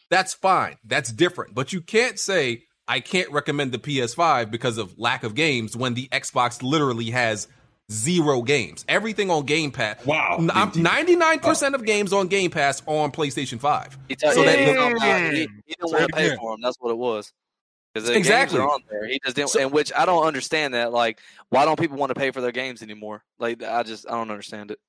that's fine. That's different. But you can't say I can't recommend the PS5 because of lack of games when the Xbox literally has zero games. Everything on Game Pass. Wow. Ninety nine percent of games on Game Pass are on PlayStation Five. He, t- So yeah, that- he, was he, he didn't want to pay for them. That's what it was. Because the Exactly. games are on there. He just didn't. So- and which I don't understand that. Like, why don't people want to pay for their games anymore? Like, I just I don't understand it.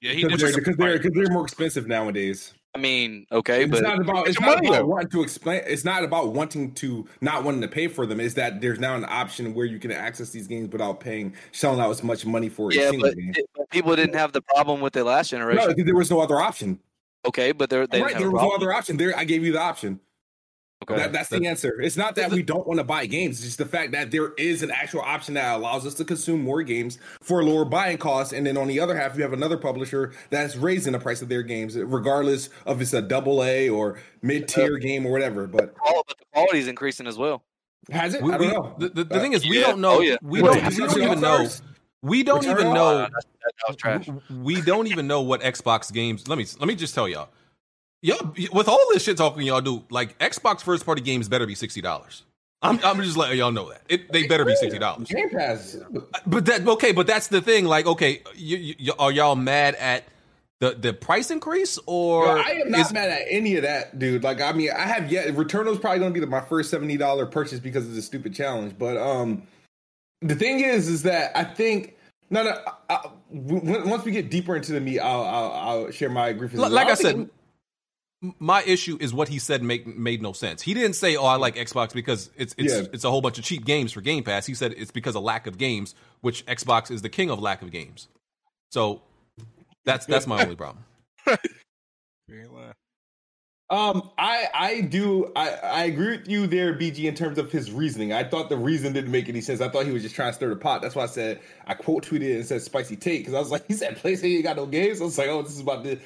Yeah, he because they're, because they're because they're more expensive nowadays. I mean, okay, It's but not about it's not about wanting to explain. It's not about wanting to not wanting to pay for them. Is that there's now an option where you can access these games without paying, shelling out as much money for a yeah, single but, game. but people didn't have the problem with the last generation. because there was no other option. Okay, but they're, they right, didn't have there a was no other option. There, I gave you the option. Okay. That, that's the answer. It's not that we don't want to buy games. It's just the fact that there is an actual option that allows us to consume more games for lower buying costs. And then on the other half, you have another publisher that's raising the price of their games, regardless of it's a double A or mid tier game or whatever. But Qual- but the quality is increasing as well. has it? We, I don't we- know. The, the, the Uh, thing is, we yeah. don't know. Oh, yeah. We don't. We don't even know. We don't Return even All? know. That, that was trash. We don't even know what Xbox games. Let me let me just tell y'all. Y'all with all this shit talking y'all do, like Xbox first party games better be sixty dollars. I'm I'm just letting y'all know that it, they better be sixty dollars. Game Pass. But that okay, but that's the thing. Like, okay, you, you, are y'all mad at the the price increase or Yo, I am not is- mad at any of that, dude. Like, I mean, I have yet. Returnal's probably going to be the, my first seventy dollar purchase because of the stupid challenge. But um, the thing is, is that I think no, no. I, I, w- once we get deeper into the meat, I'll I'll, I'll share my grievances. like I said, my issue is what he said make, made no sense. He didn't say, "Oh, I like Xbox because it's it's Yeah. it's a whole bunch of cheap games for Game Pass." He said it's because of lack of games, which Xbox is the king of lack of games. So that's [LAUGHS] that's my only problem. You ain't lying. Um, I I do I I agree with you there, BG, in terms of his reasoning. I thought the reason didn't make any sense. I thought he was just trying to stir the pot. That's why I said I quote tweeted and said spicy take because I was like, [LAUGHS] he said PlayStation ain't got no games. I was like, oh, this is about to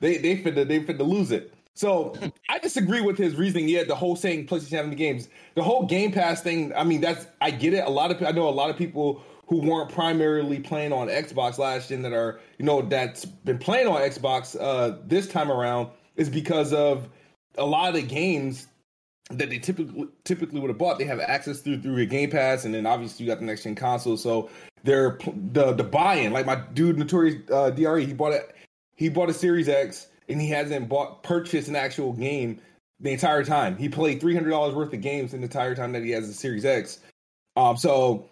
they they finna they finna lose it. So [LAUGHS] I disagree with his reasoning. Yeah, the whole saying PlayStation having the games, the whole Game Pass thing. I mean, that's I get it. A lot of I know a lot of people who weren't primarily playing on Xbox last gen that are you know that's been playing on Xbox uh, this time around is because of a lot of the games that they typically typically would have bought. They have access through through a Game Pass, and then obviously you got the next gen console. So they're the the buy-in. Like my dude, Notorious uh, Dre, he bought it. He bought a Series X, and he hasn't bought purchased an actual game the entire time. He played three hundred dollars worth of games in the entire time that he has a Series X. Um, so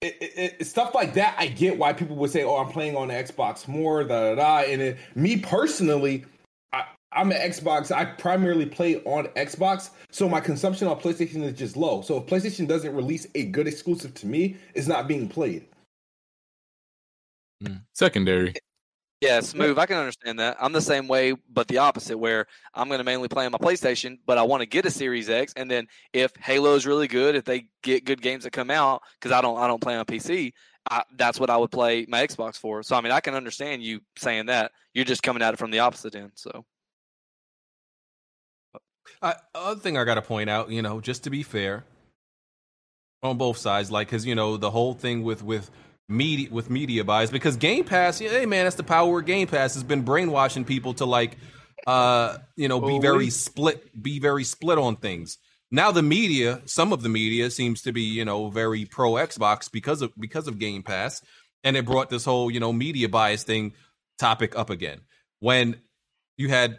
it, it, it, stuff like that, I get why people would say, "Oh, I'm playing on the Xbox more." Da da da. And it, me personally, I, I'm an Xbox. I primarily play on Xbox, so my consumption on PlayStation is just low. So if PlayStation doesn't release a good exclusive to me, it's not being played. Secondary. Yeah, smooth. [LAUGHS] I can understand that. I'm the same way, but the opposite, where I'm going to mainly play on my PlayStation, but I want to get a Series X, and then if Halo is really good, if they get good games that come out, because I don't, I don't play on PC, I, that's what I would play my Xbox for. So I mean, I can understand you saying that. You're just coming at it from the opposite end. So I, other thing I got to point out, you know, just to be fair, on both sides, like, because you know the whole thing with with media with media buys, because Game Pass, yeah, hey man, that's the power of Game Pass has been brainwashing people to like, uh, you know, be very split, be very split on things. Now the media, some of the media seems to be, you know, very pro Xbox because of because of Game Pass, and it brought this whole, you know, media bias thing topic up again. When you had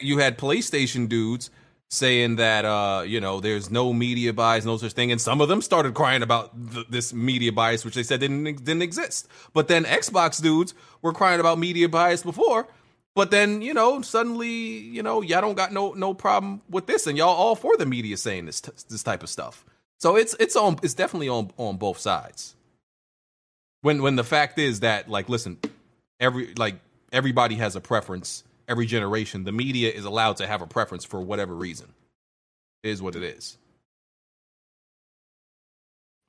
you had PlayStation dudes saying that uh you know there's no media bias no such thing. And some of them started crying about th- this media bias which they said didn't didn't exist. But then Xbox dudes were crying about media bias before. But then you know suddenly you know y'all don't got no no problem with this. And y'all all for the media saying this t- this type of stuff. So it's it's on it's definitely on on both sides. When when the fact is that like listen every like everybody has a preference every generation, the media is allowed to have a preference for whatever reason. It is what it is.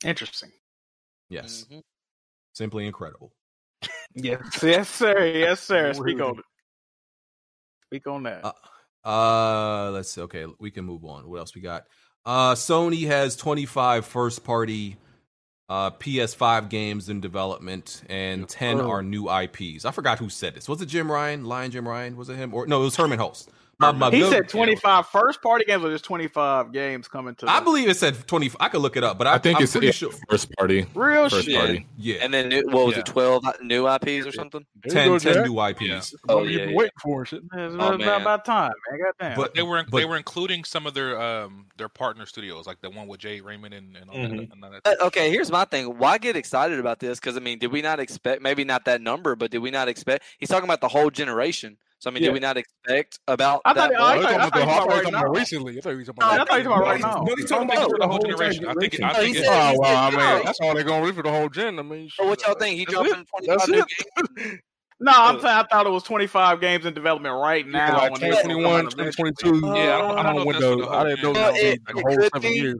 Interesting. Yes. Simply incredible. [LAUGHS] Yes, yes, sir. Yes, sir. [LAUGHS] Speak on it. Speak on that. Uh, uh let's see. Okay, we can move on. What else we got? Uh Sony has 25 first party uh PS5 games in development and 10 Oh. are new IPs. I forgot who said this. Was it Jim Ryan? Lion Jim Ryan? Was it him? Or no, it was Hermen Hulst. My, my he said 25 first party games or just 25 games coming to I the- believe it said 20 I could look it up, but I, I think I'm it's pretty yeah, sure first party. Real first shit. party. yeah. and then new, what was Yeah. it? Twelve new IPs or something? There 10, go, 10 new IPs. Oh What you yeah, been yeah. waiting for and shit. It's Oh, about, man. about time, man. Goddamn. But- They were but- they were including some of their um their partner studios, like the one with Jade Raymond and, and all Mhm. that. And that. Uh, okay, here's my thing. Why get excited about this? Because I mean, did we not expect? Maybe not that number, but did we not expect? He's talking about the whole generation. So I mean, Yeah. did we not expect about I that? thought- Oh, I you thought- talking I about the thought I thought you were talking about right now. recently. I thought you were talking No, I about thought you were talking about right now. no, he's talking about for the whole generation. I think, I he think said- it's, Oh he well, I mean, that's all they're gonna read for the whole gen. I mean, what y'all think? He that's dropping 25 new games? [LAUGHS] No, I'm saying I thought it was 25 games in development right Yeah, now. like when they were coming 2021, out eventually. 2022. Yeah, I don't- I don't know if that's for I didn't know that Well, it- like it could be. years.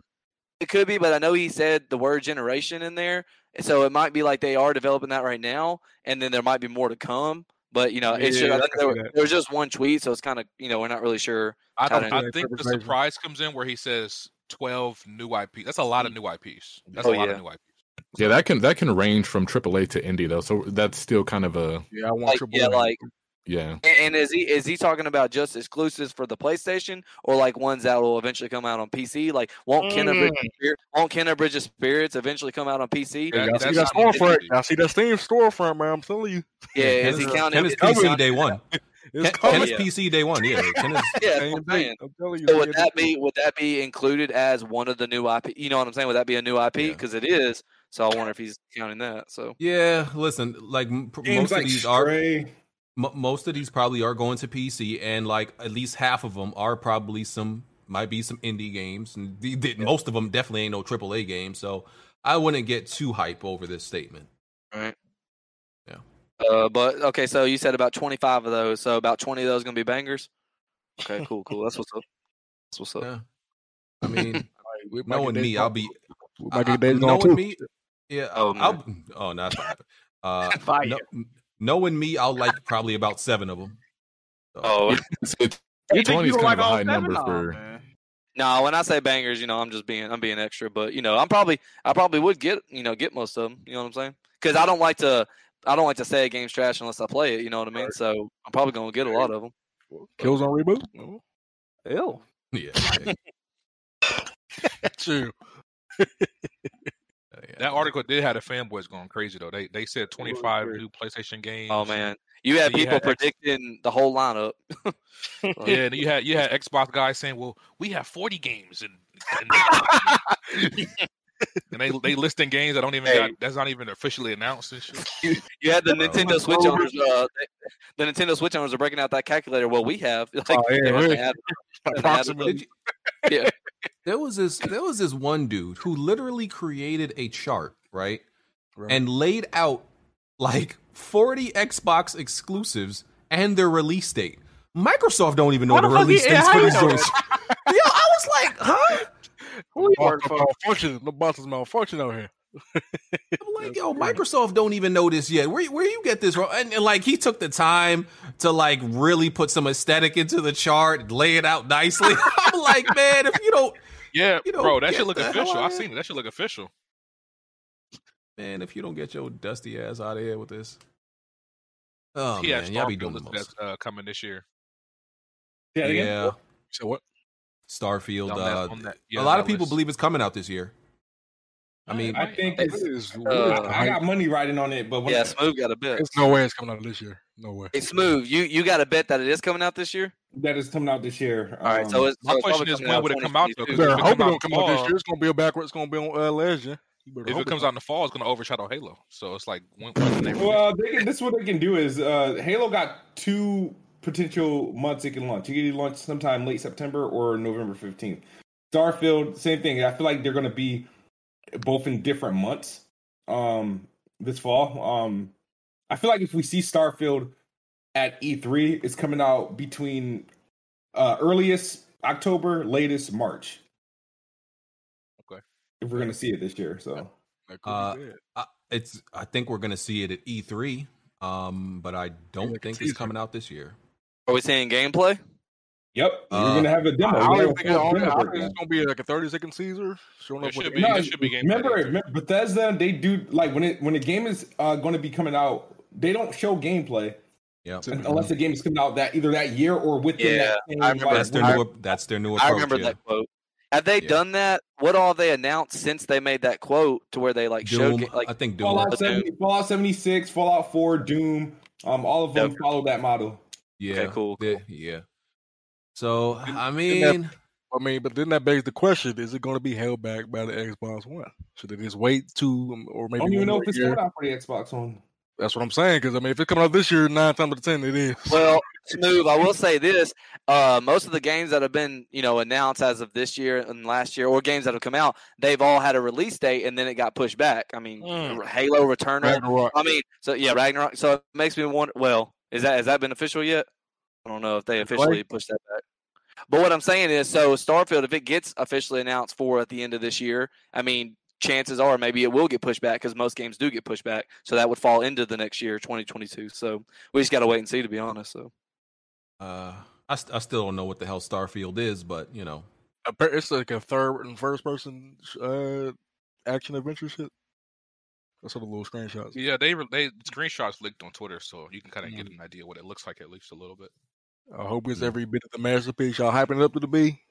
It could be, but I know he said the word generation in there, so it might be like they are developing that right now, and then there might be more to come. But you know, it's just, Yeah, I I think can there, see were- that. there was just one tweet, so it's kind of you know we're not really sure. I, don't, I think the interpretation. surprise comes in where he says 12 new IPs. That's a lot of mm. new IPs. That's Oh, a lot yeah. of new IPs. Yeah, that can that can range from AAA to indie though. So that's still kind of a Yeah, I want Like, triple yeah, like yeah. And, and is he is he talking about just exclusives for the PlayStation or like ones that will eventually come out on PC? Like won't Kena Bridge of mm. Spirit, won't Kena Bridge of Spirits eventually come out on PC? Hey, That- see that's that storefront? easy. Y'all see that Steam storefront, man? I'm telling you, Yeah, is he Ken is- counting? Ken is is he PC day one. [LAUGHS] it's Ken, coming. Ken is Yeah. PC day one. Yeah, Ken is, [LAUGHS] Yeah, what I'm saying. I'm telling you. So would that be would that be included as one of the new IP? You know what I'm saying? Would that be a new IP? Yeah. Because it is. So I wonder if he's counting that. So yeah. Listen, like Games most like of these are Stray. M- most of these probably are going to PC, and like at least half of them are probably some might be some indie games, and the, the, most of them definitely ain't no AAA games. So I wouldn't get too hype over this statement. right. Yeah. Uh, but okay, so you said about 25 of those. So about 20 of those gonna be bangers. Okay, cool, cool. That's what's up. That's what's up. Yeah. I mean, [LAUGHS] We might knowing me, I'll be we I- might I- get knowing too. me. Yeah. Oh, I'll, oh no, that's not. Uh, [LAUGHS] Fire. no- knowing me, I'll like probably about seven of them. Oh It's, it's, You think 20 you is kind like of a all high seven? number No, for. man. no, when I say bangers, you know, I'm just being I'm being extra. But you know, I'm probably I probably would get you know get most of them. You know what I'm saying? Because I don't like to I don't like to say a game's trash unless I play it. You know what I mean? So I'm probably gonna get a lot of them. Kills on reboot. Oh, Ew. Yeah. yeah, [LAUGHS] True. [LAUGHS] yeah. That article did have the fanboys going crazy though. They they said 25 new PlayStation oh, games. Oh man, you had You people had X- predicting the whole lineup. [LAUGHS] [LAUGHS] Yeah, and you had you had Xbox guys saying, "Well, we have 40 games." And, [LAUGHS] and and they they listing games that don't even Hey. got that's not even officially announced and shit. [LAUGHS] You, you had the Nintendo Switch owners. Uh, the Nintendo Switch owners are breaking out that calculator. Well, we have. [LAUGHS] Like, Oh, yeah, they must yeah. have- they have- Approximately. Yeah. [LAUGHS] There was this there was this one dude who literally created a chart, right? And laid out like 40 Xbox exclusives and their release date. Microsoft don't even know How the the release he- dates for these know joints. Yo, I was like, huh? Who you Boss is for? malfunction. The boss is malfunction out here. I'm [LAUGHS] like, yo, Microsoft don't even know this yet. Where where you get this from? And, and, like he took the time to like really put some aesthetic into the chart, lay it out nicely. [LAUGHS] [LAUGHS] I'm like, man, if you don't Yeah, You don't bro, that should look official. I've seen it. That should look official. man, if you don't get your dusty ass out of here with this. Oh he has man, y'all be doing the listed most. as, uh, coming this year. Yeah. Yeah. So what? Starfield. Uh, that- yeah, a lot of people list. believe it's coming out this year. I mean, I think it's, Uh, I, I got money riding on it, but when Yeah, Smooth got a bet. There's no way it's coming out this year. No way. Hey, Smooth, you you got a bet that it is coming out this year. that is coming out this year. All right, um, so it's My so it's question probably is, when would it come out, though? 2022. 'Cause Better it hope it come out don't come out this year. It's gonna be a backward. It's gonna be on uh, last year. You better If it comes out in the fall, it's going to overshadow Halo. So it's like when, when they [LAUGHS] Well, they can, this is what they can do is uh, Halo got two potential months it can launch. You can either launch sometime late September or November fifteenth. Starfield, same thing. I feel like they're going to be both in different months um, this fall. Um, I feel like if we see Starfield at E3, it's coming out between uh, earliest October, latest March. Okay. If we're going to see it this year, so Uh. I, it's. I think we're gonna see it at E3, um, but I don't like a think it's coming out this year. Are we seeing gameplay? yep, Uh, we're going to have a demo. I We're don't gonna think, have a I full don't, think it's gonna be like a 30 second Caesar showing It up should the be. No, it should be gameplay remember, remember, Bethesda, they do like when it when a game is uh, going to be coming out, they don't show gameplay Yeah, unless the game is coming out that either that year or within Yeah, that. Same, I remember like, that's their window. new. That's their new approach. I remember yeah. that quote. Have they Yeah. done that? What all they announced since they made that quote to where they like showed Doom. like I think Doom. Fallout seventy, Fallout seventy six, Fallout four, Doom. Um, all of them Yep. follow that model. Yeah. Okay, cool, they- cool. yeah. So I didn't mean, I mean, but then that begs the question: Is it going to be held back by the Xbox One? Should they just wait two um, or I maybe don't even know if it's year? coming out for the Xbox One. That's what I'm saying. Because I mean, if it's coming out this year, nine times out of ten, it is. Well, smooth. I will say this: uh, most of the games that have been, you know, announced as of this year and last year, or games that have come out, they've all had a release date and then it got pushed back. I mean, Mm. Halo Returnal. Ragnarok. I mean, so yeah, Ragnarok. So it makes me wonder. Well, is that has that been official yet? I don't know if they officially pushed that back. But what I'm saying is, so Starfield, if it gets officially announced for at the end of this year, I mean, chances are maybe it will get pushed back because most games do get pushed back. So that would fall into the next year, 2022. So we just got to wait and see, to be honest. So. uh, I, st- I still don't know what the hell Starfield is, but you know, It's like a third and first person uh, action adventure shit. That's what the little screenshots. Yeah, they they screenshots leaked on Twitter, so you can kind of Mm. get an idea what it looks like at least a little bit. I hope it's every bit of the masterpiece y'all hyping it up to the be.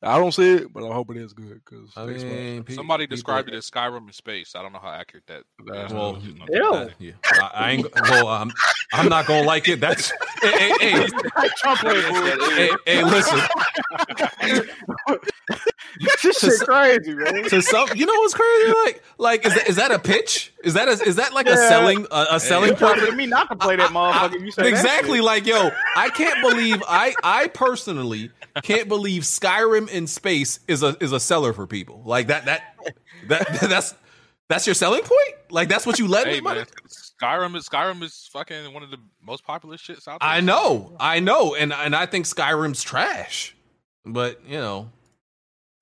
I don't see it, but I hope it is good. Because I mean, pe- Somebody people- described it as Skyrim in space. I don't know how accurate that. is. Well, mm-hmm. Just know that- yeah, I, I, ain't. Well, I'm. I'm not gonna like it. That's hey, hey, hey, [LAUGHS] hey, hey, listen. [LAUGHS] This To shit s- crazy, man. To some, you know what's crazy? Like, like is that, is that a pitch? Is that a, is that like a selling a, a selling You point? get me not to play that motherfucker. if you say exactly shit. like yo i can't believe i i personally can't believe skyrim in space is a is a seller for people like that that that [LAUGHS] that's that's your selling point like that's what you led Hey with money? man, Skyrim is Skyrim is fucking one of the most popular shits out there. i know i know and and i think skyrim's trash but you know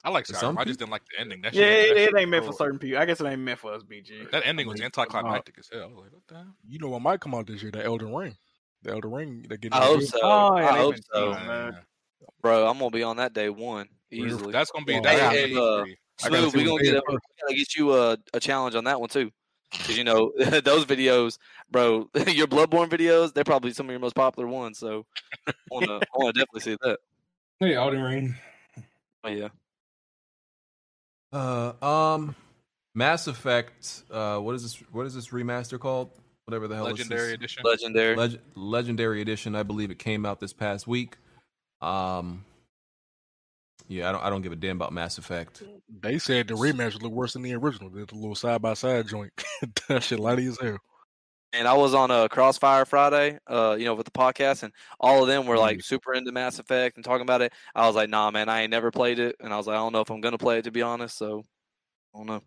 I like Skyrim. some I just didn't like the ending. That Yeah, shit, it, that it shit ain't meant for certain people. I guess it ain't meant for us, BG. That ending was anticlimactic as hell. I was like, what the hell? you know what might come out this year? The Elden Ring. The Elden Ring. They get I hope so. Oh, I hope so, man. bro. I'm gonna be on that day one easily. That's gonna be Well, that's Hey, gonna hey, be uh, free. I gotta Smooth, we what gonna get a, we first. gotta get you a, a challenge on that one too, because you know [LAUGHS] those videos, bro. [LAUGHS] your Bloodborne videos, they're probably some of your most popular ones. So I wanna, I definitely see that. Hey, Elden Ring. Oh yeah, uh um mass effect uh what is this what is this remaster called whatever the hell Legendary is. edition. legendary. Leg- legendary edition i believe it came out this past week um Yeah, I don't I don't give a damn about Mass Effect. They said the rematch looked worse than the original. The little side by side joint. [LAUGHS] that shit lighty as hell. And I was on a Crossfire Friday, uh, you know, with the podcast, and all of them were like super into Mass Effect and talking about it. I was like, nah, man, I ain't never played it, and I was like, I don't know if I'm gonna play it to be honest. So, I don't know.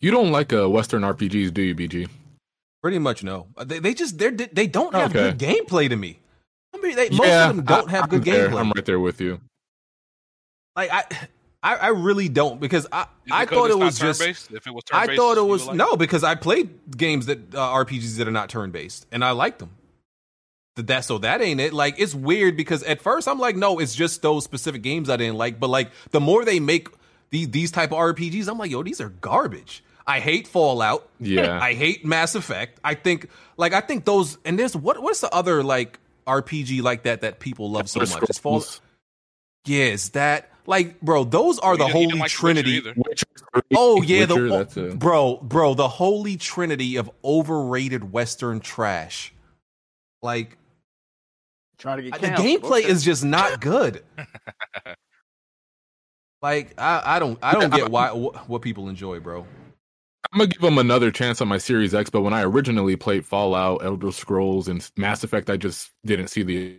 You don't like uh, Western RPGs, do you, BG? Pretty much no. Uh, They, they just they they don't have Okay. good gameplay to me. I mean, they, most yeah, of them don't I- have I'm good there. gameplay. I'm right there with you. Like I, I, I really don't because I, I thought it was just. turn-based? If it was I turn-based, I thought it was like no because I played games that uh, RPGs that are not turn based and I liked them. That that so that ain't it. Like it's weird because at first I'm like, no, it's just those specific games I didn't like. But like the more they make these these type of RPGs, I'm like, yo, these are garbage. I hate Fallout. Yeah. I hate Mass Effect. I think like I think those and there's what what's the other like RPG like that that people love so much? It's Fallout. Scrolls. Yes, that like bro, those are the holy like trinity. either. Oh yeah, Witcher, the a- bro, bro, the holy trinity of overrated Western trash. Like Trying to get the gameplay Okay. is just not good. [LAUGHS] like I, I don't, I don't get why what people enjoy, bro. I'm gonna give them another chance on my Series X, but when I originally played Fallout, Elder Scrolls, and Mass Effect, I just didn't see the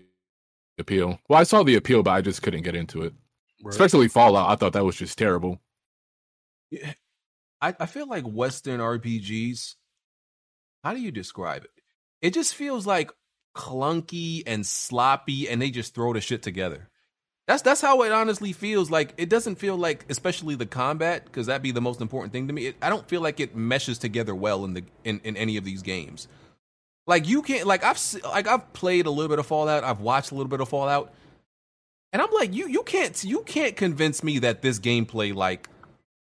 appeal. Well, I saw the appeal, but I just couldn't get into it. Especially Fallout, I thought that was just terrible. I, I feel like Western RPGs. How do you describe it? It just feels like clunky and sloppy, and they just throw the shit together. That's that's how it honestly feels. Like it doesn't feel like, especially the combat, because that'd be the most important thing to me. It, I don't feel like it meshes together well in the in, in any of these games. Like you can't like I've like I've played a little bit of Fallout. I've watched a little bit of Fallout, and I'm like you you can't you can't convince me that this gameplay like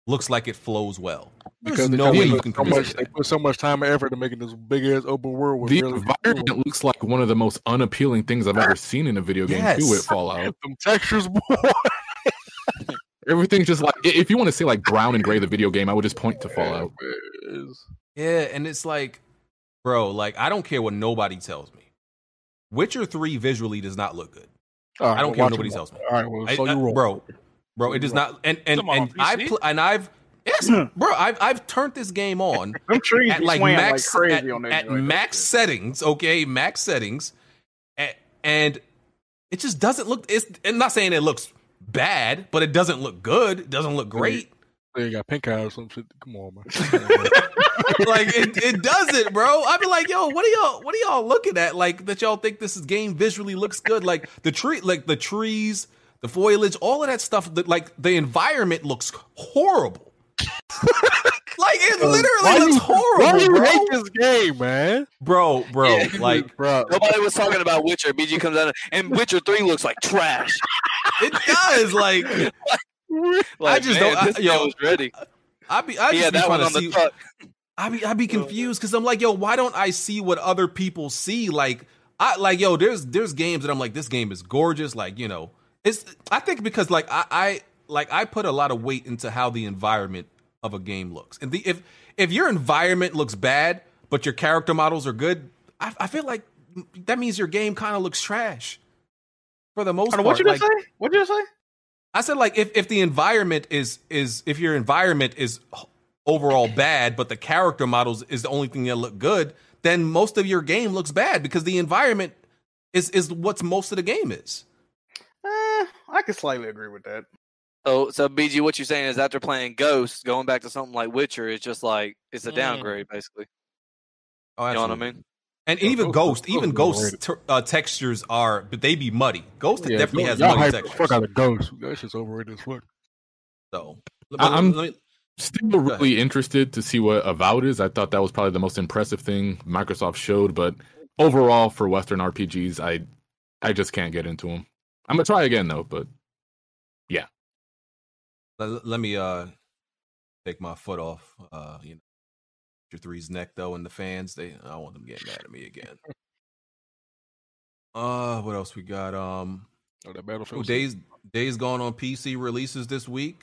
looks like it flows well. There's Because they no way you can convince much, they put so much time and effort to making this big ass open world. With The really environment looks like one of the most unappealing things I've ever seen in a video game too Yes. with Fallout. [LAUGHS] Them textures, boy. [LAUGHS] Everything's just like if you want to say like brown and gray the video game, I would just point to Fallout. Yeah, and it's like, bro, like I don't care what nobody tells me. Witcher Three visually does not look good. All right, I don't well, care what watch nobody it. tells me. All right, well, so I- you wrong. bro, bro, it does not. And and Come on, and I pl- and I've yes, hmm. bro, I've I've turned this game on [LAUGHS] Them trees at like max like crazy at, on at joint. max settings. Okay, max settings, and, and it just doesn't look. It's. I'm not saying it looks bad, but it doesn't look good. It doesn't look great. They got pink eye or some shit. Come on, man. [LAUGHS] like it, it doesn't, bro. I'd be like, yo, what are y'all what are y'all looking at? Like that y'all think this is game visually looks good. Like the tree like the trees, the foliage, all of that stuff, that like the environment looks horrible. [LAUGHS] like it literally why looks you- horrible, why you bro. hate this game, man? Bro, bro, Yeah. like bro. Nobody was talking about Witcher. BG comes out and Witcher Three looks like trash. it does. Like [LAUGHS] [LAUGHS] Like, just man, don't- I- This yo, yo, was ready. I be I just Yeah, be that trying one to on the truck. I be I be oh, confused because I'm like, yo, why don't I see what other people see? Like, I like, yo, there's there's games that I'm like, this game is gorgeous. Like, you know, it's I think because like I, I like I put a lot of weight into how the environment of a game looks, and the if if your environment looks bad but your character models are good, I, I feel like that means your game kind of looks trash for the most part. what you just Like, say? What you just say? I said like if if the environment is is if your environment is overall bad, but the character models is the only thing that look good, then most of your game looks bad because the environment is is what's most of the game is. Eh, I can slightly agree with that. So, so BG, what you're saying is after playing Ghost, going back to something like Witcher, it's just like it's a Mm. downgrade, basically. Oh, You know what I mean? And Yeah, even Ghost- Ghost, even Ghost is Ghost ter- uh, textures are, but they be muddy. Ghost Yeah, definitely has y'all muddy hype the textures. fuck out of Ghost. That shit's overrated as fuck. So, I- I'm- let me- Still really interested to see what Avowed is. I thought that was probably the most impressive thing Microsoft showed, but overall for Western RPGs, I I just can't get into them. I'm gonna try again though, but yeah. let, let me uh take my foot off. Uh, you know, your three's neck though, and the fans they I don't want them getting mad at me again. Uh, what else we got? Um, Oh, that Battlefield. oh, days days gone on PC releases this week.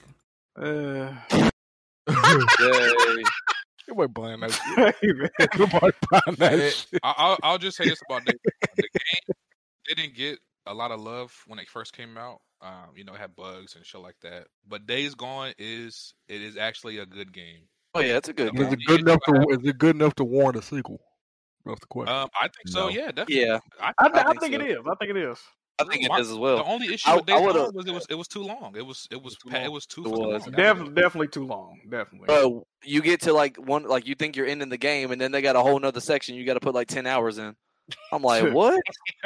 Uh, [LAUGHS] Yay. You wasn't that shit. Nobody buying that [LAUGHS] [LAUGHS] shit. I, I'll, I'll just say this about the, the game. Didn't get a lot of love when it first came out. Um, you know, it had bugs and shit like that. But Days Gone is it is actually a good game. Oh yeah, it's a good Is it good enough to have- is it good enough to warrant a sequel? That's the question. Um, I think so. No. Yeah, definitely. Yeah, I, I, I I, think think so. is. I think it is. I think it My- as well. The only issue I- with I Days Gone was it was it was too long. It was it was too pa- long. it was too It was. long. Definitely, definitely too long. Definitely. Bro, you get to like one, like you think you're ending the game, and then they got a whole nother section you got to put like ten hours in. I'm like, [LAUGHS] what?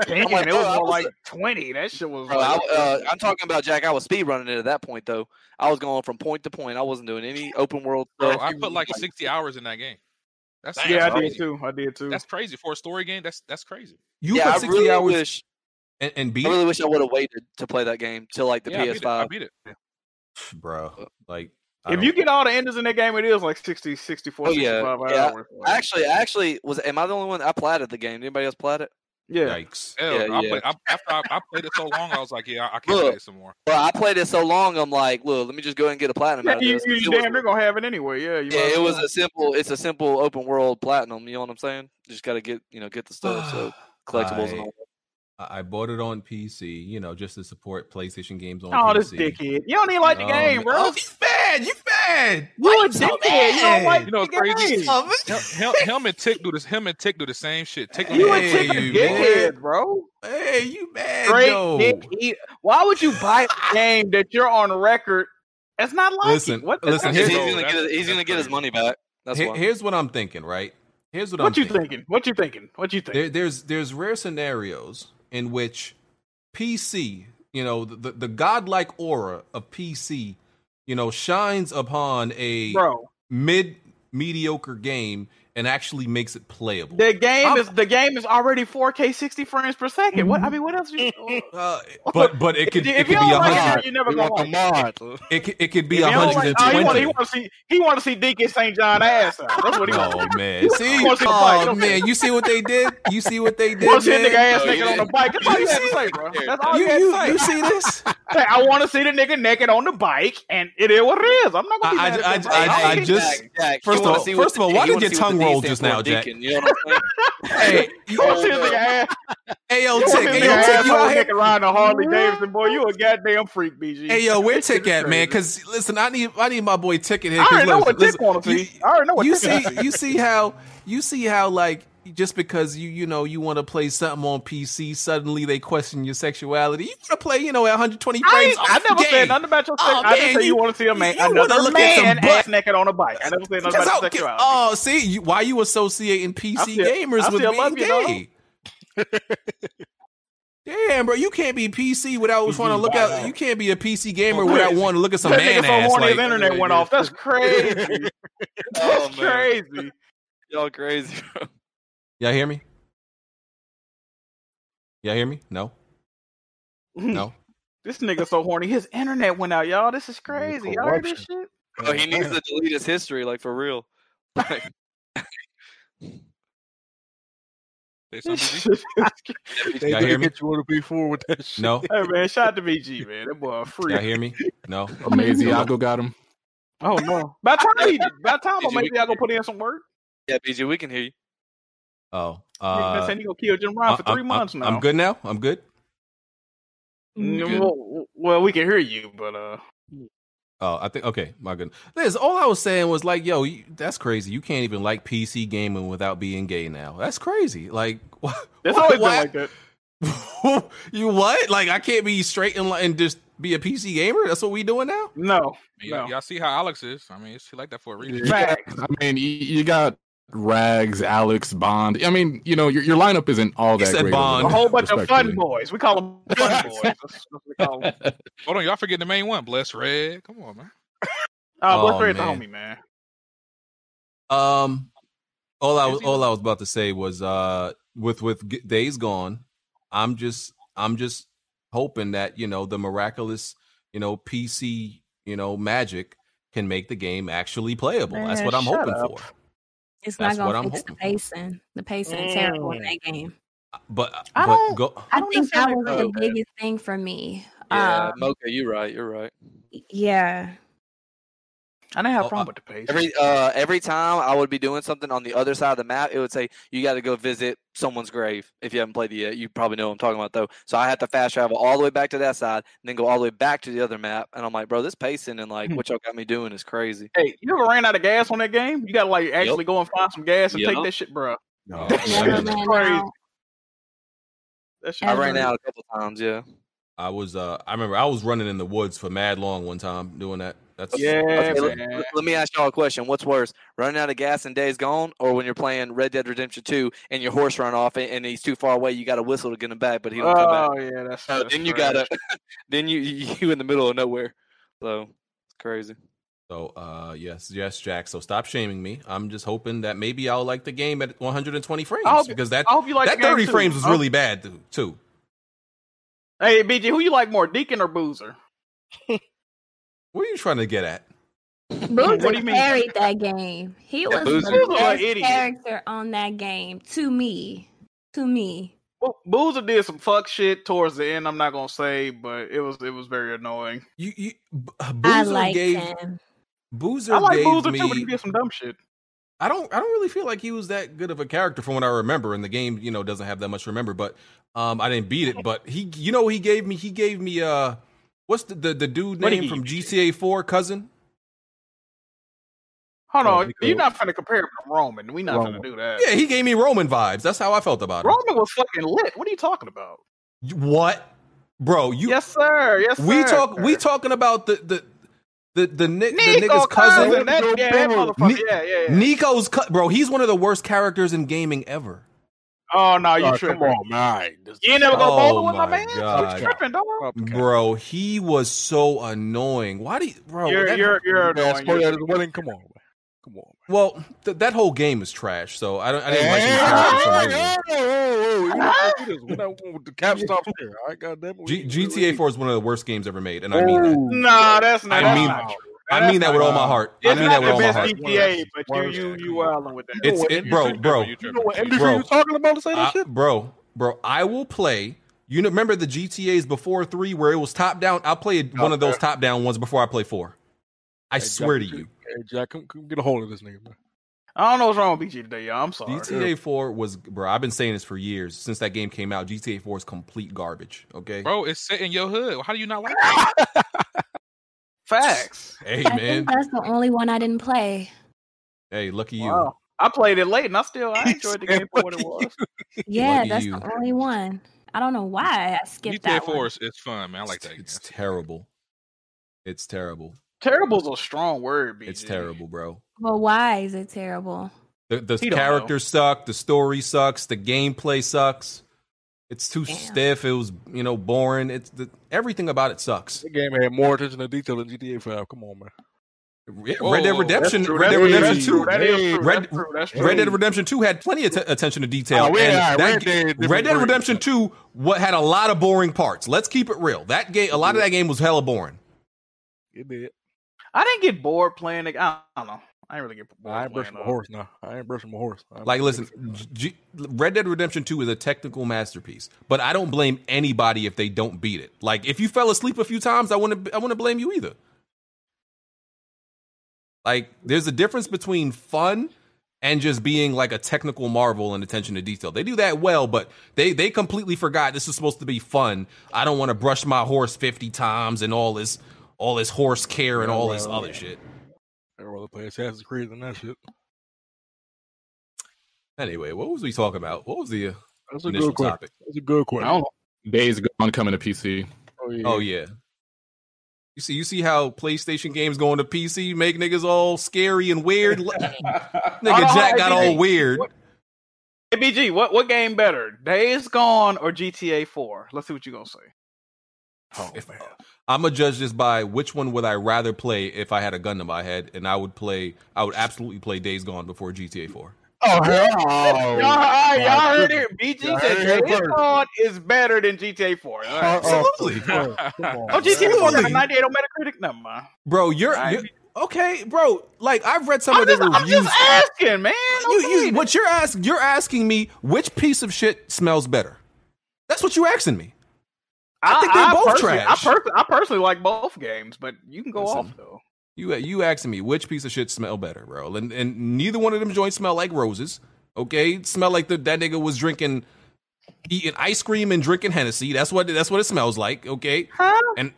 Damn, I'm like, it was more was- like twenty. That shit was. Bro, I, uh, I'm talking about Jack. I was speed running it at that point though. I was going from point to point. I wasn't doing any open world Bro, stuff. I put like sixty hours in that game. That's yeah, that's I did crazy. too. I did too. That's crazy for a story game. That's that's crazy. You yeah, put I really hours wish. and, and beat I it? really wish I would have waited to play that game till like the yeah, I beat it. I PS5. beat it. [SIGHS] bro. Like, I if you get all the enders in that game, it is like 60, 64, Oh yeah, 65 yeah. hours. Actually, actually, was am I the only one? I platted the game. Anybody else plat it? yeah. yikes. Hell, Yeah, I yeah. played, I, after I, I played it so long, I was like, yeah, I, I can't Look, play it some more. Well, I played it so long. I'm like, look, let me just go ahead and get a platinum Yeah, out of this. you, It you was- damn, they're gonna have it anyway. Yeah, you yeah, it was a simple. It's a simple open world platinum. You know what I'm saying? Just got to get you know get the stuff. So [SIGHS] collectibles and all. I I bought it on PC, you know, just to support PlayStation games on Oh, this dickhead! You don't even like the Um, game, bro. Oh, you bad. You bad. you a dickhead. You don't like You know, the crazy. game. Oh, Him, him, him and Tick do this. Him and Tick do the same shit. Tick, You a tick you dickhead, man. bro. Hey, you bad, Straight yo. dick. Why would you buy a [LAUGHS] game that you're on record? It's not like Listen, it. What, listen, He's, gonna get. His, he's gonna get his money back. That's Here- why. here's what I'm thinking, right? Here's what, what I'm What you thinking? What you thinking? What you think? There, there's there's rare scenarios in which PC, you know, the, the, godlike aura of PC, you know, shines upon a bro, mid mediocre game and actually makes it playable. the game I'm- is the game is already 4K 60 frames per second. What I mean, what else? You, [LAUGHS] Uh, [LAUGHS] but but it could If it you could be a hundred. you're never We gonna want the it. mod. It could, it could be If a you hundred like, oh, he want twenty. he want to see he want to see Deacon St. John ass out. That's what he wants. Oh man, see, wanna [LAUGHS] see the oh man, you see what they did? You see what they did, to see a nigga ass naked on the bike. That's all you had to say, bro. That's all you, You had to say. you see this? Say, I want to see the nigga naked on the bike, and it is what it is. I'm not gonna be I- mad I- at that. I- bro. I just- Jack, Jack, first of all- first of all, why did your tongue the D roll stands just now, Jack? Deacon, You know what I'm saying? [LAUGHS] Hey, You want to see a ass? hey yo, You want to Tick, hey yo, Tick, you out here? riding a Harley Davidson, boy? You a goddamn freak, BG. Hey yo, where Tick at, man? Because listen, I need I need my boy Tick in here. I 'cause already know what Tick want to you- see. I already know what you Tick wanna see. you see how you see how like just because you you know you want to play something on PC, suddenly they question your sexuality. You want to play, you know, at 120 frames. ain't- I never Gay. said nothing about your oh, sex. Oh, I just man, said you, you- want to see a man, you wanna another look at some butt. ass naked on a bike. I never said nothing about I- oh, sexuality. oh, see, you, why you associating PC still- gamers I with still being love you, Damn, bro, you can't be PC without PG trying to look by out. now. You can't be a PC gamer Oh, without wanting to look at some that man nigga so ass. Like, his internet went off. That's [LAUGHS] crazy. Oh That's man, crazy. y'all crazy, bro. Y'all hear me? Y'all hear me? No, [LAUGHS] no. This nigga so horny. His internet went out, y'all. This is crazy. Y'all heard this shit? Oh, he needs to delete his history, like for real. Like, Say something, This BG? shit- They Y'all did hear me? get you on the before with that shit. No, hey man, shout out to BG, man. That boy a freak. y'all hear me? No. [LAUGHS] Amaziago got him. Oh no. By the time he, by the time BG, maybe I go put in some work. yeah, BG, we can hear you. Oh, Nigga been uh, saying he gonna kill Jim Brown for I'm- 3 I'm- months now. I'm good now. I'm good. Mm, Well, well, we can hear you, but uh, Oh, I think okay. My goodness, Liz. All I was saying was like, yo, you, that's crazy. You can't even like PC gaming without being gay now. That's crazy. Like, [LAUGHS] what? it's what- always been like that. [LAUGHS] you what? Like, I can't be straight and, and just be a PC gamer. That's what we doing now. No, Y'all, no. y'all see how Alex is? I mean, she like that for a reason. Facts. I mean, you, you got Rags, Alex, Bond. I mean, you know, your, your lineup isn't all He that said great. Bond. A whole bunch of fun boys. We call them fun [LAUGHS] boys. That's, that's what we call them. [LAUGHS] Hold on, y'all forgetting the main one, Bless Red. Come on, man. Oh, [LAUGHS] Oh, Bless Red the man. homie, man. Um, all I was all? I was about to say was uh, with with G- Days Gone, I'm just I'm just hoping that you know the miraculous you know PC you know magic can make the game actually playable. That's what I'm hoping up. for. It's That's not gonna I'm fix the pacing. The pacing is terrible in mm. that game. Uh, but uh, I don't- go. I I don't think that was oh, the biggest thing for me. Yeah, Um, Mocha, you're right. You're right. yeah. I didn't have a Oh, problem uh, with the pace. Every uh every time I would be doing something on the other side of the map, it would say you got to go visit someone's grave. If you haven't played it yet, you probably know what I'm talking about though. So I had to fast travel all the way back to that side, and then go all the way back to the other map. And I'm like, bro, this pacing and Hmm. like what y'all got me doing is crazy. Hey, you ever ran out of gas on that game? You gotta like actually go and find some gas and take Yep. that shit, bro. No, [LAUGHS] That shit Never is ran crazy. That shit I ran out a couple times. Yeah. I was uh I remember I was running in the woods for mad long one time doing that. That's Yeah, Okay, let, let- let me ask y'all a question. What's worse, running out of gas and days gone, or when you're playing Red Dead Redemption 2 and your horse run off and, and he's too far away, you got to whistle to get him back, but he don't come back. Oh yeah, that's, So that's then you gotta, [LAUGHS] then you you in the middle of nowhere. So it's crazy. So uh yes, yes, Jack. So stop shaming me. I'm just hoping that maybe I'll like the game at 120 frames I hope- because that I hope you like that 30 too. frames was really bad too. too. Hey, BG, who you like more, Deacon or Boozer? [LAUGHS] What are you trying to get at? Boozer What do you mean? carried that game. He was Boozer- the Boozer was an best idiot. character on that game. To me. To me. Bo- Boozer did some fuck shit towards the end. I'm not gonna say, but it was it was very annoying. You you B- I Boozer like gave him. Boozer I like gave Boozer me too, but he did some dumb shit. I don't I don't really feel like he was that good of a character from what I remember and the game, you know, doesn't have that much to remember, but um I didn't beat it, but he you know he gave me he gave me uh what's the the, the dude name from give you? GTA 4 cousin? Hold Oh, on, Niko. you're not finna compare him to Roman. We not Roman. finna do that. Yeah, he gave me Roman vibes. That's how I felt about him. Roman was fucking lit. What are you talking about? What? Bro, you yes, sir. Yes, sir. we talk we talking about the the the the, ni- the nigga's cousin. cousin. That, yeah, that motherfucker. Ni- yeah, yeah, yeah. Niko's cu- bro, he's one of the worst characters in gaming ever. Oh no, you Oh, tripping? come on, man. All right. This- You ain't never go Oh, bowling with my my man? God. You tripping, dog? Okay. Bro, he was so annoying. Why do you, bro? You're that- you're you're annoying. spoil You're- that at the wedding. Come on, man. Come on. well, th- that whole game is trash. So I don't. I didn't Hey, his hey, character for some hey, hey, hey, hey, you don't do this. We're not going with the cap stops here. All right, goddamn it. G- GTA 4 is one of the worst games ever made, and I mean that. Nah, that's not. Oh, I that's mean- not true. I mean that with all my heart. I It's mean not that with the all my best heart. GTA, but you Worst. you you wilding with that. It's it, industry- bro, bro, You You know what industry Bro. you talking about to say that I- shit? bro, bro. I will play. You know, remember the GTA's before three where it was top down. I'll play one of those top down ones before I play four. I Hey, swear to you, Hey, Jack, come, come get a hold of this nigga, man. I don't know what's wrong with BG today, y'all. I'm sorry. GTA 4 was, bro. I've been saying this for years since that game came out. GTA 4 is complete garbage. Okay, Bro, it's set in your hood. How do you not like [LAUGHS] it? Facts. hey I man, think that's the only one I didn't play. hey, lucky you. I played it late, and I still I [LAUGHS] enjoyed the game for what it was. [LAUGHS] Yeah, Lucky that's you. the only one. I don't know why I skipped GTA that 4 one. is it's fun, man. I like It's- that. game. It's terrible. It's terrible. Terrible's a strong word, BG. It's terrible, bro. Well, why is it terrible? The, the He don't characters suck. The story sucks. The gameplay sucks. It's too Damn. stiff. It was, you know, boring. It's the, everything about it sucks. The game had more attention to detail than GTA 5. Come on, man. Yeah, Whoa, Red Dead Redemption, true. Red Dead Redemption Two, That is true. Red, That's true. That's true. Red Dead Redemption Two had plenty of t- attention to detail. Oh, yeah, and all right, that Red ga- Dead, Red Dead. Redemption Two what had a lot of boring parts. Let's keep it real. That game, a lot of that game was hella boring. It did. I didn't get bored playing it. I don't know. I didn't really get bored. I ain't brushing my horse now. I ain't brushing my horse. I'm- Like, listen, G- Red Dead Redemption 2 is a technical masterpiece, but I don't blame anybody if they don't beat it. Like, if you fell asleep a few times, I wouldn't, I wouldn't blame you either. Like, there's a difference between fun and just being like a technical marvel and attention to detail. They do that well, but they they completely forgot this is supposed to be fun. I don't want to brush my horse 50 times and all this all this horse care and all this other shit. I'd rather play Assassin's Creed than that shit. Anyway, what was we talking about? What was the uh, That's a initial good question. topic? That's a good question. Days gone coming to PC. Oh, yeah. Oh yeah. You see, you see how PlayStation games going to PC make niggas all scary and weird. [LAUGHS] Nigga Jack got all weird. what- Hey, BG, what what game better, Days Gone or GTA Four? Let's see what you're gonna say. Oh, If- I'm gonna judge this by which one would I rather play if I had a gun to my head, and I would play. I would absolutely play Days Gone before GTA 4. Oh, hell y'all, all right, y'all heard it. BG said Days. Gone is better than GTA Four. All right. Absolutely. Oh, Oh, GTA Four got a 98 on Metacritic. Never mind. Bro, you're, I- you're okay, bro. Like I've read some I'm of the just, I'm just asking, man. you, Okay. you, what you're asking? You're asking me which piece of shit smells better. That's what you're asking me. I think they're both trash. I, pers- I personally like both games, but you can go Listen. off though. You you asking me which piece of shit smell better, bro? And and neither one of them joints smell like roses. Okay, smell like the that nigga was drinking, eating ice cream and drinking Hennessy. That's what that's what it smells like. Okay, and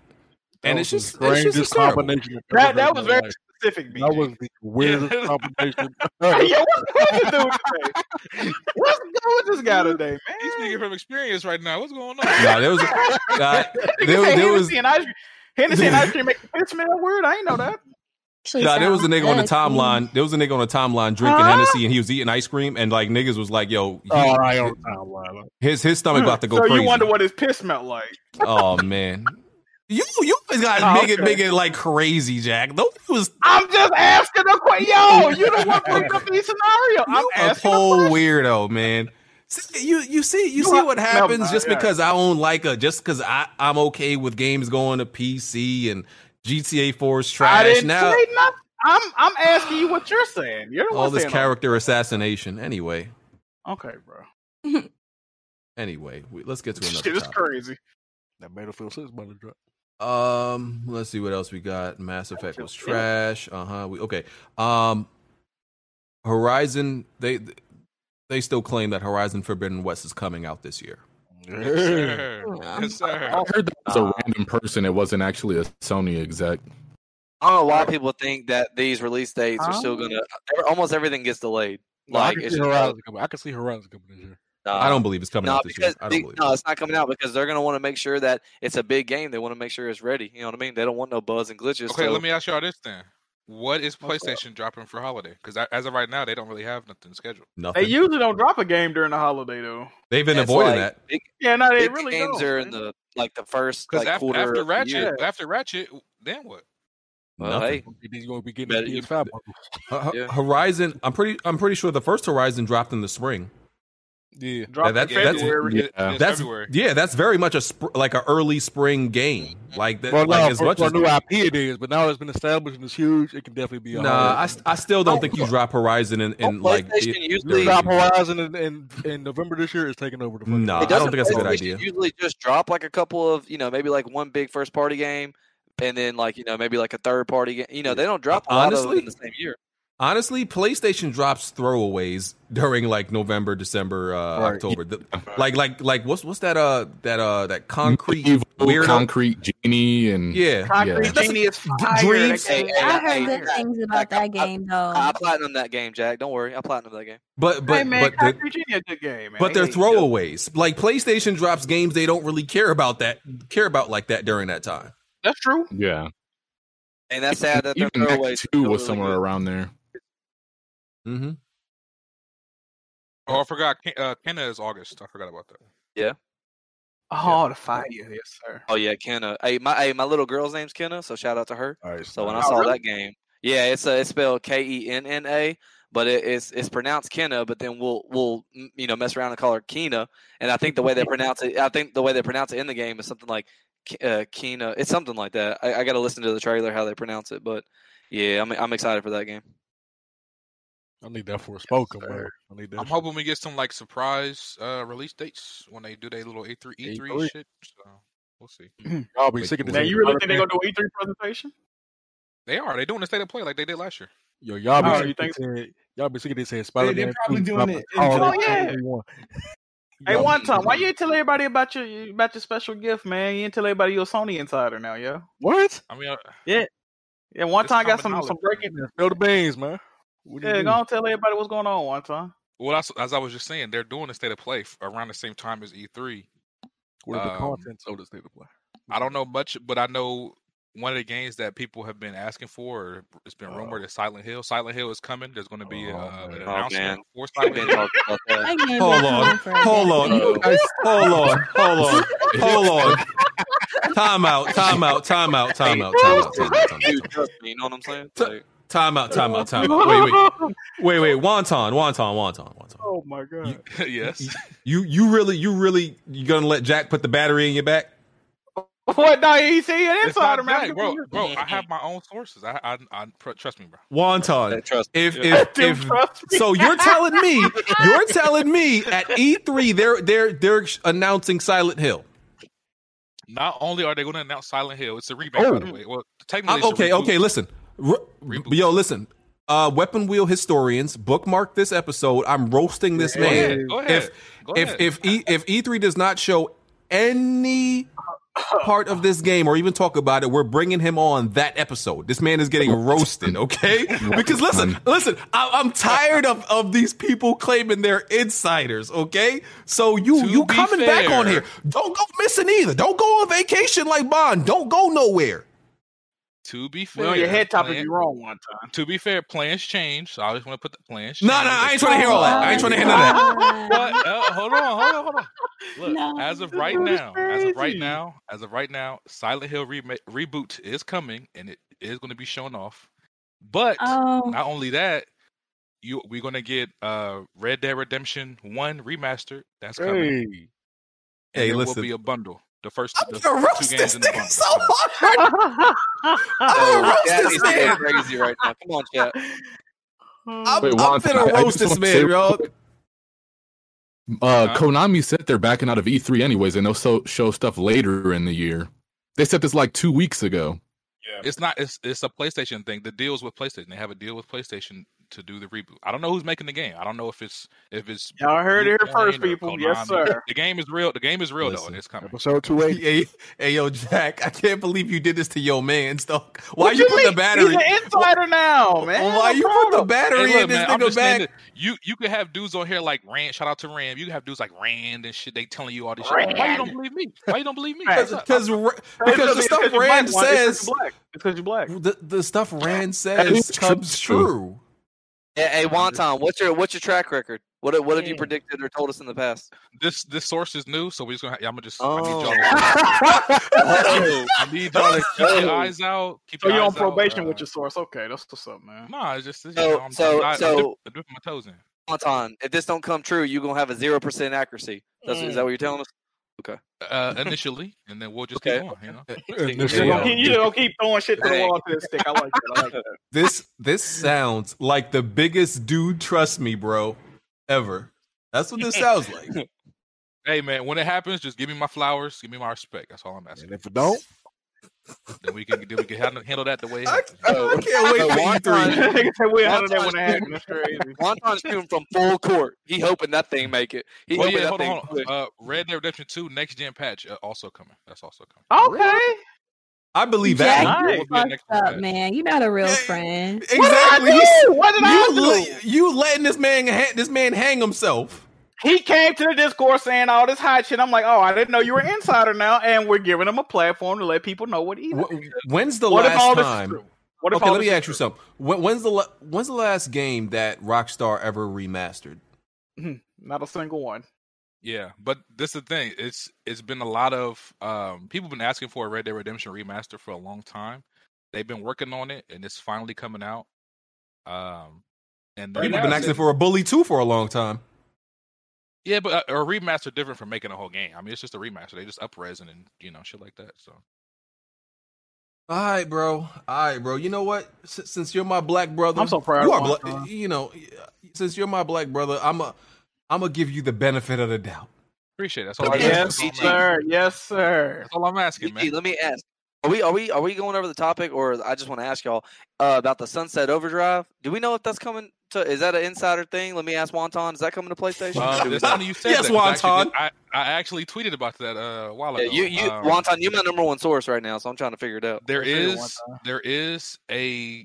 and it's just it's just it's terrible. combination. That that was very life. Specific, BG. That was the weirdest [LAUGHS] combination. [LAUGHS] Yo, what's going on today? What's going with this guy today, man? He's speaking from experience right now. What's going on? Nah, [LAUGHS] there was nah, Nigga there, say there was Hennessy and ice cream. Hennessy and ice cream make the piss smell weird. I ain't know that. Nah, there was a nigga on the timeline. There was a nigga on the timeline drinking Huh? Hennessy and he was eating ice cream and like niggas was like, "Yo, he- Oh, I on timeline. his his stomach about to go so crazy." you wonder what his piss smelled like? oh man, you you guys Oh, make it okay. make it like crazy, Jack. Those was I'm just asking a question. Yo, you the one [LAUGHS] bringing up these scenarios. I'm a asking a whole weirdo, man. See, you you see you You see are- what happens no, just yeah. because I own like a just because I I'm okay with games going to PC and GTA 4 is I trash didn't now. say nothing. I'm I'm asking you what you're saying. You're All this saying character assassination. Anyway, Okay, bro. [LAUGHS] anyway, we, let's get to another Shit is crazy. That Battlefield 6 about to drop. Um, let's see what else we got. Mass Effect was trash. Uh huh. We okay. Um, Horizon they they still claim that Horizon Forbidden West is coming out this year. Yes, sir. Yes, sir. I heard that was a random person. It wasn't actually a Sony exec. I don't know why people think that these release dates are still gonna. Almost everything gets delayed. No, I Like can it's see just, Horizon coming. I can see Horizon coming this year. Nah. I don't believe it's coming No, out this year. because I don't they- believe. no, it's not coming out because they're gonna want to make sure that it's a big game. They want to make sure it's ready. You know what I mean? They don't want no buzz and glitches. Okay, so- let me ask y'all this then. What is PlayStation dropping for holiday? Because as of right now, they don't really have nothing scheduled. Nothing. They usually don't drop a game during the holiday though. They've been It's avoiding like that. Big, Yeah, no, they really games don't. are in the like the first like after, quarter after of the Ratchet, year. after Ratchet, then what? Well, Nothing. hey, He's going to be getting Better- the PS5. [LAUGHS] Uh, Yeah. Horizon. I'm pretty. I'm pretty sure the first Horizon dropped in the spring. Yeah. Drop that- in that's- February. It- Yeah. it's That's February. yeah. That's very much a sp- like an early spring game. Like that. Well, like no, as for, much for as a new IP it is, but now it's been established and it's huge. It can definitely be a Nah, I, I still don't oh, think you drop Horizon in, in oh, like PlayStation it- usually- Drop Horizon in, in, in November this year is taking over the fucking Nah, It I don't doesn't think that's a good idea. Usually, just drop like a couple of you know maybe like one big first party game, and then like you know maybe like a third party game. You know they don't drop a lot of Honestly? in the same year. Honestly, PlayStation drops throwaways during like November, December, uh, Right. October. The- like like like what's what's that uh that uh that concrete Evil, weirdo? concrete genie, and Yeah. Concrete Yeah. Genie is fire. Dreams. Hey, hey, I heard good things about that game though. I platinum that game, Jack. Don't worry, I platinum that game. But but hey man, but the, Concrete Genie a good game, man. but They they're throwaways. Like PlayStation drops games they don't really care about that care about like that during that time. That's true. yeah. And that's sad that they're Even throwaways. Max Two was somewhere around there. Mm-hmm. Oh, I forgot. Ken- Uh, Kena is August. I forgot about that. Yeah. Oh, the fire, yes sir. Oh yeah, Kena. Hey, my hey, my little girl's name's Kenna, so shout out to her. All right, So when I Oh, saw really? that game, yeah, it's uh, it's spelled K E N N A, but it, it's it's pronounced Kenna. But then we'll we'll you know mess around and call her Kina. And I think the way they pronounce it, I think the way they pronounce it in the game is something like K- uh, Kina. It's something like that. I, I got to listen to the trailer how they pronounce it, but yeah, I'm I'm excited for that game. I need that for a spoken word. I need that. I'm hoping we get some like surprise uh release dates when they do their little E A3 E3 E3. shit. So we'll see. [CLEARS THROAT] Y'all be sick of this. Now you really think they're gonna do E three presentation? They are. They're doing the state of play like they did last year. Yo, y'all be Oh, sick you of think this saying- Y'all be sick of this saying Spider they're probably doing it in Oh, yeah. [LAUGHS] Hey, one time, why you ain't tell everybody about your about your special gift, man? You ain't tell everybody you're a Sony insider now, yeah. What? I mean, uh, Yeah, yeah. One It's time, got common some some knowledge. breaking. Spill the beans, man. What do you Yeah, go on tell everybody what's going on. One time. well, that's, as I was just saying, they're doing the state of play around the same time as E3. What are the um, contents of the state of play? I don't know much, but I know one of the games that people have been asking for, or it's been Oh. rumored, is Silent Hill. Silent Hill is coming. There's going to be Oh, uh, an Oh, announcement man. for Silent Hill. talking about that. That game Hold on. coming for a Hold on. Guys- Hold on. [LAUGHS] Hold on. Hold on. Time out. Time out. Time out. Time out. Time out. Time out. Time You out. trust me, you know what I'm saying? Like, Time out. Time out. Time out. Wait, wait, wait, wait. Wonton. Wonton. Wonton. Wonton. Oh my god. [LAUGHS] yes. You, you really, you really, you gonna let Jack put the battery in your back? What? No, he see an It's not insider. Jack, bro. Bro, I have my own sources. I, I, I pr- trust me, bro. Wonton. trust If Yeah. if [LAUGHS] if trust me. so, you're telling me, you're telling me at E3 they're they're they're announcing Silent Hill. Not only are they going to announce Silent Hill, it's a remake, by the oh. way. Well, technically, I'm- it's a okay, reboot. okay. Listen, R- yo, listen. Uh, Weapon Wheel historians, bookmark this episode. I'm roasting this Go man. ahead, go ahead, If go if ahead. if E if E3 does not show any part of this game or even talk about it, we're bringing him on that episode. This man is getting roasted, okay? [LAUGHS] Because listen, listen, I, I'm tired of of these people claiming they're insiders, okay? So you To you be coming back on here? Don't go missing either. Don't go on vacation like Bond. Don't go nowhere. To be fair, Well, your head top if plan- you're wrong one time. To be fair, plans change. So I just want to put the plans. No, change. no, I ain't trying to hear all that. I ain't trying to hear none of that. But uh, hold on, hold on, hold on. Look, No, as of right this is now, as of right now, as of right now, Silent Hill rema- reboot is coming, and it is going to be shown off. But Oh, not only that, you we're going to get uh Red Dead Redemption One remastered. That's coming. Hey. And Hey, there listen. will be a bundle. The first I'm the gonna two games this in the bundle. so So- hard. [LAUGHS] I'm gonna roast this needs to go man. crazy right now. Come on, chat. I'm, Wait, I'm finna I- I roast just this man, say- bro. Uh, Konami said they're backing out of E3 anyways, and they'll so, show stuff later in the year. They said this like two weeks ago. Yeah, it's not. It's it's a PlayStation thing. The deals with PlayStation. They have a deal with PlayStation to do the reboot. I don't know who's making the game. I don't know if it's if it's Y'all heard it here first, or people. Yes, sir. The game is real. The game is real though, Listen. and it's coming. Episode two [LAUGHS] eight. Hey, hey, yo, Jack, I can't believe you did this to your man, [LAUGHS] dog. Why What you put the mean? battery? He's an insider now, man. Why No you put the battery Hey, look, in this man, nigga just saying bag? you you could have dudes on here like Rand. Shout out to Rand. You can have dudes like Rand and shit. They telling you all this shit. Why you don't believe me? Why you don't believe me? Right. What's? Because [LAUGHS] because the it's stuff 'cause you Rand black, Juan. It's 'cause says. It's because you're black. the, the stuff Rand is says true. comes true. Hey, hey Wonton, what's your what's your track record? What what have you predicted or told us in the past? This this source is new, so we're just gonna. I'm gonna just. Oh. I need y'all. To, Oh, [LAUGHS] I need y'all to keep Oh. your eyes out. Keep So your you're on eyes out, probation uh, with your source. Okay, that's what's up, man. Nah, it's just. It's, So- you know, I'm, so- I'm, I'm, so- dip, I'm dipping my toes in. Wonton, if this don't come true, you're gonna have a zero percent accuracy. That's, Is that what you're telling us? Uh, initially, and then we'll just Okay. keep going. You know. [LAUGHS] You're Hey, keep, you're gonna keep throwing shit to the wall to the stick. I like that. I like that. [LAUGHS] This this sounds like the biggest dude. Trust me, bro. Ever. That's what this sounds like. [LAUGHS] Hey man, when it happens, just give me my flowers, give me my respect. That's all I'm asking. And if it don't, Then we can then we can handle, handle that the way it I. I can't wait So for Wonton- E3. Nigga said we handle that Wonton's when it happens. That's. Wonton's shooting from full court. He hoping that thing make it. He hoping yeah, that hold on, thing. hold quit. on. Uh, Red Dead Redemption Two next gen patch uh, also coming. That's also coming. Okay. I believe Jack, that. Nice. you Will be a fucked next up, patch. man. You're not a real Yeah. friend. Exactly. What did I do? What did I you, do? let- you letting this man ha- this man hang himself. He came to the Discord saying all this hot shit. I'm like, oh, I didn't know you were insider now, and we're giving him a platform to let people know what he's. Wh- When's the last game. what if all last this is time? true? What if Okay, all let this me is ask you something. When, when's the la- when's the last game that Rockstar ever remastered? Not a single one. Yeah, but this is the thing. It's it's been a lot of um people been asking for a Red Dead Redemption remaster for a long time. They've been working on it, and it's finally coming out. Um, and people have been asking for a Bully 2 for a long time. Yeah, but uh, a, a remaster different from making a whole game. I mean, it's just a remaster. They just upres and you know shit like that. So All right, bro. All right, bro. You know what? S- since you're my black brother, I'm so proud You of are Juan, black. huh? You know, since you're my black brother, I'm a I'm gonna give you the benefit of the doubt. appreciate it. That's all. I'm Yes, asking. That's all I'm sir. Yes, sir. That's all I'm asking, Gigi, man. let me ask. Are we are we are we going over the topic, or I just want to ask y'all uh, about the Sunset Overdrive? Do we know if that's coming to? Is that an insider thing? Let me ask Wonton. Is that coming to PlayStation? Uh, it's funny you said Yes, that. 'cause I actually I, I actually tweeted about that uh, a while ago. Yeah, you you Um, Wonton, you're my number one source right now, so I'm trying to figure it out. there Let's figure it is one there is a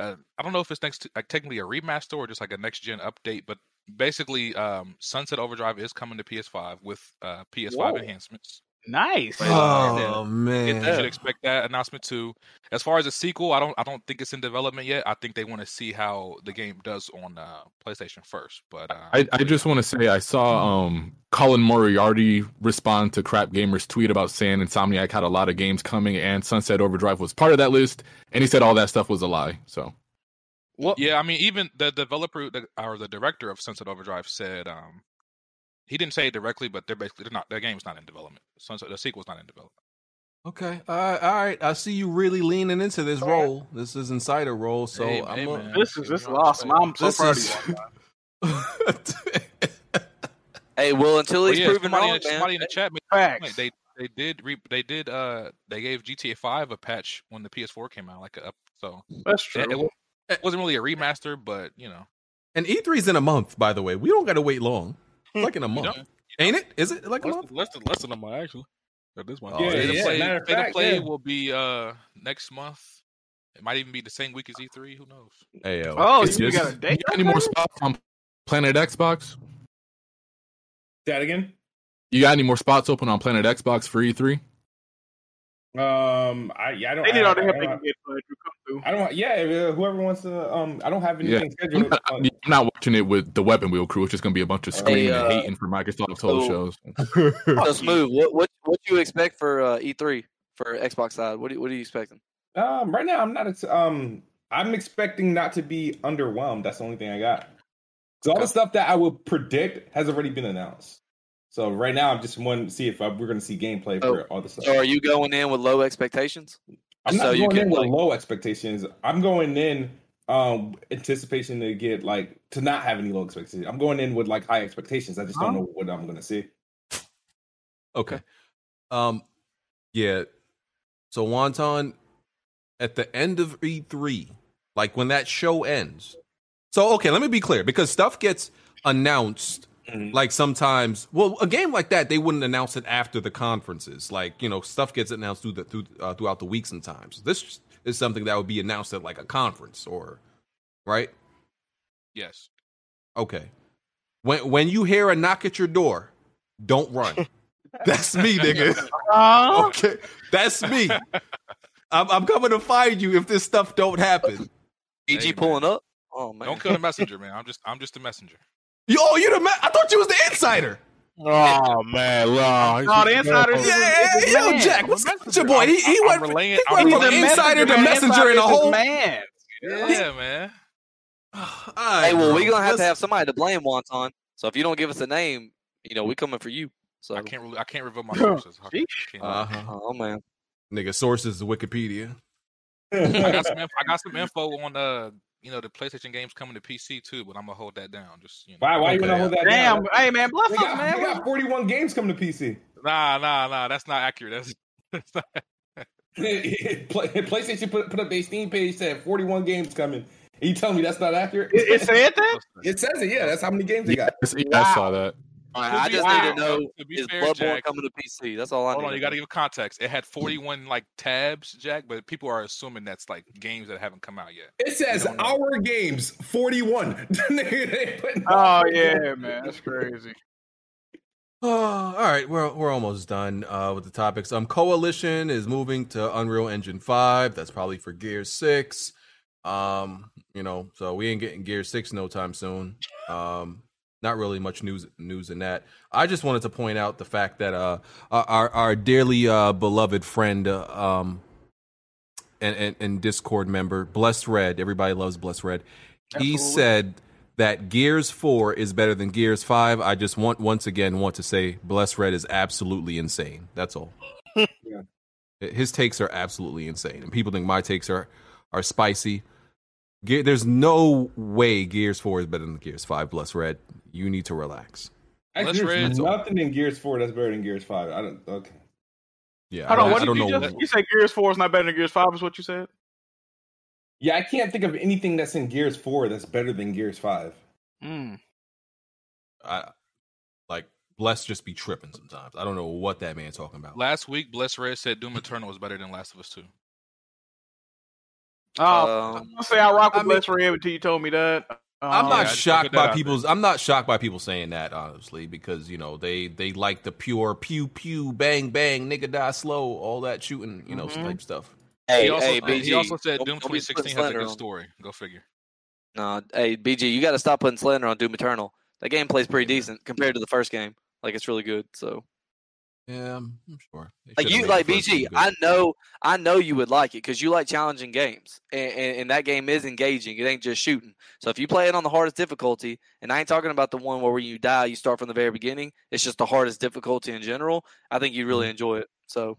uh, I don't know if it's next to, like technically a remaster or just like a next gen update, but basically um, Sunset Overdrive is coming to PS5 with uh, PS5 Whoa. enhancements. Nice. Right. Oh It- man, you should expect that announcement too. As far as a sequel, I don't I don't think it's in development yet. I think they want to see how the game does on uh, PlayStation first. But uh, I, I just want to say I saw um Colin Moriarty respond to Crap Gamers tweet about saying Insomniac had a lot of games coming and Sunset Overdrive was part of that list, and he said all that stuff was a lie. So Well, yeah, I mean, even the developer the, or the director of Sunset Overdrive said um, he didn't say it directly, but they're basically they're not their game's not in development. Sunset the sequel's not in development. Okay, all right, all right. I see you really leaning into this role. This is insider role, so Hey, I'm hey, a- man. this is this is awesome. I'm so This proud is- of you. [LAUGHS] Hey, well, until Well, he's yeah, proven somebody, wrong, in, the- man. somebody in the chat made Facts. they they did. Re- they did. Uh, they gave GTA Five a patch when the PS4 came out. Like, a, so That's true. it wa- it wasn't really a remaster, but you know, And E3's in a month, by the way. We don't got to wait long. It's like in a month, don't? ain't it? Is it like a month? less than less than a month actually. At this one, Oh, Yeah, State yeah, Play, matter of fact, Play yeah. will be uh next month. It might even be the same week as E3. Who knows? Hey, yo. Oh, It's you just- got a date? Any more spots on Planet Xbox? That again? You got any more spots open on Planet Xbox for E E3? Um, I yeah, I don't. They need I, all the I don't they have- can get to come through. I don't. Yeah, uh, whoever wants to. Um, I don't have Yeah. anything I'm scheduled. not, Uh, I'm not watching it with the Weapon Wheel crew. It's just gonna be a bunch of screaming uh, and hating for Microsoft whole so- shows. [LAUGHS] So smooth. What what what you expect for uh, E3 for Xbox side? What do, what are you expecting? Um, right now I'm not. ex- Um, I'm expecting not to be underwhelmed. That's the only thing I got. So all the stuff that I would predict has already been announced. So right now I'm just wanting to see if uh, we're going to see gameplay for all the stuff. So are you going in with low expectations? I'm not so you going can in with like low expectations. I'm going in um anticipation to get like to not have any low expectations. I'm going in with like high expectations. I just don't Huh? know what I'm going to see. Okay. Um, yeah. So Wonton, at the end of E3, like when that show ends. So okay, let me be clear because stuff gets announced. Like sometimes, well, a game like that they wouldn't announce it after the conferences. Like you know, stuff gets announced through the through uh, throughout the week sometimes. This is something that would be announced at like a conference or, right? Yes. Okay. When when you hear a knock at your door, don't run. [LAUGHS] That's me, nigga. okay, that's me. I'm, I'm coming to find you if this stuff don't happen. EG Hey, pulling up? Oh man. Don't kill the messenger, man. I'm just I'm just a messenger. Yo, oh, you the ma- I thought you was the insider. Oh man, wow. No, the insiders. Yeah, yeah, yeah, yo, Jack, what's up your boy? He he I'm went, relaying- he I'm went from relaying- insider to messenger in a Insider is his whole. man. Yeah, man. Hey, well, we're gonna have to have somebody to blame Wonton. So if you don't give us a name, you know, we coming for you. So I can't really I can't reveal my [LAUGHS] sources. I can't- can't- Uh-huh. Oh man. Nigga, sources is Wikipedia. I got [LAUGHS] some info, I got some info on uh you know the PlayStation games coming to PC too, but I'm gonna hold that down. Just you know. Why? Why you gonna hold that Damn, down? hey man, bless They us, got, man. We got 41 games coming to PC. Nah, nah, nah. That's not accurate. That's, [LAUGHS] that's not, [LAUGHS] PlayStation put, put up their Steam page said 41 games coming. And you tell me that's not accurate? It, it said that. It says it. Yeah, that's how many games they got. Yes, yeah, I saw that. All right, I just fair, need to know to be is fair, Bloodborne Jack- coming to PC? That's all I hold need. on, you got to know. give context. It had 41 like tabs, Jack, but people are assuming that's like games that haven't come out yet. It says our games 41. [LAUGHS] Oh yeah, man, that's crazy. Uh, [SIGHS] all right, we're we're almost done uh, with the topics. Um, Coalition is moving to Unreal Engine five. That's probably for Gear six. Um, you know, so we ain't getting Gear six no time soon. Um, not really much news news in that. I just wanted to point out the fact that uh our our dearly uh beloved friend uh, um and, and and Discord member Blessed Red, everybody loves Blessed Red. He Absolutely. said that Gears 4 is better than Gears 5. I just want once again want to say Blessed Red is absolutely insane. That's all. [LAUGHS] Yeah. His takes are absolutely insane. And people think my takes are are spicy. Ge- There's no way Gears 4 is better than Gears 5 Blessed Red. You need to relax. Actually, Let's there's read- nothing in Gears 4 that's better than Gears 5. I don't. Okay. Yeah. Hold I, on, I what did don't you know. just? You said Gears Four is not better than Gears Five, is what you said? Yeah, I can't think of anything that's in Gears 4 that's better than Gears 5. Hmm. I, like Bless just be tripping sometimes. I don't know what that man's talking about. Last week, Bless Red said Doom Eternal was better than Last of Us 2. Oh, Um, I say I rock with I mean- Bless Red until you told me that. I'm Um, not yeah, shocked by out people's. I'm not shocked by people saying that honestly, because you know they they like the pure pew pew bang bang nigga die slow all that shooting you know Mhm. type stuff. Hey, he also, hey, BG. he also said Doom don't be putting 2016 has a slander good on- story. Go figure. No, hey, BG, you got to stop putting slander on Doom Eternal. That game plays pretty decent compared to the first game. Like it's really good. So, Yeah, I'm I'm sure. Like you, like BG. I know, I know you would like it because you like challenging games, and, and, and that game is engaging. It ain't just shooting. So if you play it on the hardest difficulty, and I ain't talking about the one where when you die, you start from the very beginning. It's just the hardest difficulty in general. I think you'd really Mm-hmm. enjoy it. So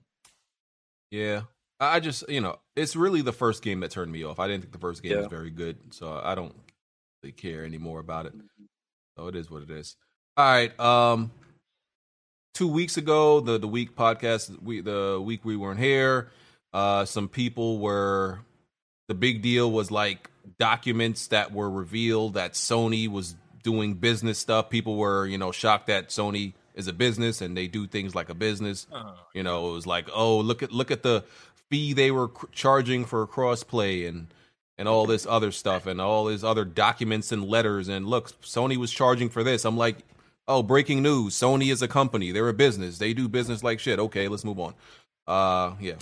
Yeah, I I just you know it's really the first game that turned me off. I didn't think the first game was very good, so I don't really care anymore about it. So it is what it is. All right, um, two weeks ago, the the week podcast, we the week we weren't here, uh, some people were. The big deal was like documents that were revealed that Sony was doing business stuff. People were, you know, shocked that Sony is a business and they do things like a business. Oh. You know, it was like, oh, look at look at the fee they were cr- charging for crossplay and and all this other stuff and all these other documents and letters and look, Sony was charging for this. I'm like, oh, breaking news: Sony is a company. They're a business. They do business like shit. Okay, let's move on. Uh, yeah.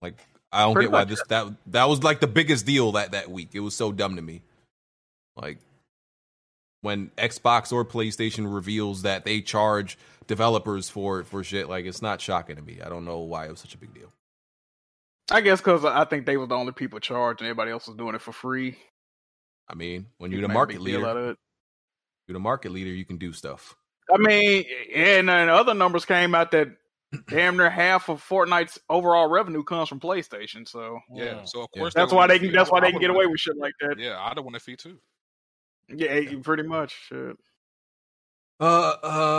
Like I don't Pretty get why this that that was like the biggest deal that that week. It was so dumb to me. Like when Xbox or PlayStation reveals that they charge developers for for shit, like it's not shocking to me. I don't know why it was such a big deal. I guess because I think they were the only people charged, and everybody else was doing it for free. I mean, when You you're the market big deal out of leader. You're the market leader, you can do stuff. I mean, and then other numbers came out that [CLEARS THROAT] damn near half of Fortnite's overall revenue comes from PlayStation. So Yeah, so of Yeah. course that's why they can. That's why they can get away with shit like that. Yeah, I don't want to fee too. Yeah, pretty much. Shit. Uh,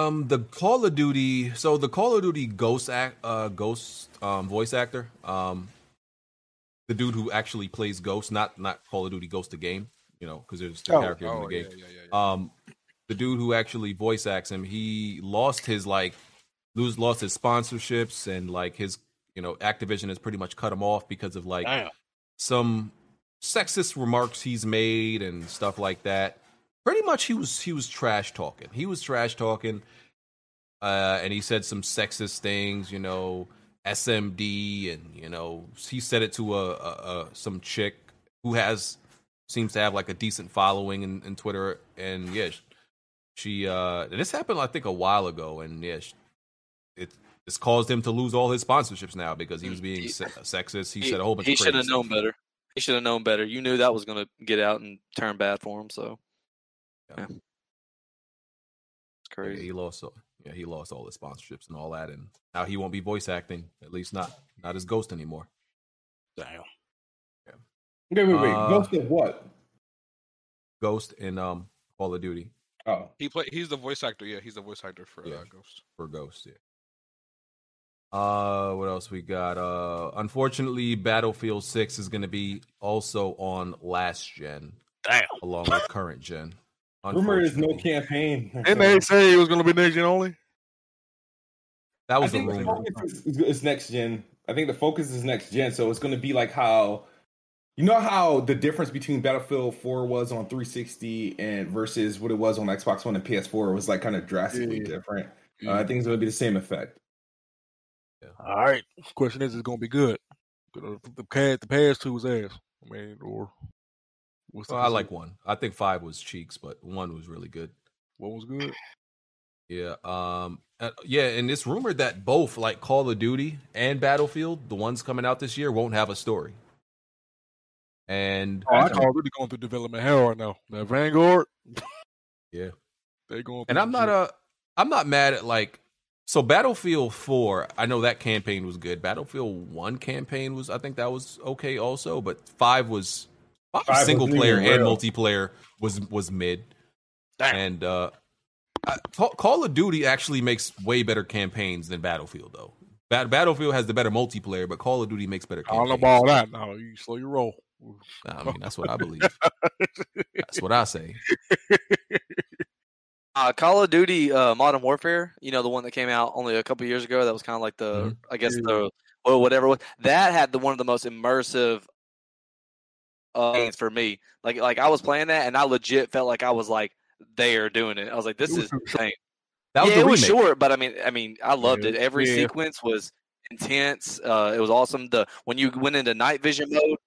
um, the Call of Duty. So the Call of Duty Ghost act, uh, Ghost, um, voice actor, um, the dude who actually plays Ghost, not not Call of Duty Ghost the game, you know, because there's the Oh. character in Oh, the yeah, game. yeah, yeah, yeah. Um, the dude who actually voice acts him, he lost his like, lose lost his sponsorships and like his, you know, Activision has pretty much cut him off because of like Damn. some sexist remarks he's made and stuff like that. Pretty much, he was he was trash talking. He was trash talking, uh, and he said some sexist things. You know, SMD, and you know, he said it to a, a, a some chick who has seems to have like a decent following in, in Twitter, and yeah, she uh, and this happened I think a while ago, and yeah, she- it it's caused him to lose all his sponsorships now because he was being He- se- sexist. He, He, said a whole bunch he of should have known better. He should have known better. You knew that was going to get out and turn bad for him. So, Yeah. yeah. It's Yeah, crazy. he lost. all- Yeah, he lost all his sponsorships and all that, and now he won't be voice acting. At least not not as Ghost anymore. Damn. Wait, wait, wait. Uh, Ghost of what? Ghost in um Call of Duty Oh, He play. He's the voice actor. Yeah, he's the voice actor for Yeah. uh, Ghost. for Ghost. Yeah. Uh, what else we got? Uh, unfortunately, Battlefield Six is going to be also on last gen, Damn. along with current gen. rumor is no campaign. [LAUGHS] Didn't they say it was going to be next gen only? That was the think the rumor. focus is, is, is next gen. I think the focus is next gen, so it's going to be like how you know how the difference between Battlefield 4 was on 360 and versus what it was on Xbox One and PS4 was like kind of drastically Yeah. different. Uh, I think it's going to be the same effect. All right. Question is, it's going to be good. The, the, past, the past two was ass. I mean, or what's the Well, I like one. I think five was cheeks, but one was really good. What was good? Yeah. Um. uh, yeah, and it's rumored that both like Call of Duty and Battlefield, the ones coming out this year, won't have a story. And Oh, I Call of Duty going through development hell right now. That Vanguard, yeah, [LAUGHS] they going. and I'm not a, I'm not mad at like, so Battlefield Four. I know that campaign was good. Battlefield One campaign was, I think that was okay also, but five was five, Five was single player and real. multiplayer was was mid. Damn. And uh, I- Call, of Duty actually makes way better campaigns than Battlefield, though. Battlefield has the better multiplayer, but Call of Duty makes better I don't know about that. Now you slow your roll. I [LAUGHS] mean, that's what I believe. That's what I say. Uh, Call of Duty uh, Modern Warfare, you know, the one that came out only a couple years ago, that was kind of like the, Mhm. I guess, the, or whatever. was. That had the one of the most immersive uh, games for me. Like, like I was playing that and I legit felt like I was like there doing it. I was like, this is insane. That was yeah, it was short, but I mean, I mean, I loved Yeah. it. Every Yeah. sequence was intense. Uh, it was awesome. The when you went into night vision mode.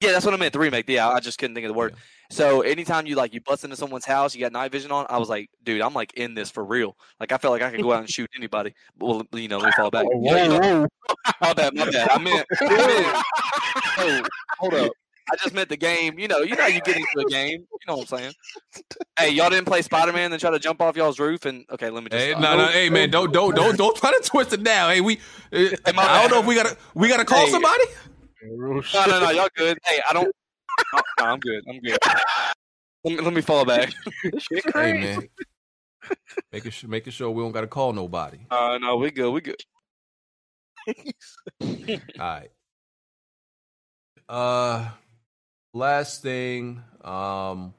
Yeah, that's what I meant. The remake. Yeah, I just couldn't think of the word. So anytime you like you bust into someone's house, you got night vision on. I was like, dude, I'm like in this for real. Like I felt like I could go out and shoot anybody. Well, you know, let me fall back. Oh, Yeah, you know- whoa, whoa. [LAUGHS] my bad, my bad. I meant, I meant oh, hold up. I just meant the game. You know, you know, how you get into a game. You know what I'm saying? Hey, y'all didn't play Spider Man and try to jump off y'all's roof and okay, let me just. Hey, no, no, hey man, don't, don't, don't, don't try to twist it now. Hey, we, uh, I don't know if we gotta, we gotta call Hey. somebody. Real No, no, no, [LAUGHS] y'all good. Hey, I don't. [LAUGHS] No, no, I'm good. I'm good. Let me, let me fall back. [LAUGHS] Hey man, Making sure, making sure we don't got to call nobody. Uh, no, we good. We good. All right. Uh, last thing. Um,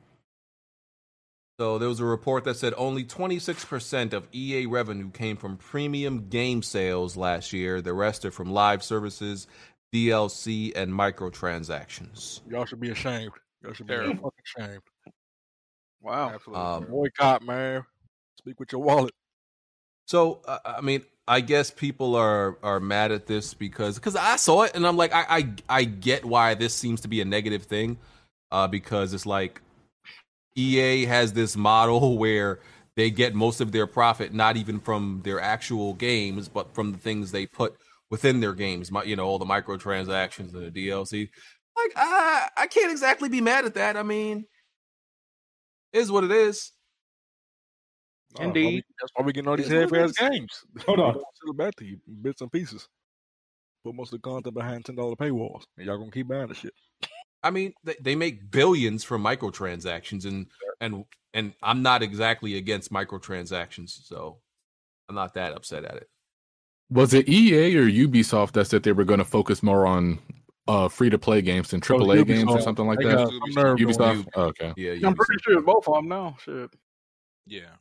so there was a report that said only 26% of EA revenue came from premium game sales last year. The rest are from live services, DLC, and microtransactions. Y'all should be ashamed. Y'all should be Terrible. fucking ashamed. Wow. Absolutely. Um, Boycott, man. Speak with your wallet. So uh, I mean, I guess people are are mad at this because because I saw it and I'm like, I, I I get why this seems to be a negative thing, uh, because it's like EA has this model [LAUGHS] where they get most of their profit not even from their actual games, but from the things they put within their games. Mi- You know, all the microtransactions and the DLC. Like, I I can't exactly be mad at that. I mean, is what it is. Nah, that's why we- Indeed. That's why we getting all these That's half it ass games. Hold [LAUGHS] on. Sell it back to you, bits and pieces. Put most of the content behind ten dollar paywalls, and y'all gonna keep buying the shit. I mean, they, they make billions from microtransactions, and and and I'm not exactly against microtransactions, so I'm not that upset at it. Was it EA or Ubisoft that said they were going to focus more on uh, free to play games than Oh, AAA games or something like They that? got some nerve Ubisoft. Oh, okay. Yeah, I'm pretty sure it's both of them now. Shit. Yeah.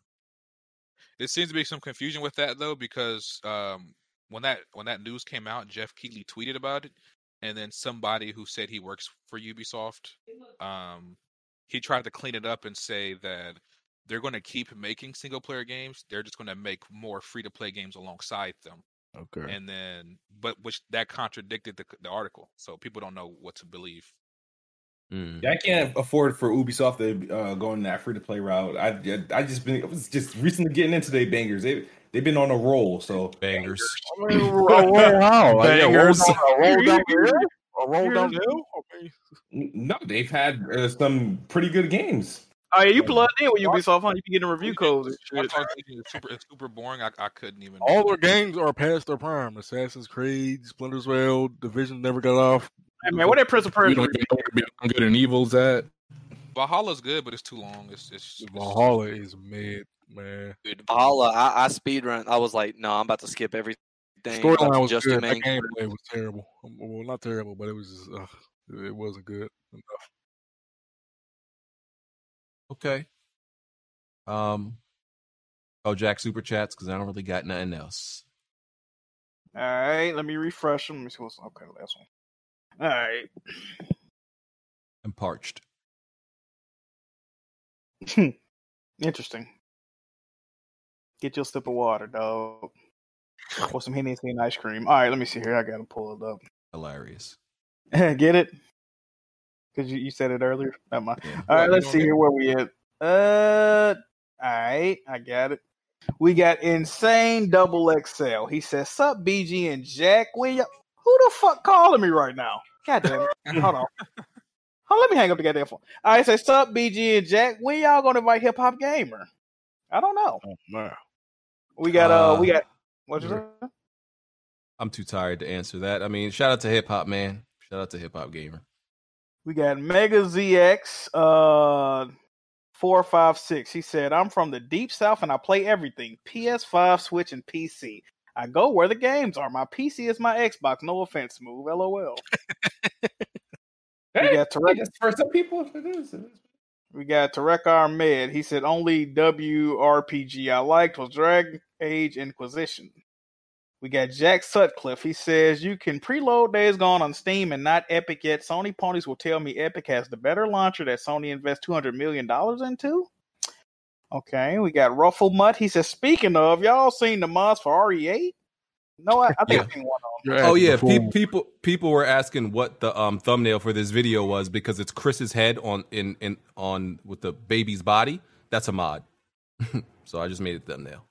There seems to be some confusion with that though, because um, when that when that news came out, Geoff Keighley tweeted about it, and then somebody who said he works for Ubisoft, um, he tried to clean it up and say that they're going to keep making single player games. They're just going to make more free to play games alongside them, Okay. and then but which that contradicted the the article, so people don't know what to believe. Mm. Yeah, I can't afford for Ubisoft to uh, go in that free to play route. I, I I just been I was just recently getting into their bangers. They they've been on a roll. So Bangers. I mean, roll, roll how? Like, yeah, roll Bangers. a roll down [LAUGHS] the hill? A roll down hill? No, they've had uh, some pretty good games. Oh yeah, you plugged in with Ubisoft, huh? You be getting review codes and Watch shit. Dogs Legion super, it's super boring. I, I couldn't even. all their games are past their prime. Assassin's Creed, Splinter Cell, Division never got off. Hey man, what that Prince of You Persia? don't even know where Beyond Good and Evil's at. Valhalla's good, but it's too long. It's it's, it's Valhalla is mid, man. Dude, Valhalla, I, I speed run. I was like, no, I'm about to skip everything. I'm about Storyline was just do good. That gameplay was terrible. Um, Well, not terrible, but it was just, uh, it wasn't good enough. Okay. Um. Oh, Jack super chats because I don't really got nothing else. All right, let me refresh them. Let me see what's okay. Last one. All right. I'm parched. Interesting. Get your sip of water, dog. Or some Hennessy and ice cream. All right, let me see here. I gotta pull it up. Hilarious. [LAUGHS] Get it? Because you, you said it earlier. Not mine. Yeah. All right, let's see here where we at. Uh, all right, I got it. We got insane double XL. He says, "Sup, BG and Jack? When y- who the fuck calling me right now? God damn it! [LAUGHS] Hold on. Hold, let me hang up the goddamn phone. All right, say, "Sup, BG and Jack? When y'all gonna invite Hip Hop Gamer? I don't know. Oh, man. We got uh, we Uh, got what's your yeah. I'm too tired to answer that. I mean, shout out to Hip Hop Man. Shout out to Hip Hop Gamer. We got Mega ZX uh four five six. He said, I'm from the deep south and I play everything. PS5, Switch, and PC. I go where the games are. My PC is my Xbox. No offense, move. LOL. We got Tarek. for some people. It is. We got Tarek Ahmed. He said only WRPG I liked was Dragon Age Inquisition. We got Jack Sutcliffe. He says you can preload Days Gone on Steam and not Epic yet. Sony ponies will tell me Epic has the better launcher that Sony invests two hundred million dollars into. Okay, we got Ruffle Mutt. He says, speaking of, y'all seen the mods for RE8? No, I, I think Yeah. I've seen one of them. Oh yeah, pe- people people were asking what the um thumbnail for this video was because it's Chris's head on in in on with the baby's body. That's a mod. [LAUGHS] so I just made it thumbnail.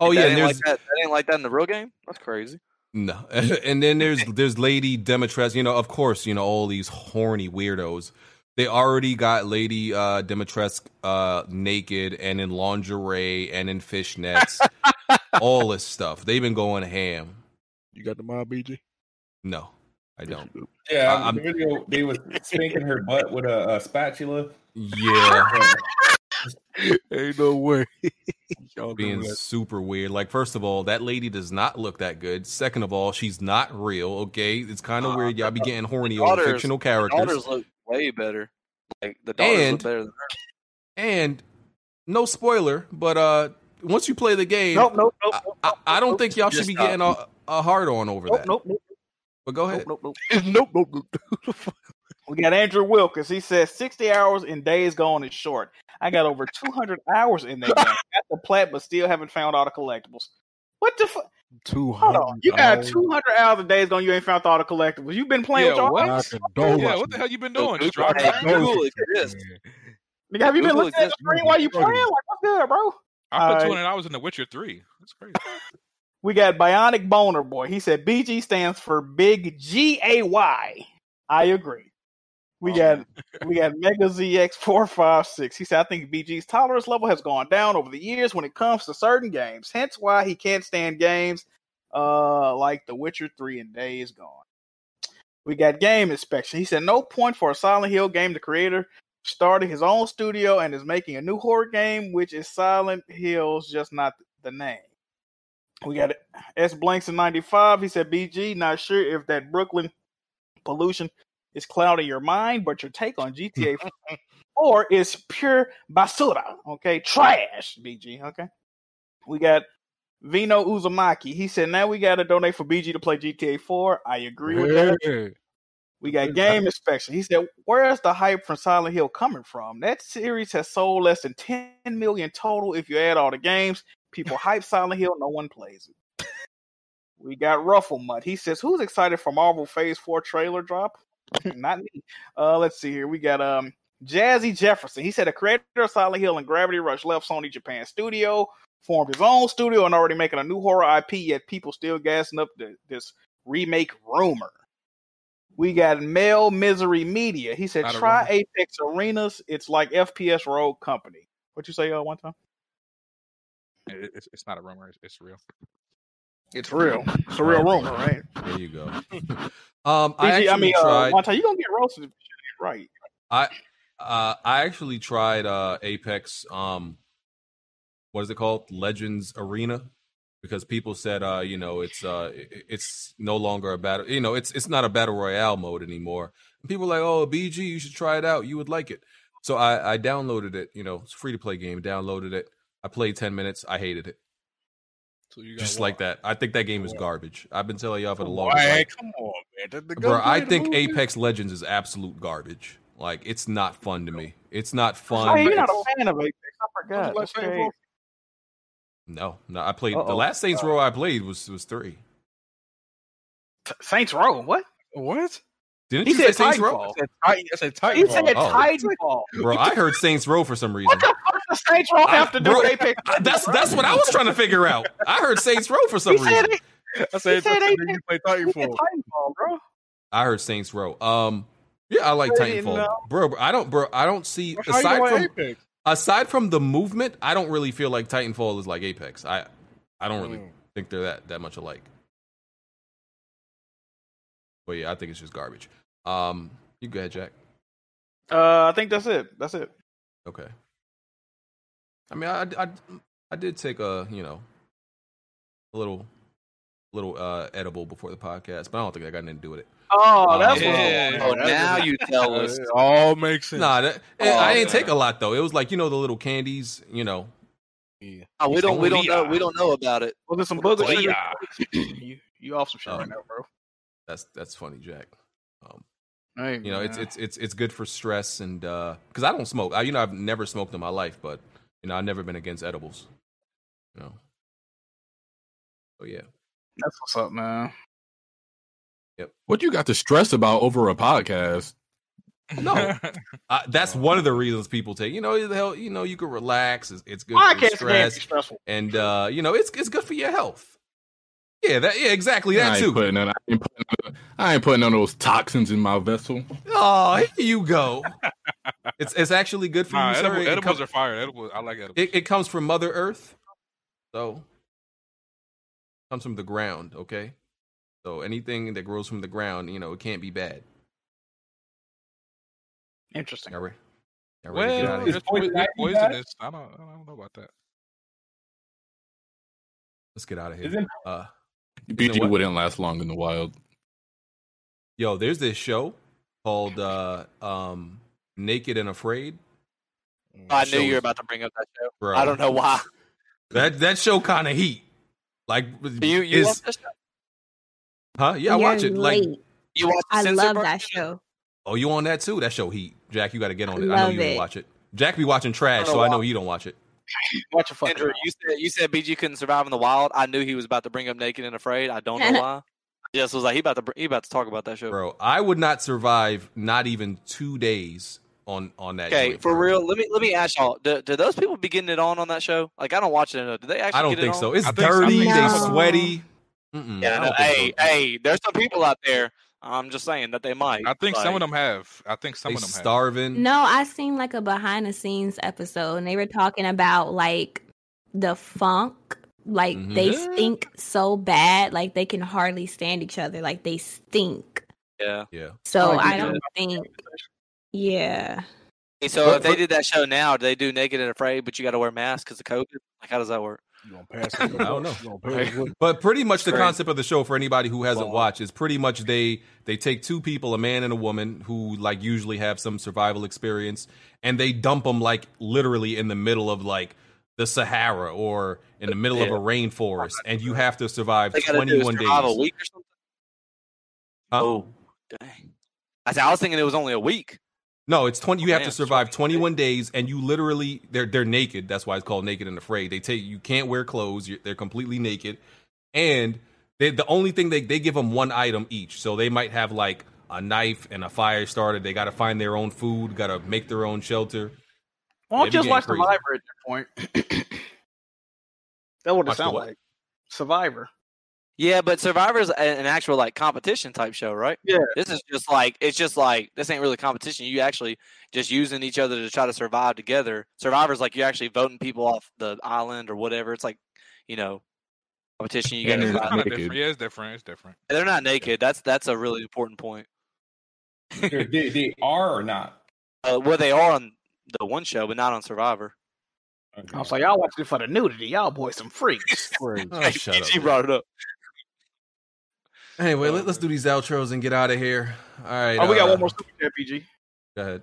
Yeah. Oh That yeah, and ain't like that. That ain't like that in the real game. That's crazy. no, [LAUGHS] and then there's [LAUGHS] there's Lady Demetres. You know, of course, you know all these horny weirdos. They already got Lady uh, Demetres uh, naked and in lingerie and in fishnets, [LAUGHS] all this stuff. They've been going ham. You got the mob, BG? No, I don't. Yeah, I- I'm- the video they was spanking her butt with a, a spatula. Yeah, [LAUGHS] Ain't no way. [LAUGHS] Y'all being super weird. Like, first of all, that lady does not look that good. Second of all, she's not real. Okay, it's kind of weird. Y'all be [LAUGHS] getting horny over Daughters- fictional the characters. Daughters look way better. Like the daughters And- look better than her. And no spoiler, but uh, once you play the game, Nope, nope, nope. I, nope, I, I don't nope, think y'all should be stop. getting a, a hard on over nope, that. nope, nope, But go ahead. nope, nope, nope. nope, nope, nope. We got Andrew Wilkins. He says 60 hours in Days Gone is short. I got over 200 hours in that game. Got the plat, but still haven't found all the collectibles. What the fuck? Two Hold on. You got 200 hours in Days Gone. You ain't found all the collectibles. You've been playing Yeah, with your what? Yeah, what the hell you been doing? Just driving Google exists. Nigga, have you been Google looking at the screen while you playing? Like, what's good, bro? I put 200 hours in The Witcher 3. That's crazy. We got Bionic Boner Boy. He said BG stands for Big G A Y. I agree. We got we got Mega ZX four five six. He said I think BG's tolerance level has gone down over the years when it comes to certain games. Hence why he can't stand games uh like The Witcher three and Days Gone. We got game inspection. He said no point for a Silent Hill game. The creator started his own studio and is making a new horror game, which is Silent Hills, just not the name. We got S Blanks in 95. He said, BG, not sure if that Brooklyn pollution is clouding your mind, but your take on GTA [LAUGHS] 4 is pure basura. Okay, trash, BG. Okay. We got Vino Uzumaki. He said, now we got to donate for BG to play GTA 4. I agree with that. We got game inspection. He said, "Where is the hype from Silent Hill coming from? That series has sold less than 10 million total if you add all the games. People [LAUGHS] hype Silent Hill, no one plays it." We got Ruffle Mutt. He says, "Who's excited for Marvel Phase 4 trailer drop?" [LAUGHS] Not me. Uh, let's see here. We got um Jazzy Jefferson. He said, "The creator of Silent Hill and Gravity Rush left Sony Japan Studio, formed his own studio, and already making a new horror IP. Yet people still gassing up the, this remake rumor." We got Mel Misery Media. He said, "Try rumor. Apex Arenas. It's like FPS Rogue Company." What you say, uh, one time? It- It's, it's not a rumor. It's, it's real. It's real. It's a real rumor, right? There you go. [LAUGHS] um, I BG, actually I mean, uh, tried. one time you gonna get roasted if you shit ain't right. I uh, I actually tried uh, Apex. Um, what is it called? Legends Arena, because people said, uh, you know, it's uh, it's no longer a battle. You know, it's it's not a battle royale mode anymore. And people were like, oh, BG, you should try it out. You would like it. So I, I downloaded it. You know, it's a free to play game. Downloaded it. I played ten minutes. I hated it. So you got Just what? like that. I think that game is garbage. I've been telling y'all for the Come longest. on, come on, man. The, the Bro, I think movie? Apex Legends is absolute garbage. Like, it's not fun to me. It's not Oh, fun. you're not a fan of Apex. I forgot. like That's Saints crazy. Row? no, no. I played the Uh-oh. last Saints Row I played was was three. Saints Row. What? What? Didn't He you say said Saints Titanfall. Row? I said I said Titanfall. He said Oh. Titanfall. Bro, I heard Saints Row for some reason. What the fuck does Saints Row have to do bro, with Apex? That's that's what I was trying to figure out. I heard Saints Row for some He said reason. it. I said, said I said Apex. you play Titanfall. Titanfall, bro. I heard Saints Row. Um, yeah, I like Titanfall, bro. bro, I don't, bro. I don't see How aside from Apex? aside from the movement. I don't really feel like Titanfall is like Apex. I I don't really Mm. think they're that that much alike. But yeah, I think it's just garbage. Um, you go ahead, Jack. Uh, I think that's it. That's it. Okay. I mean, I, I, I did take a you know a little little uh edible before the podcast, but I don't think I got anything to do with it. Oh, that's Yeah. what. Oh, now you tell Uh, us. it all makes sense. Nah, that, Oh, I didn't yeah. take a lot though. It was like you know the little candies, you know. Yeah. Oh, we don't. We don't know. We don't know about it. Was it some booger Leah. sugar? [COUGHS] you, you off some shit Um, right now, bro. That's that's funny, Jack. Um, Hey, you know, it's man. it's it's it's good for stress and uh 'cause I don't smoke. I, you know, I've never smoked in my life, but you know, I've never been against edibles. You know. So yeah. that's what's up, man. Yep. What you got to stress about over a podcast? No, [LAUGHS] uh, that's one of the reasons people take. You know, the hell, you know, you can relax. It's, it's good Podcast for games stress, be stressful. and uh, you know, it's it's good for your health. Yeah, that yeah, exactly I that ain't too. putting none, I, ain't putting none, I ain't putting none of those toxins in my vessel. Oh, here you go. [LAUGHS] it's it's actually good for Nah, you, edible, It edibles com- are fire. Edibles, I like edibles. it, it comes from Mother Earth, so comes from the ground. Okay, so anything that grows from the ground, you know, it can't be bad. Interesting. All right. Y'all ready to get out Well, of it's, here? poi- poison it's ivy bad? poisonous. I don't, I don't know about that. Let's get out of here. Isn't Uh, BG what? wouldn't last long in the wild. Yo, there's this show called uh, um, Naked and Afraid. I knew you were about to bring up that show. Bro. I don't know why. That that show kind of heat. Like You you is watch that show? huh? Yeah, I You're watch it. Like. You watch I love version? that show. oh, you on that too? That show heat. Jack, you got to get on it. I know you it. watch it. Jack be watching trash, don't so I know you don't watch it. [LAUGHS] Watch your fucking Andrew, you said you said BG couldn't survive in the wild. I knew he was about to bring up Naked and Afraid. I don't know [LAUGHS] why. I just was like he about to he about to talk about that show. Bro, I would not survive not even two days on on that. Okay, joint, for bro. real. Let me let me ask y'all. Do, do those people be getting it on on that show? Like I don't watch it. enough. Do they actually? I don't get it think on? so. It's I think- dirty. think They so. sweaty. Mm-mm, Yeah, I no, don't hey, so. hey, there's some people out there. I'm just saying that they might. I think some of them have. I think some of them have. starving. No, I seen like a behind the scenes episode and they were talking about like the funk. Like Mhm. they stink so bad, like they can hardly stand each other. Like they stink. Yeah. Yeah. So like I don't said. think Yeah. Hey, So But- if they but- did that show now, do they do Naked and Afraid, but you got to wear masks because of COVID? Like how does that work? You gonna pass it? [LAUGHS] I don't know. You gonna pass? But pretty much the concept of the show for anybody who hasn't Wow. watched is pretty much they they take two people, a man and a woman, who like usually have some survival experience, and they dump them like literally in the middle of like the Sahara or in the middle of a rainforest, and you have to survive They got to do twenty one days. a week or something. Huh? Oh, dang! I, said, I was thinking it was only a week. No, it's twenty. You oh, have to Man, survive 21 twenty one days, and you literally they're they're naked. That's why it's called naked and afraid. They take you can't wear clothes. You're, they're completely naked, and they, the only thing they they give them one item each. So they might have like a knife and a fire starter. They got to find their own food. Got to make their own shelter. Why don't you just getting watch crazy. Survivor at that point? [CLEARS THROAT] that would Watch the sound like Survivor. Yeah, but Survivor's a- an actual like competition type show, right? Yeah. This is just like it's just like this ain't really competition. You actually just using each other to try to survive together. Survivor's like you're actually voting people off the island or whatever. It's like, you know, competition. You And got they're to Kind of different. Yeah, it's different. It's different. They're not naked. That's that's a really important point. they, they, they are or not? Uh, well, they are on the one show, but not on Survivor. Okay. I was like, y'all watching it for the nudity. Y'all boys some freaks. [LAUGHS] Crazy. [LAUGHS] Oh, shut up. She brought it up. Anyway, let, us do these outros and get out of here. All right. oh, we got uh, one more super chat, PG. Go ahead.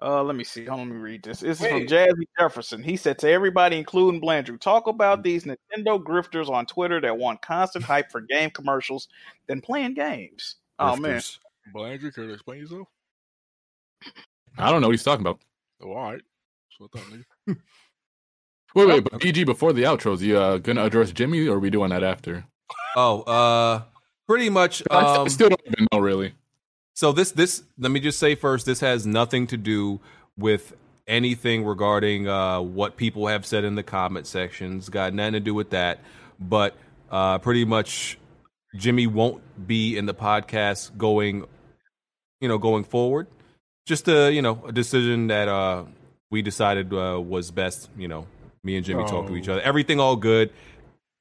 Uh, let me see. Hold on, let me read this. This is from Jazzy Jefferson. He said to everybody, including Blandrew, talk about these Nintendo grifters on Twitter that want constant [LAUGHS] hype for game commercials than playing games. Oh man, Grifters. Blandrew, can you explain yourself? I don't know what he's talking about. Oh, all right. So I thought, nigga. [LAUGHS] Wait, wait, but BG before the outros, you uh, gonna address Jimmy or are we doing that after? Oh, uh, pretty much. I st- Um, still don't even know really. So this this let me just say first, this has nothing to do with anything regarding uh, what people have said in the comment sections. Got nothing to do with that. But uh, pretty much, Jimmy won't be in the podcast going, you know, going forward. Just a you know a decision that uh, we decided uh, was best. You know, me and Jimmy talk to each Oh. other. Everything all good.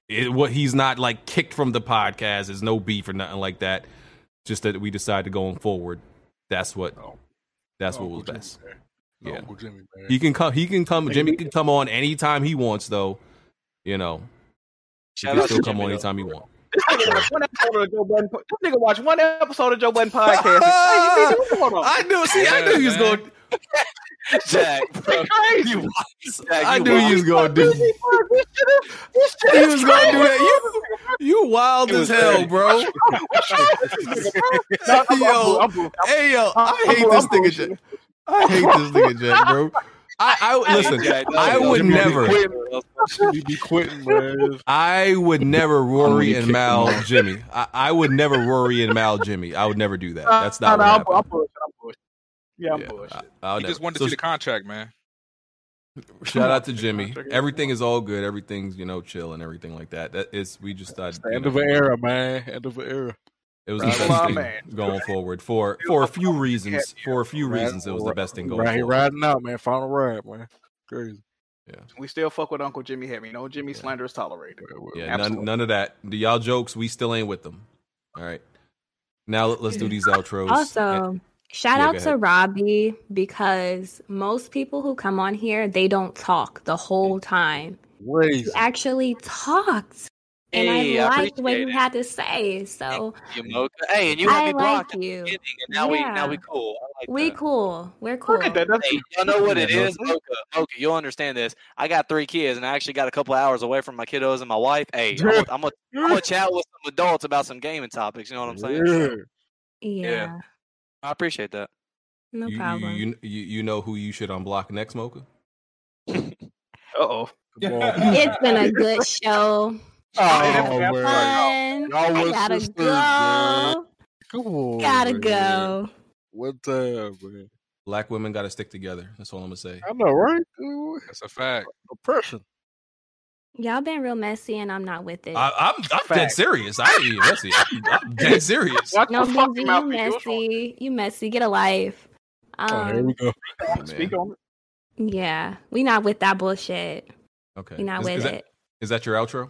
It, what he's not like kicked from the podcast. There's no beef or nothing like that just that we decided going forward. That's what. Oh. That's what was Jimmy, best. Yeah. Jimmy. He can come. He can come. Jimmy can come on anytime he wants, though. You know, he can still come Jimmy, on though. anytime he wants. This nigga watch one episode of Joe Budden. This nigga watch one episode of Joe Budden podcast. Hey, you see, what's? I knew. See, I knew he was going. [LAUGHS] Jack, [LAUGHS] bro, crazy. you, Jack, I you knew he was going to do. This shit is- this shit He was going to do crazy. that. You, you wild as hell, bro. No, Yo, [LAUGHS] I'm- I'm- hey yo, I hate this nigga. Jack. I hate this nigga, Jack, bro. I, I listen. Jack, no, I would never. quit. Be quitting, man. I would never Rory and Mal off. Jimmy. I, I would never Rory and Mal Jimmy. I would never do that. That's not no, what I'm. I'm bullshit. I'm bullshit. Yeah, I'm Yeah, bullshit. I, I'll He never. just wanted to So see the contract, man. shout out to [LAUGHS] Jimmy. Everything is all good. Everything's you know chill and everything like that. That is we just thought you End know, of an era, man. End of an era. It was the best thing man. going [LAUGHS] forward for for a few reasons. For a few reasons, it was the best thing going Right, he forward. riding out, man. Final ride, man. Crazy. Yeah. We still fuck with Uncle Jimmy Heavy. No Jimmy slander is tolerated. Yeah, none, none of that. Do y'all jokes, we still ain't with them. All right. Now let, us do these [LAUGHS] outros. Also, Shout Yeah, out to. Robbie because most people who come on here, they don't talk the whole time. Crazy. You actually talked. And Hey, I I liked what you it. had to say. So You Mocha. Hey, and you had I me blocked like at you. the beginning, and now we now Yeah. we cool. I like we that. cool. We're cool. Look at that. Hey, y'all know what it is, Yeah, is, Mocha. Mocha, you'll understand this. I got three kids, and I actually got a couple hours away from my kiddos and my wife. Hey, I'm gonna I'm gonna I'm chat with some adults about some gaming topics. You know what I'm saying? Yeah. Yeah, Yeah. I appreciate that. no you, you, problem. you, you you know who you should unblock next, Mocha? [LAUGHS] Uh oh. It's been a good [LAUGHS] show. Oh, man. Y'all Fun. I was gotta sisters, go. man. Come on. Gotta man. go. One time, man. Black women got to stick together. That's all I'm gonna say. I know, right? Ooh, That's a fact. Oppression. Y'all been real messy, and I'm not with it. I, I'm I'm dead serious. I ain't even messy. I'm, I'm dead [LAUGHS] serious. No, your fucking you Vicky. What's wrong? messy. You messy. Get a life. Oh, here Um, we go. Speak on it. yeah, we not with that bullshit. Okay. We not Is- with is that- it. Is that your outro?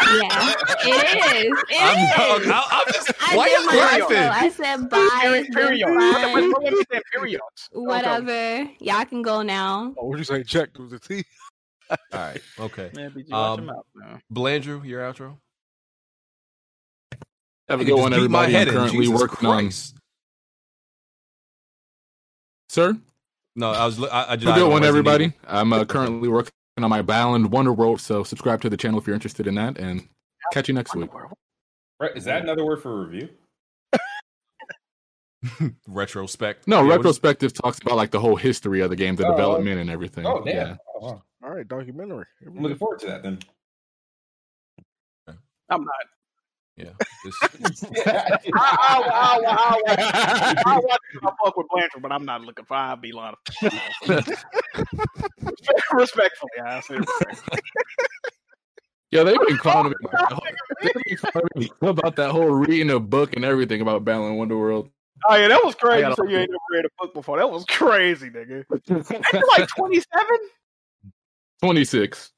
Yeah, it is. It I'm, is. I'm, I'm just. I why did you laughing? outro. I said bye. Period. It's Period. period? [LAUGHS] Whatever. Y'all can go now. Oh, what you say? Check through the teeth. All right. Okay. Man, BG, watch Um, your mouth, man. Blandrew, your outro. Have a good one, beat my everybody. head I'm currently Jesus working on. Sir, No, I was. I, I have just. a I good don't one, everybody. I'm uh, currently working on my Balan Wonderworld, so subscribe to the channel if you're interested in that, and catch you next week. Right, is that another word for review? [LAUGHS] Retrospect. No, Yeah, retrospective talks about like the whole history of the game, the Oh, development, and everything. Oh, damn. Yeah. Oh, wow. All right, documentary. I'm looking forward to that then. I'm not. Yeah. This, [LAUGHS] [LAUGHS] I, I, I, I, I, I watch. I fuck with Blanchard, but I'm not looking for. I'll be lying. Respectfully, I say. respectfully. Yeah, they've been clowning me about, they've been clowning me about that whole reading a book and everything about Balan Wonderworld. Oh yeah, that was crazy. I gotta- So you ain't never read a book before. That was crazy, nigga. [LAUGHS] Ain't you like 27? 26.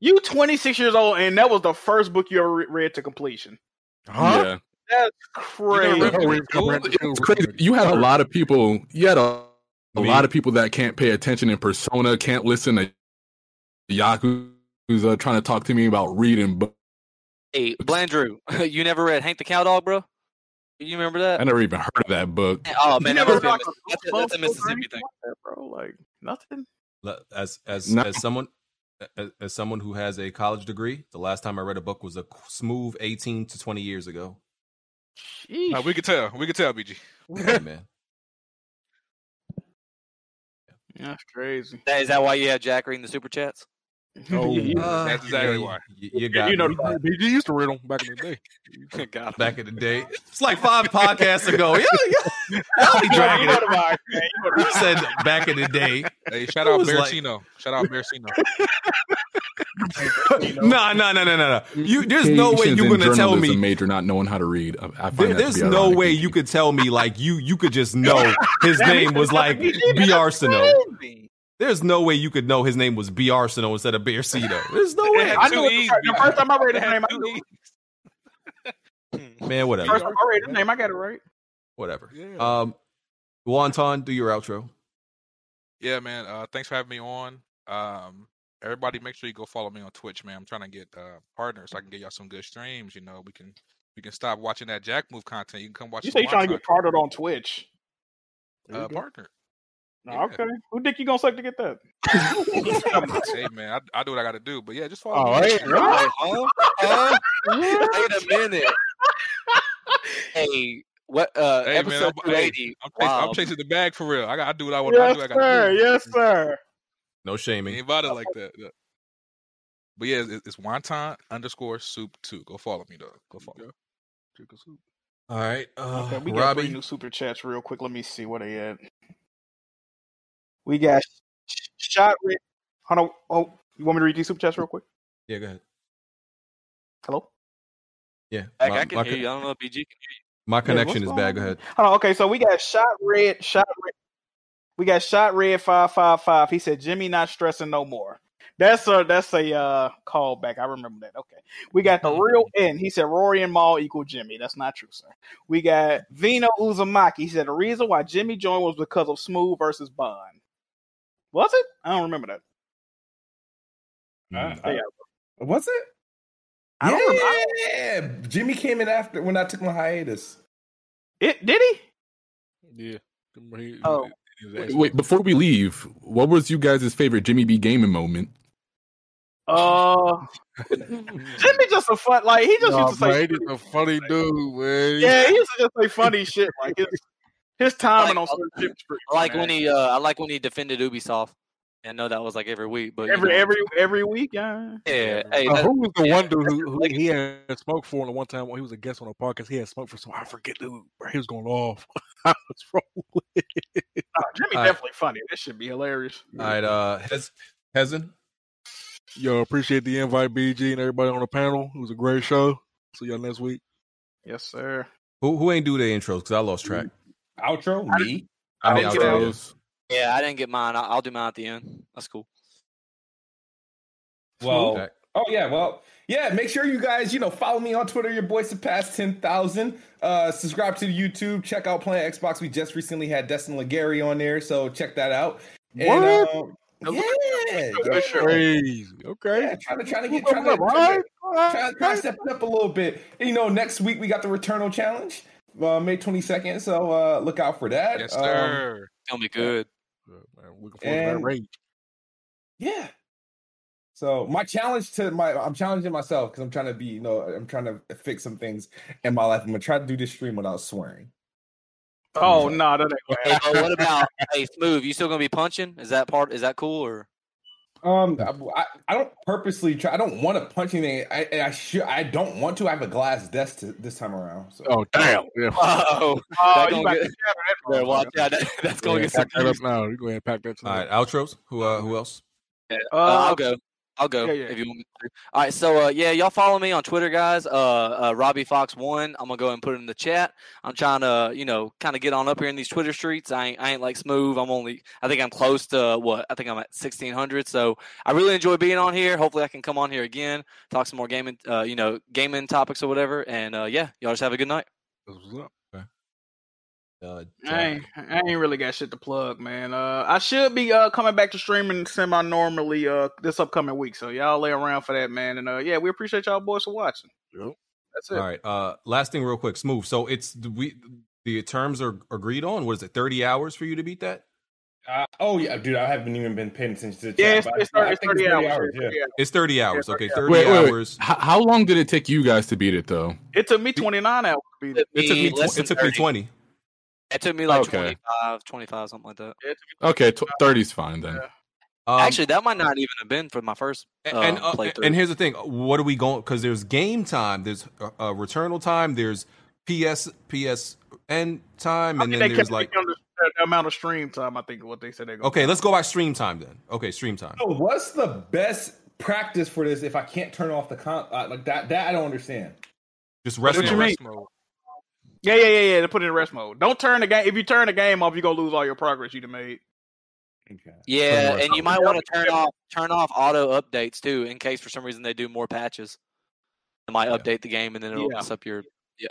You 26 years old, and that was the first book you ever re- read to completion. Yeah. That's You never crazy. read it? It's crazy. You had a lot of people. You had a, a lot of people that can't pay attention in persona, can't listen to Yaku who's uh, trying to talk to me about reading. But Hey, Blandrew, [LAUGHS] you never read Hank the Cowdog, bro? You remember that? I never even heard of that book. Oh man, that never must a rock Miss- a that's, a, that's a Mississippi thing. that, bro. Like nothing. As as No. as someone as, as someone who has a college degree, the last time I read a book was a smooth 18 to 20 years ago. Sheesh. Uh, we could tell. We could tell, BG. [LAUGHS] Yeah, man. That's crazy. That- Is that why you had Jack reading the super chats? [LAUGHS] Oh, Yeah, Uh, That's exactly you- why. You, you got you know me. the BG used to read them back in the day. [LAUGHS] Got him. back in the day. [LAUGHS] It's like five podcasts ago. Yeah, yeah. Y'all be dragging it. the vibe, man. You know the You vibe. said back in the day. Hey, shout out was like- Shout out Bertino. No, no, no, no, no, no. You, there's no way you're gonna tell me. major not knowing how to read. I, I There, that to there's no ironic. way you could tell me like you you could just know his name was like That's B crazy. Arsenal. There's no way you could know his name was B Arsenal instead of Bearcito. There's no way. I knew it the first, time I read his name. I knew it. Man, whatever. First time I read his name, I got it right. Whatever. Yeah. Um Wonton, do your outro. Yeah, man. Uh, thanks for having me on. Um, everybody, make sure you go follow me on Twitch, man. I'm trying to get uh, partners so I can get y'all some good streams. You know, we can we can stop watching that Jack Move content. You can come watch. You say you trying to get partnered on Twitch? There you uh, go. partner. No, Yeah. okay. Who dick you gonna suck to get that? [LAUGHS] hey, man, I, I do what I got to do. But yeah, just follow Oh, me. hey, [LAUGHS] Hey, huh? Huh? Wait a minute. Hey, what? Uh, Hey, man, episode I'm, hey, 280. I'm, chasing, wow. I'm chasing the bag for real. I got I do what I want. I do what I got sir. to do. Yes, sir. No shaming. Ain't about it like that. yeah. But yeah, it's, it's wonton underscore soup two. Go follow me though. Go follow. me. Chicken soup. All right. Uh Okay, we got three Robbie. new super chats real quick. Let me see what they at. We got shot with. Hold on. Oh, you want me to read these super chats real quick? Yeah, go ahead. Hello. Yeah. My, I can my, hear you. I don't know if BG can hear you. my connection what's is bad. Go ahead. Hold on. Okay, so we got shot red. Shot red. We got shot red five five five. He said Jimmy not stressing no more. That's a that's a uh, callback. I remember that. Okay, we got the Mm-hmm. real end. He said Rory and Mal equal Jimmy. That's not true, sir. We got Vino Uzumaki. He said the reason why Jimmy joined was because of Smooth versus Bond. Was it? I don't remember that. I- I- Yeah. was it? I don't remember. yeah, Jimmy came in after when I took my hiatus. It did he? Yeah. Oh. Wait, wait, before we leave, what was you guys' favorite Jimmy B gaming moment? Uh, Jimmy just a fun like he just Nah, used to say. man, he just a funny dude, man. Yeah, he used to just say funny shit. Like his his timing on Like- certain shit. was pretty I like funny. when he uh, I like when he defended Ubisoft. I know that was like every week, but you every know. every every week. Yeah. yeah, hey, Uh, who was the yeah. one dude who, who he had smoked for the one time when he was a guest on a podcast? He had smoked for some I forget dude. Bro, he was going off. [LAUGHS] I was wrong with it. Nah, Jimmy All right. definitely funny. This should be hilarious. All right, uh, Hez- Hezin. Yo, appreciate the invite, BG, and everybody on the panel. It was a great show. See y'all next week. Yes, sir. Who who ain't do the intros? Because I lost track. Outro, me. I mean, didn't get outros. yeah, I didn't get mine. I'll, I'll do mine at the end. That's cool. Well, Okay. Oh yeah, well, yeah. Make sure you guys, you know, follow me on Twitter. Your boy surpassed ten thousand. Uh, subscribe to the YouTube. Check out Playing Xbox. We just recently had Destin Legarie on there, so check that out. And, What? um, yeah, a good yeah. Crazy. Okay. Yeah, trying to trying to get What's trying to, up, trying to, right? All right. trying, trying to step it up a little bit. And, you know, next week we got the Returnal Challenge, uh, May twenty second. So uh, look out for that. Yes, Um, sir. Tell me good. Uh, man, looking forward to that And- rage. Yeah. So my challenge to my I'm challenging myself because I'm trying to be, you know, I'm trying to fix some things in my life. I'm gonna try to do this stream without swearing. Oh no, that ain't Hey, happen. what about hey Smooth? You still gonna be punching? Is that part? Is that cool or? Um, I, I don't purposely try. I don't want to punch anything. I I should. I don't want to. I have a glass desk to, this time around. So Oh, damn. Yeah. [LAUGHS] Oh, Oh, you gonna about get- to shatter yeah, watch out. That, that's gonna Yeah, get some pack that up now. You go ahead and pack that All tonight. right, outros. Who uh, who else? Uh, Uh, I'll go. I'll go yeah, yeah. if you want me to. All right, so uh, yeah, y'all follow me on Twitter, guys. Uh, uh, Robbie Fox one. I'm gonna go and put it in the chat. I'm trying to, you know, kind of get on up here in these Twitter streets. I ain't, I ain't like smooth. I'm only, I think I'm close to what? I think I'm at 1600. So I really enjoy being on here. Hopefully, I can come on here again, talk some more gaming, uh, you know, gaming topics or whatever. And uh, yeah, y'all just have a good night. That's what's up. Uh, I ain't, I ain't really got shit to plug, man. Uh, I should be uh coming back to streaming semi normally uh this upcoming week, so y'all lay around for that, man. And uh, yeah, we appreciate y'all boys for watching. Yep. That's it. All right. Uh, last thing, real quick, smooth. So it's the- we the terms are agreed on. What is it? Thirty hours for you to beat that? Uh, oh yeah, dude. I haven't even been paying attention to the Yeah, it's, it's, 30, it's 30 30 hours. hours. yeah, Yeah. 30 hours. It's thirty hours. Okay, 30 thirty Wait, wait, wait. hours. How, how long did it take you guys to beat it, though? It took me 29 hours to beat it. It took me. Tw- less it took me 30. Twenty. It took me like Okay. 25, 25, something like that. Yeah, it took me Okay, tw- 30's fine then. Yeah. Um, Actually, that might not even have been for my first uh, and uh, playthrough. and here's the thing. What are we going? Because there's game time. There's uh, uh, returnal time. There's PS PSN time, I and then there's like. it the amount of stream time. I think what they said they go. Okay, let's go by stream time then. Okay, stream time. So what's the best practice for this if I can't turn off the con uh, like that? That I don't understand. Just What rest. you mode. mean? Yeah, yeah, yeah, yeah. To put it in rest mode. Don't turn the game. If you turn the game off, you're gonna lose all your progress you'd have made. Okay. Yeah, and you might want to turn off turn off auto updates too, in case for some reason they do more patches. It might Yeah. update the game and then it'll Yeah. mess up your. Yeah.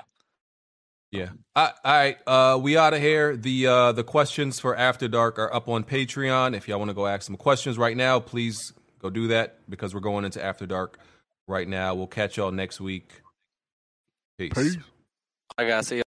Yeah. All right. Uh, we out of here. The uh, the questions for After Dark are up on Patreon. If y'all want to go ask some questions right now, please go do that because we're going into After Dark right now. We'll catch y'all next week. Peace. Peace. iyo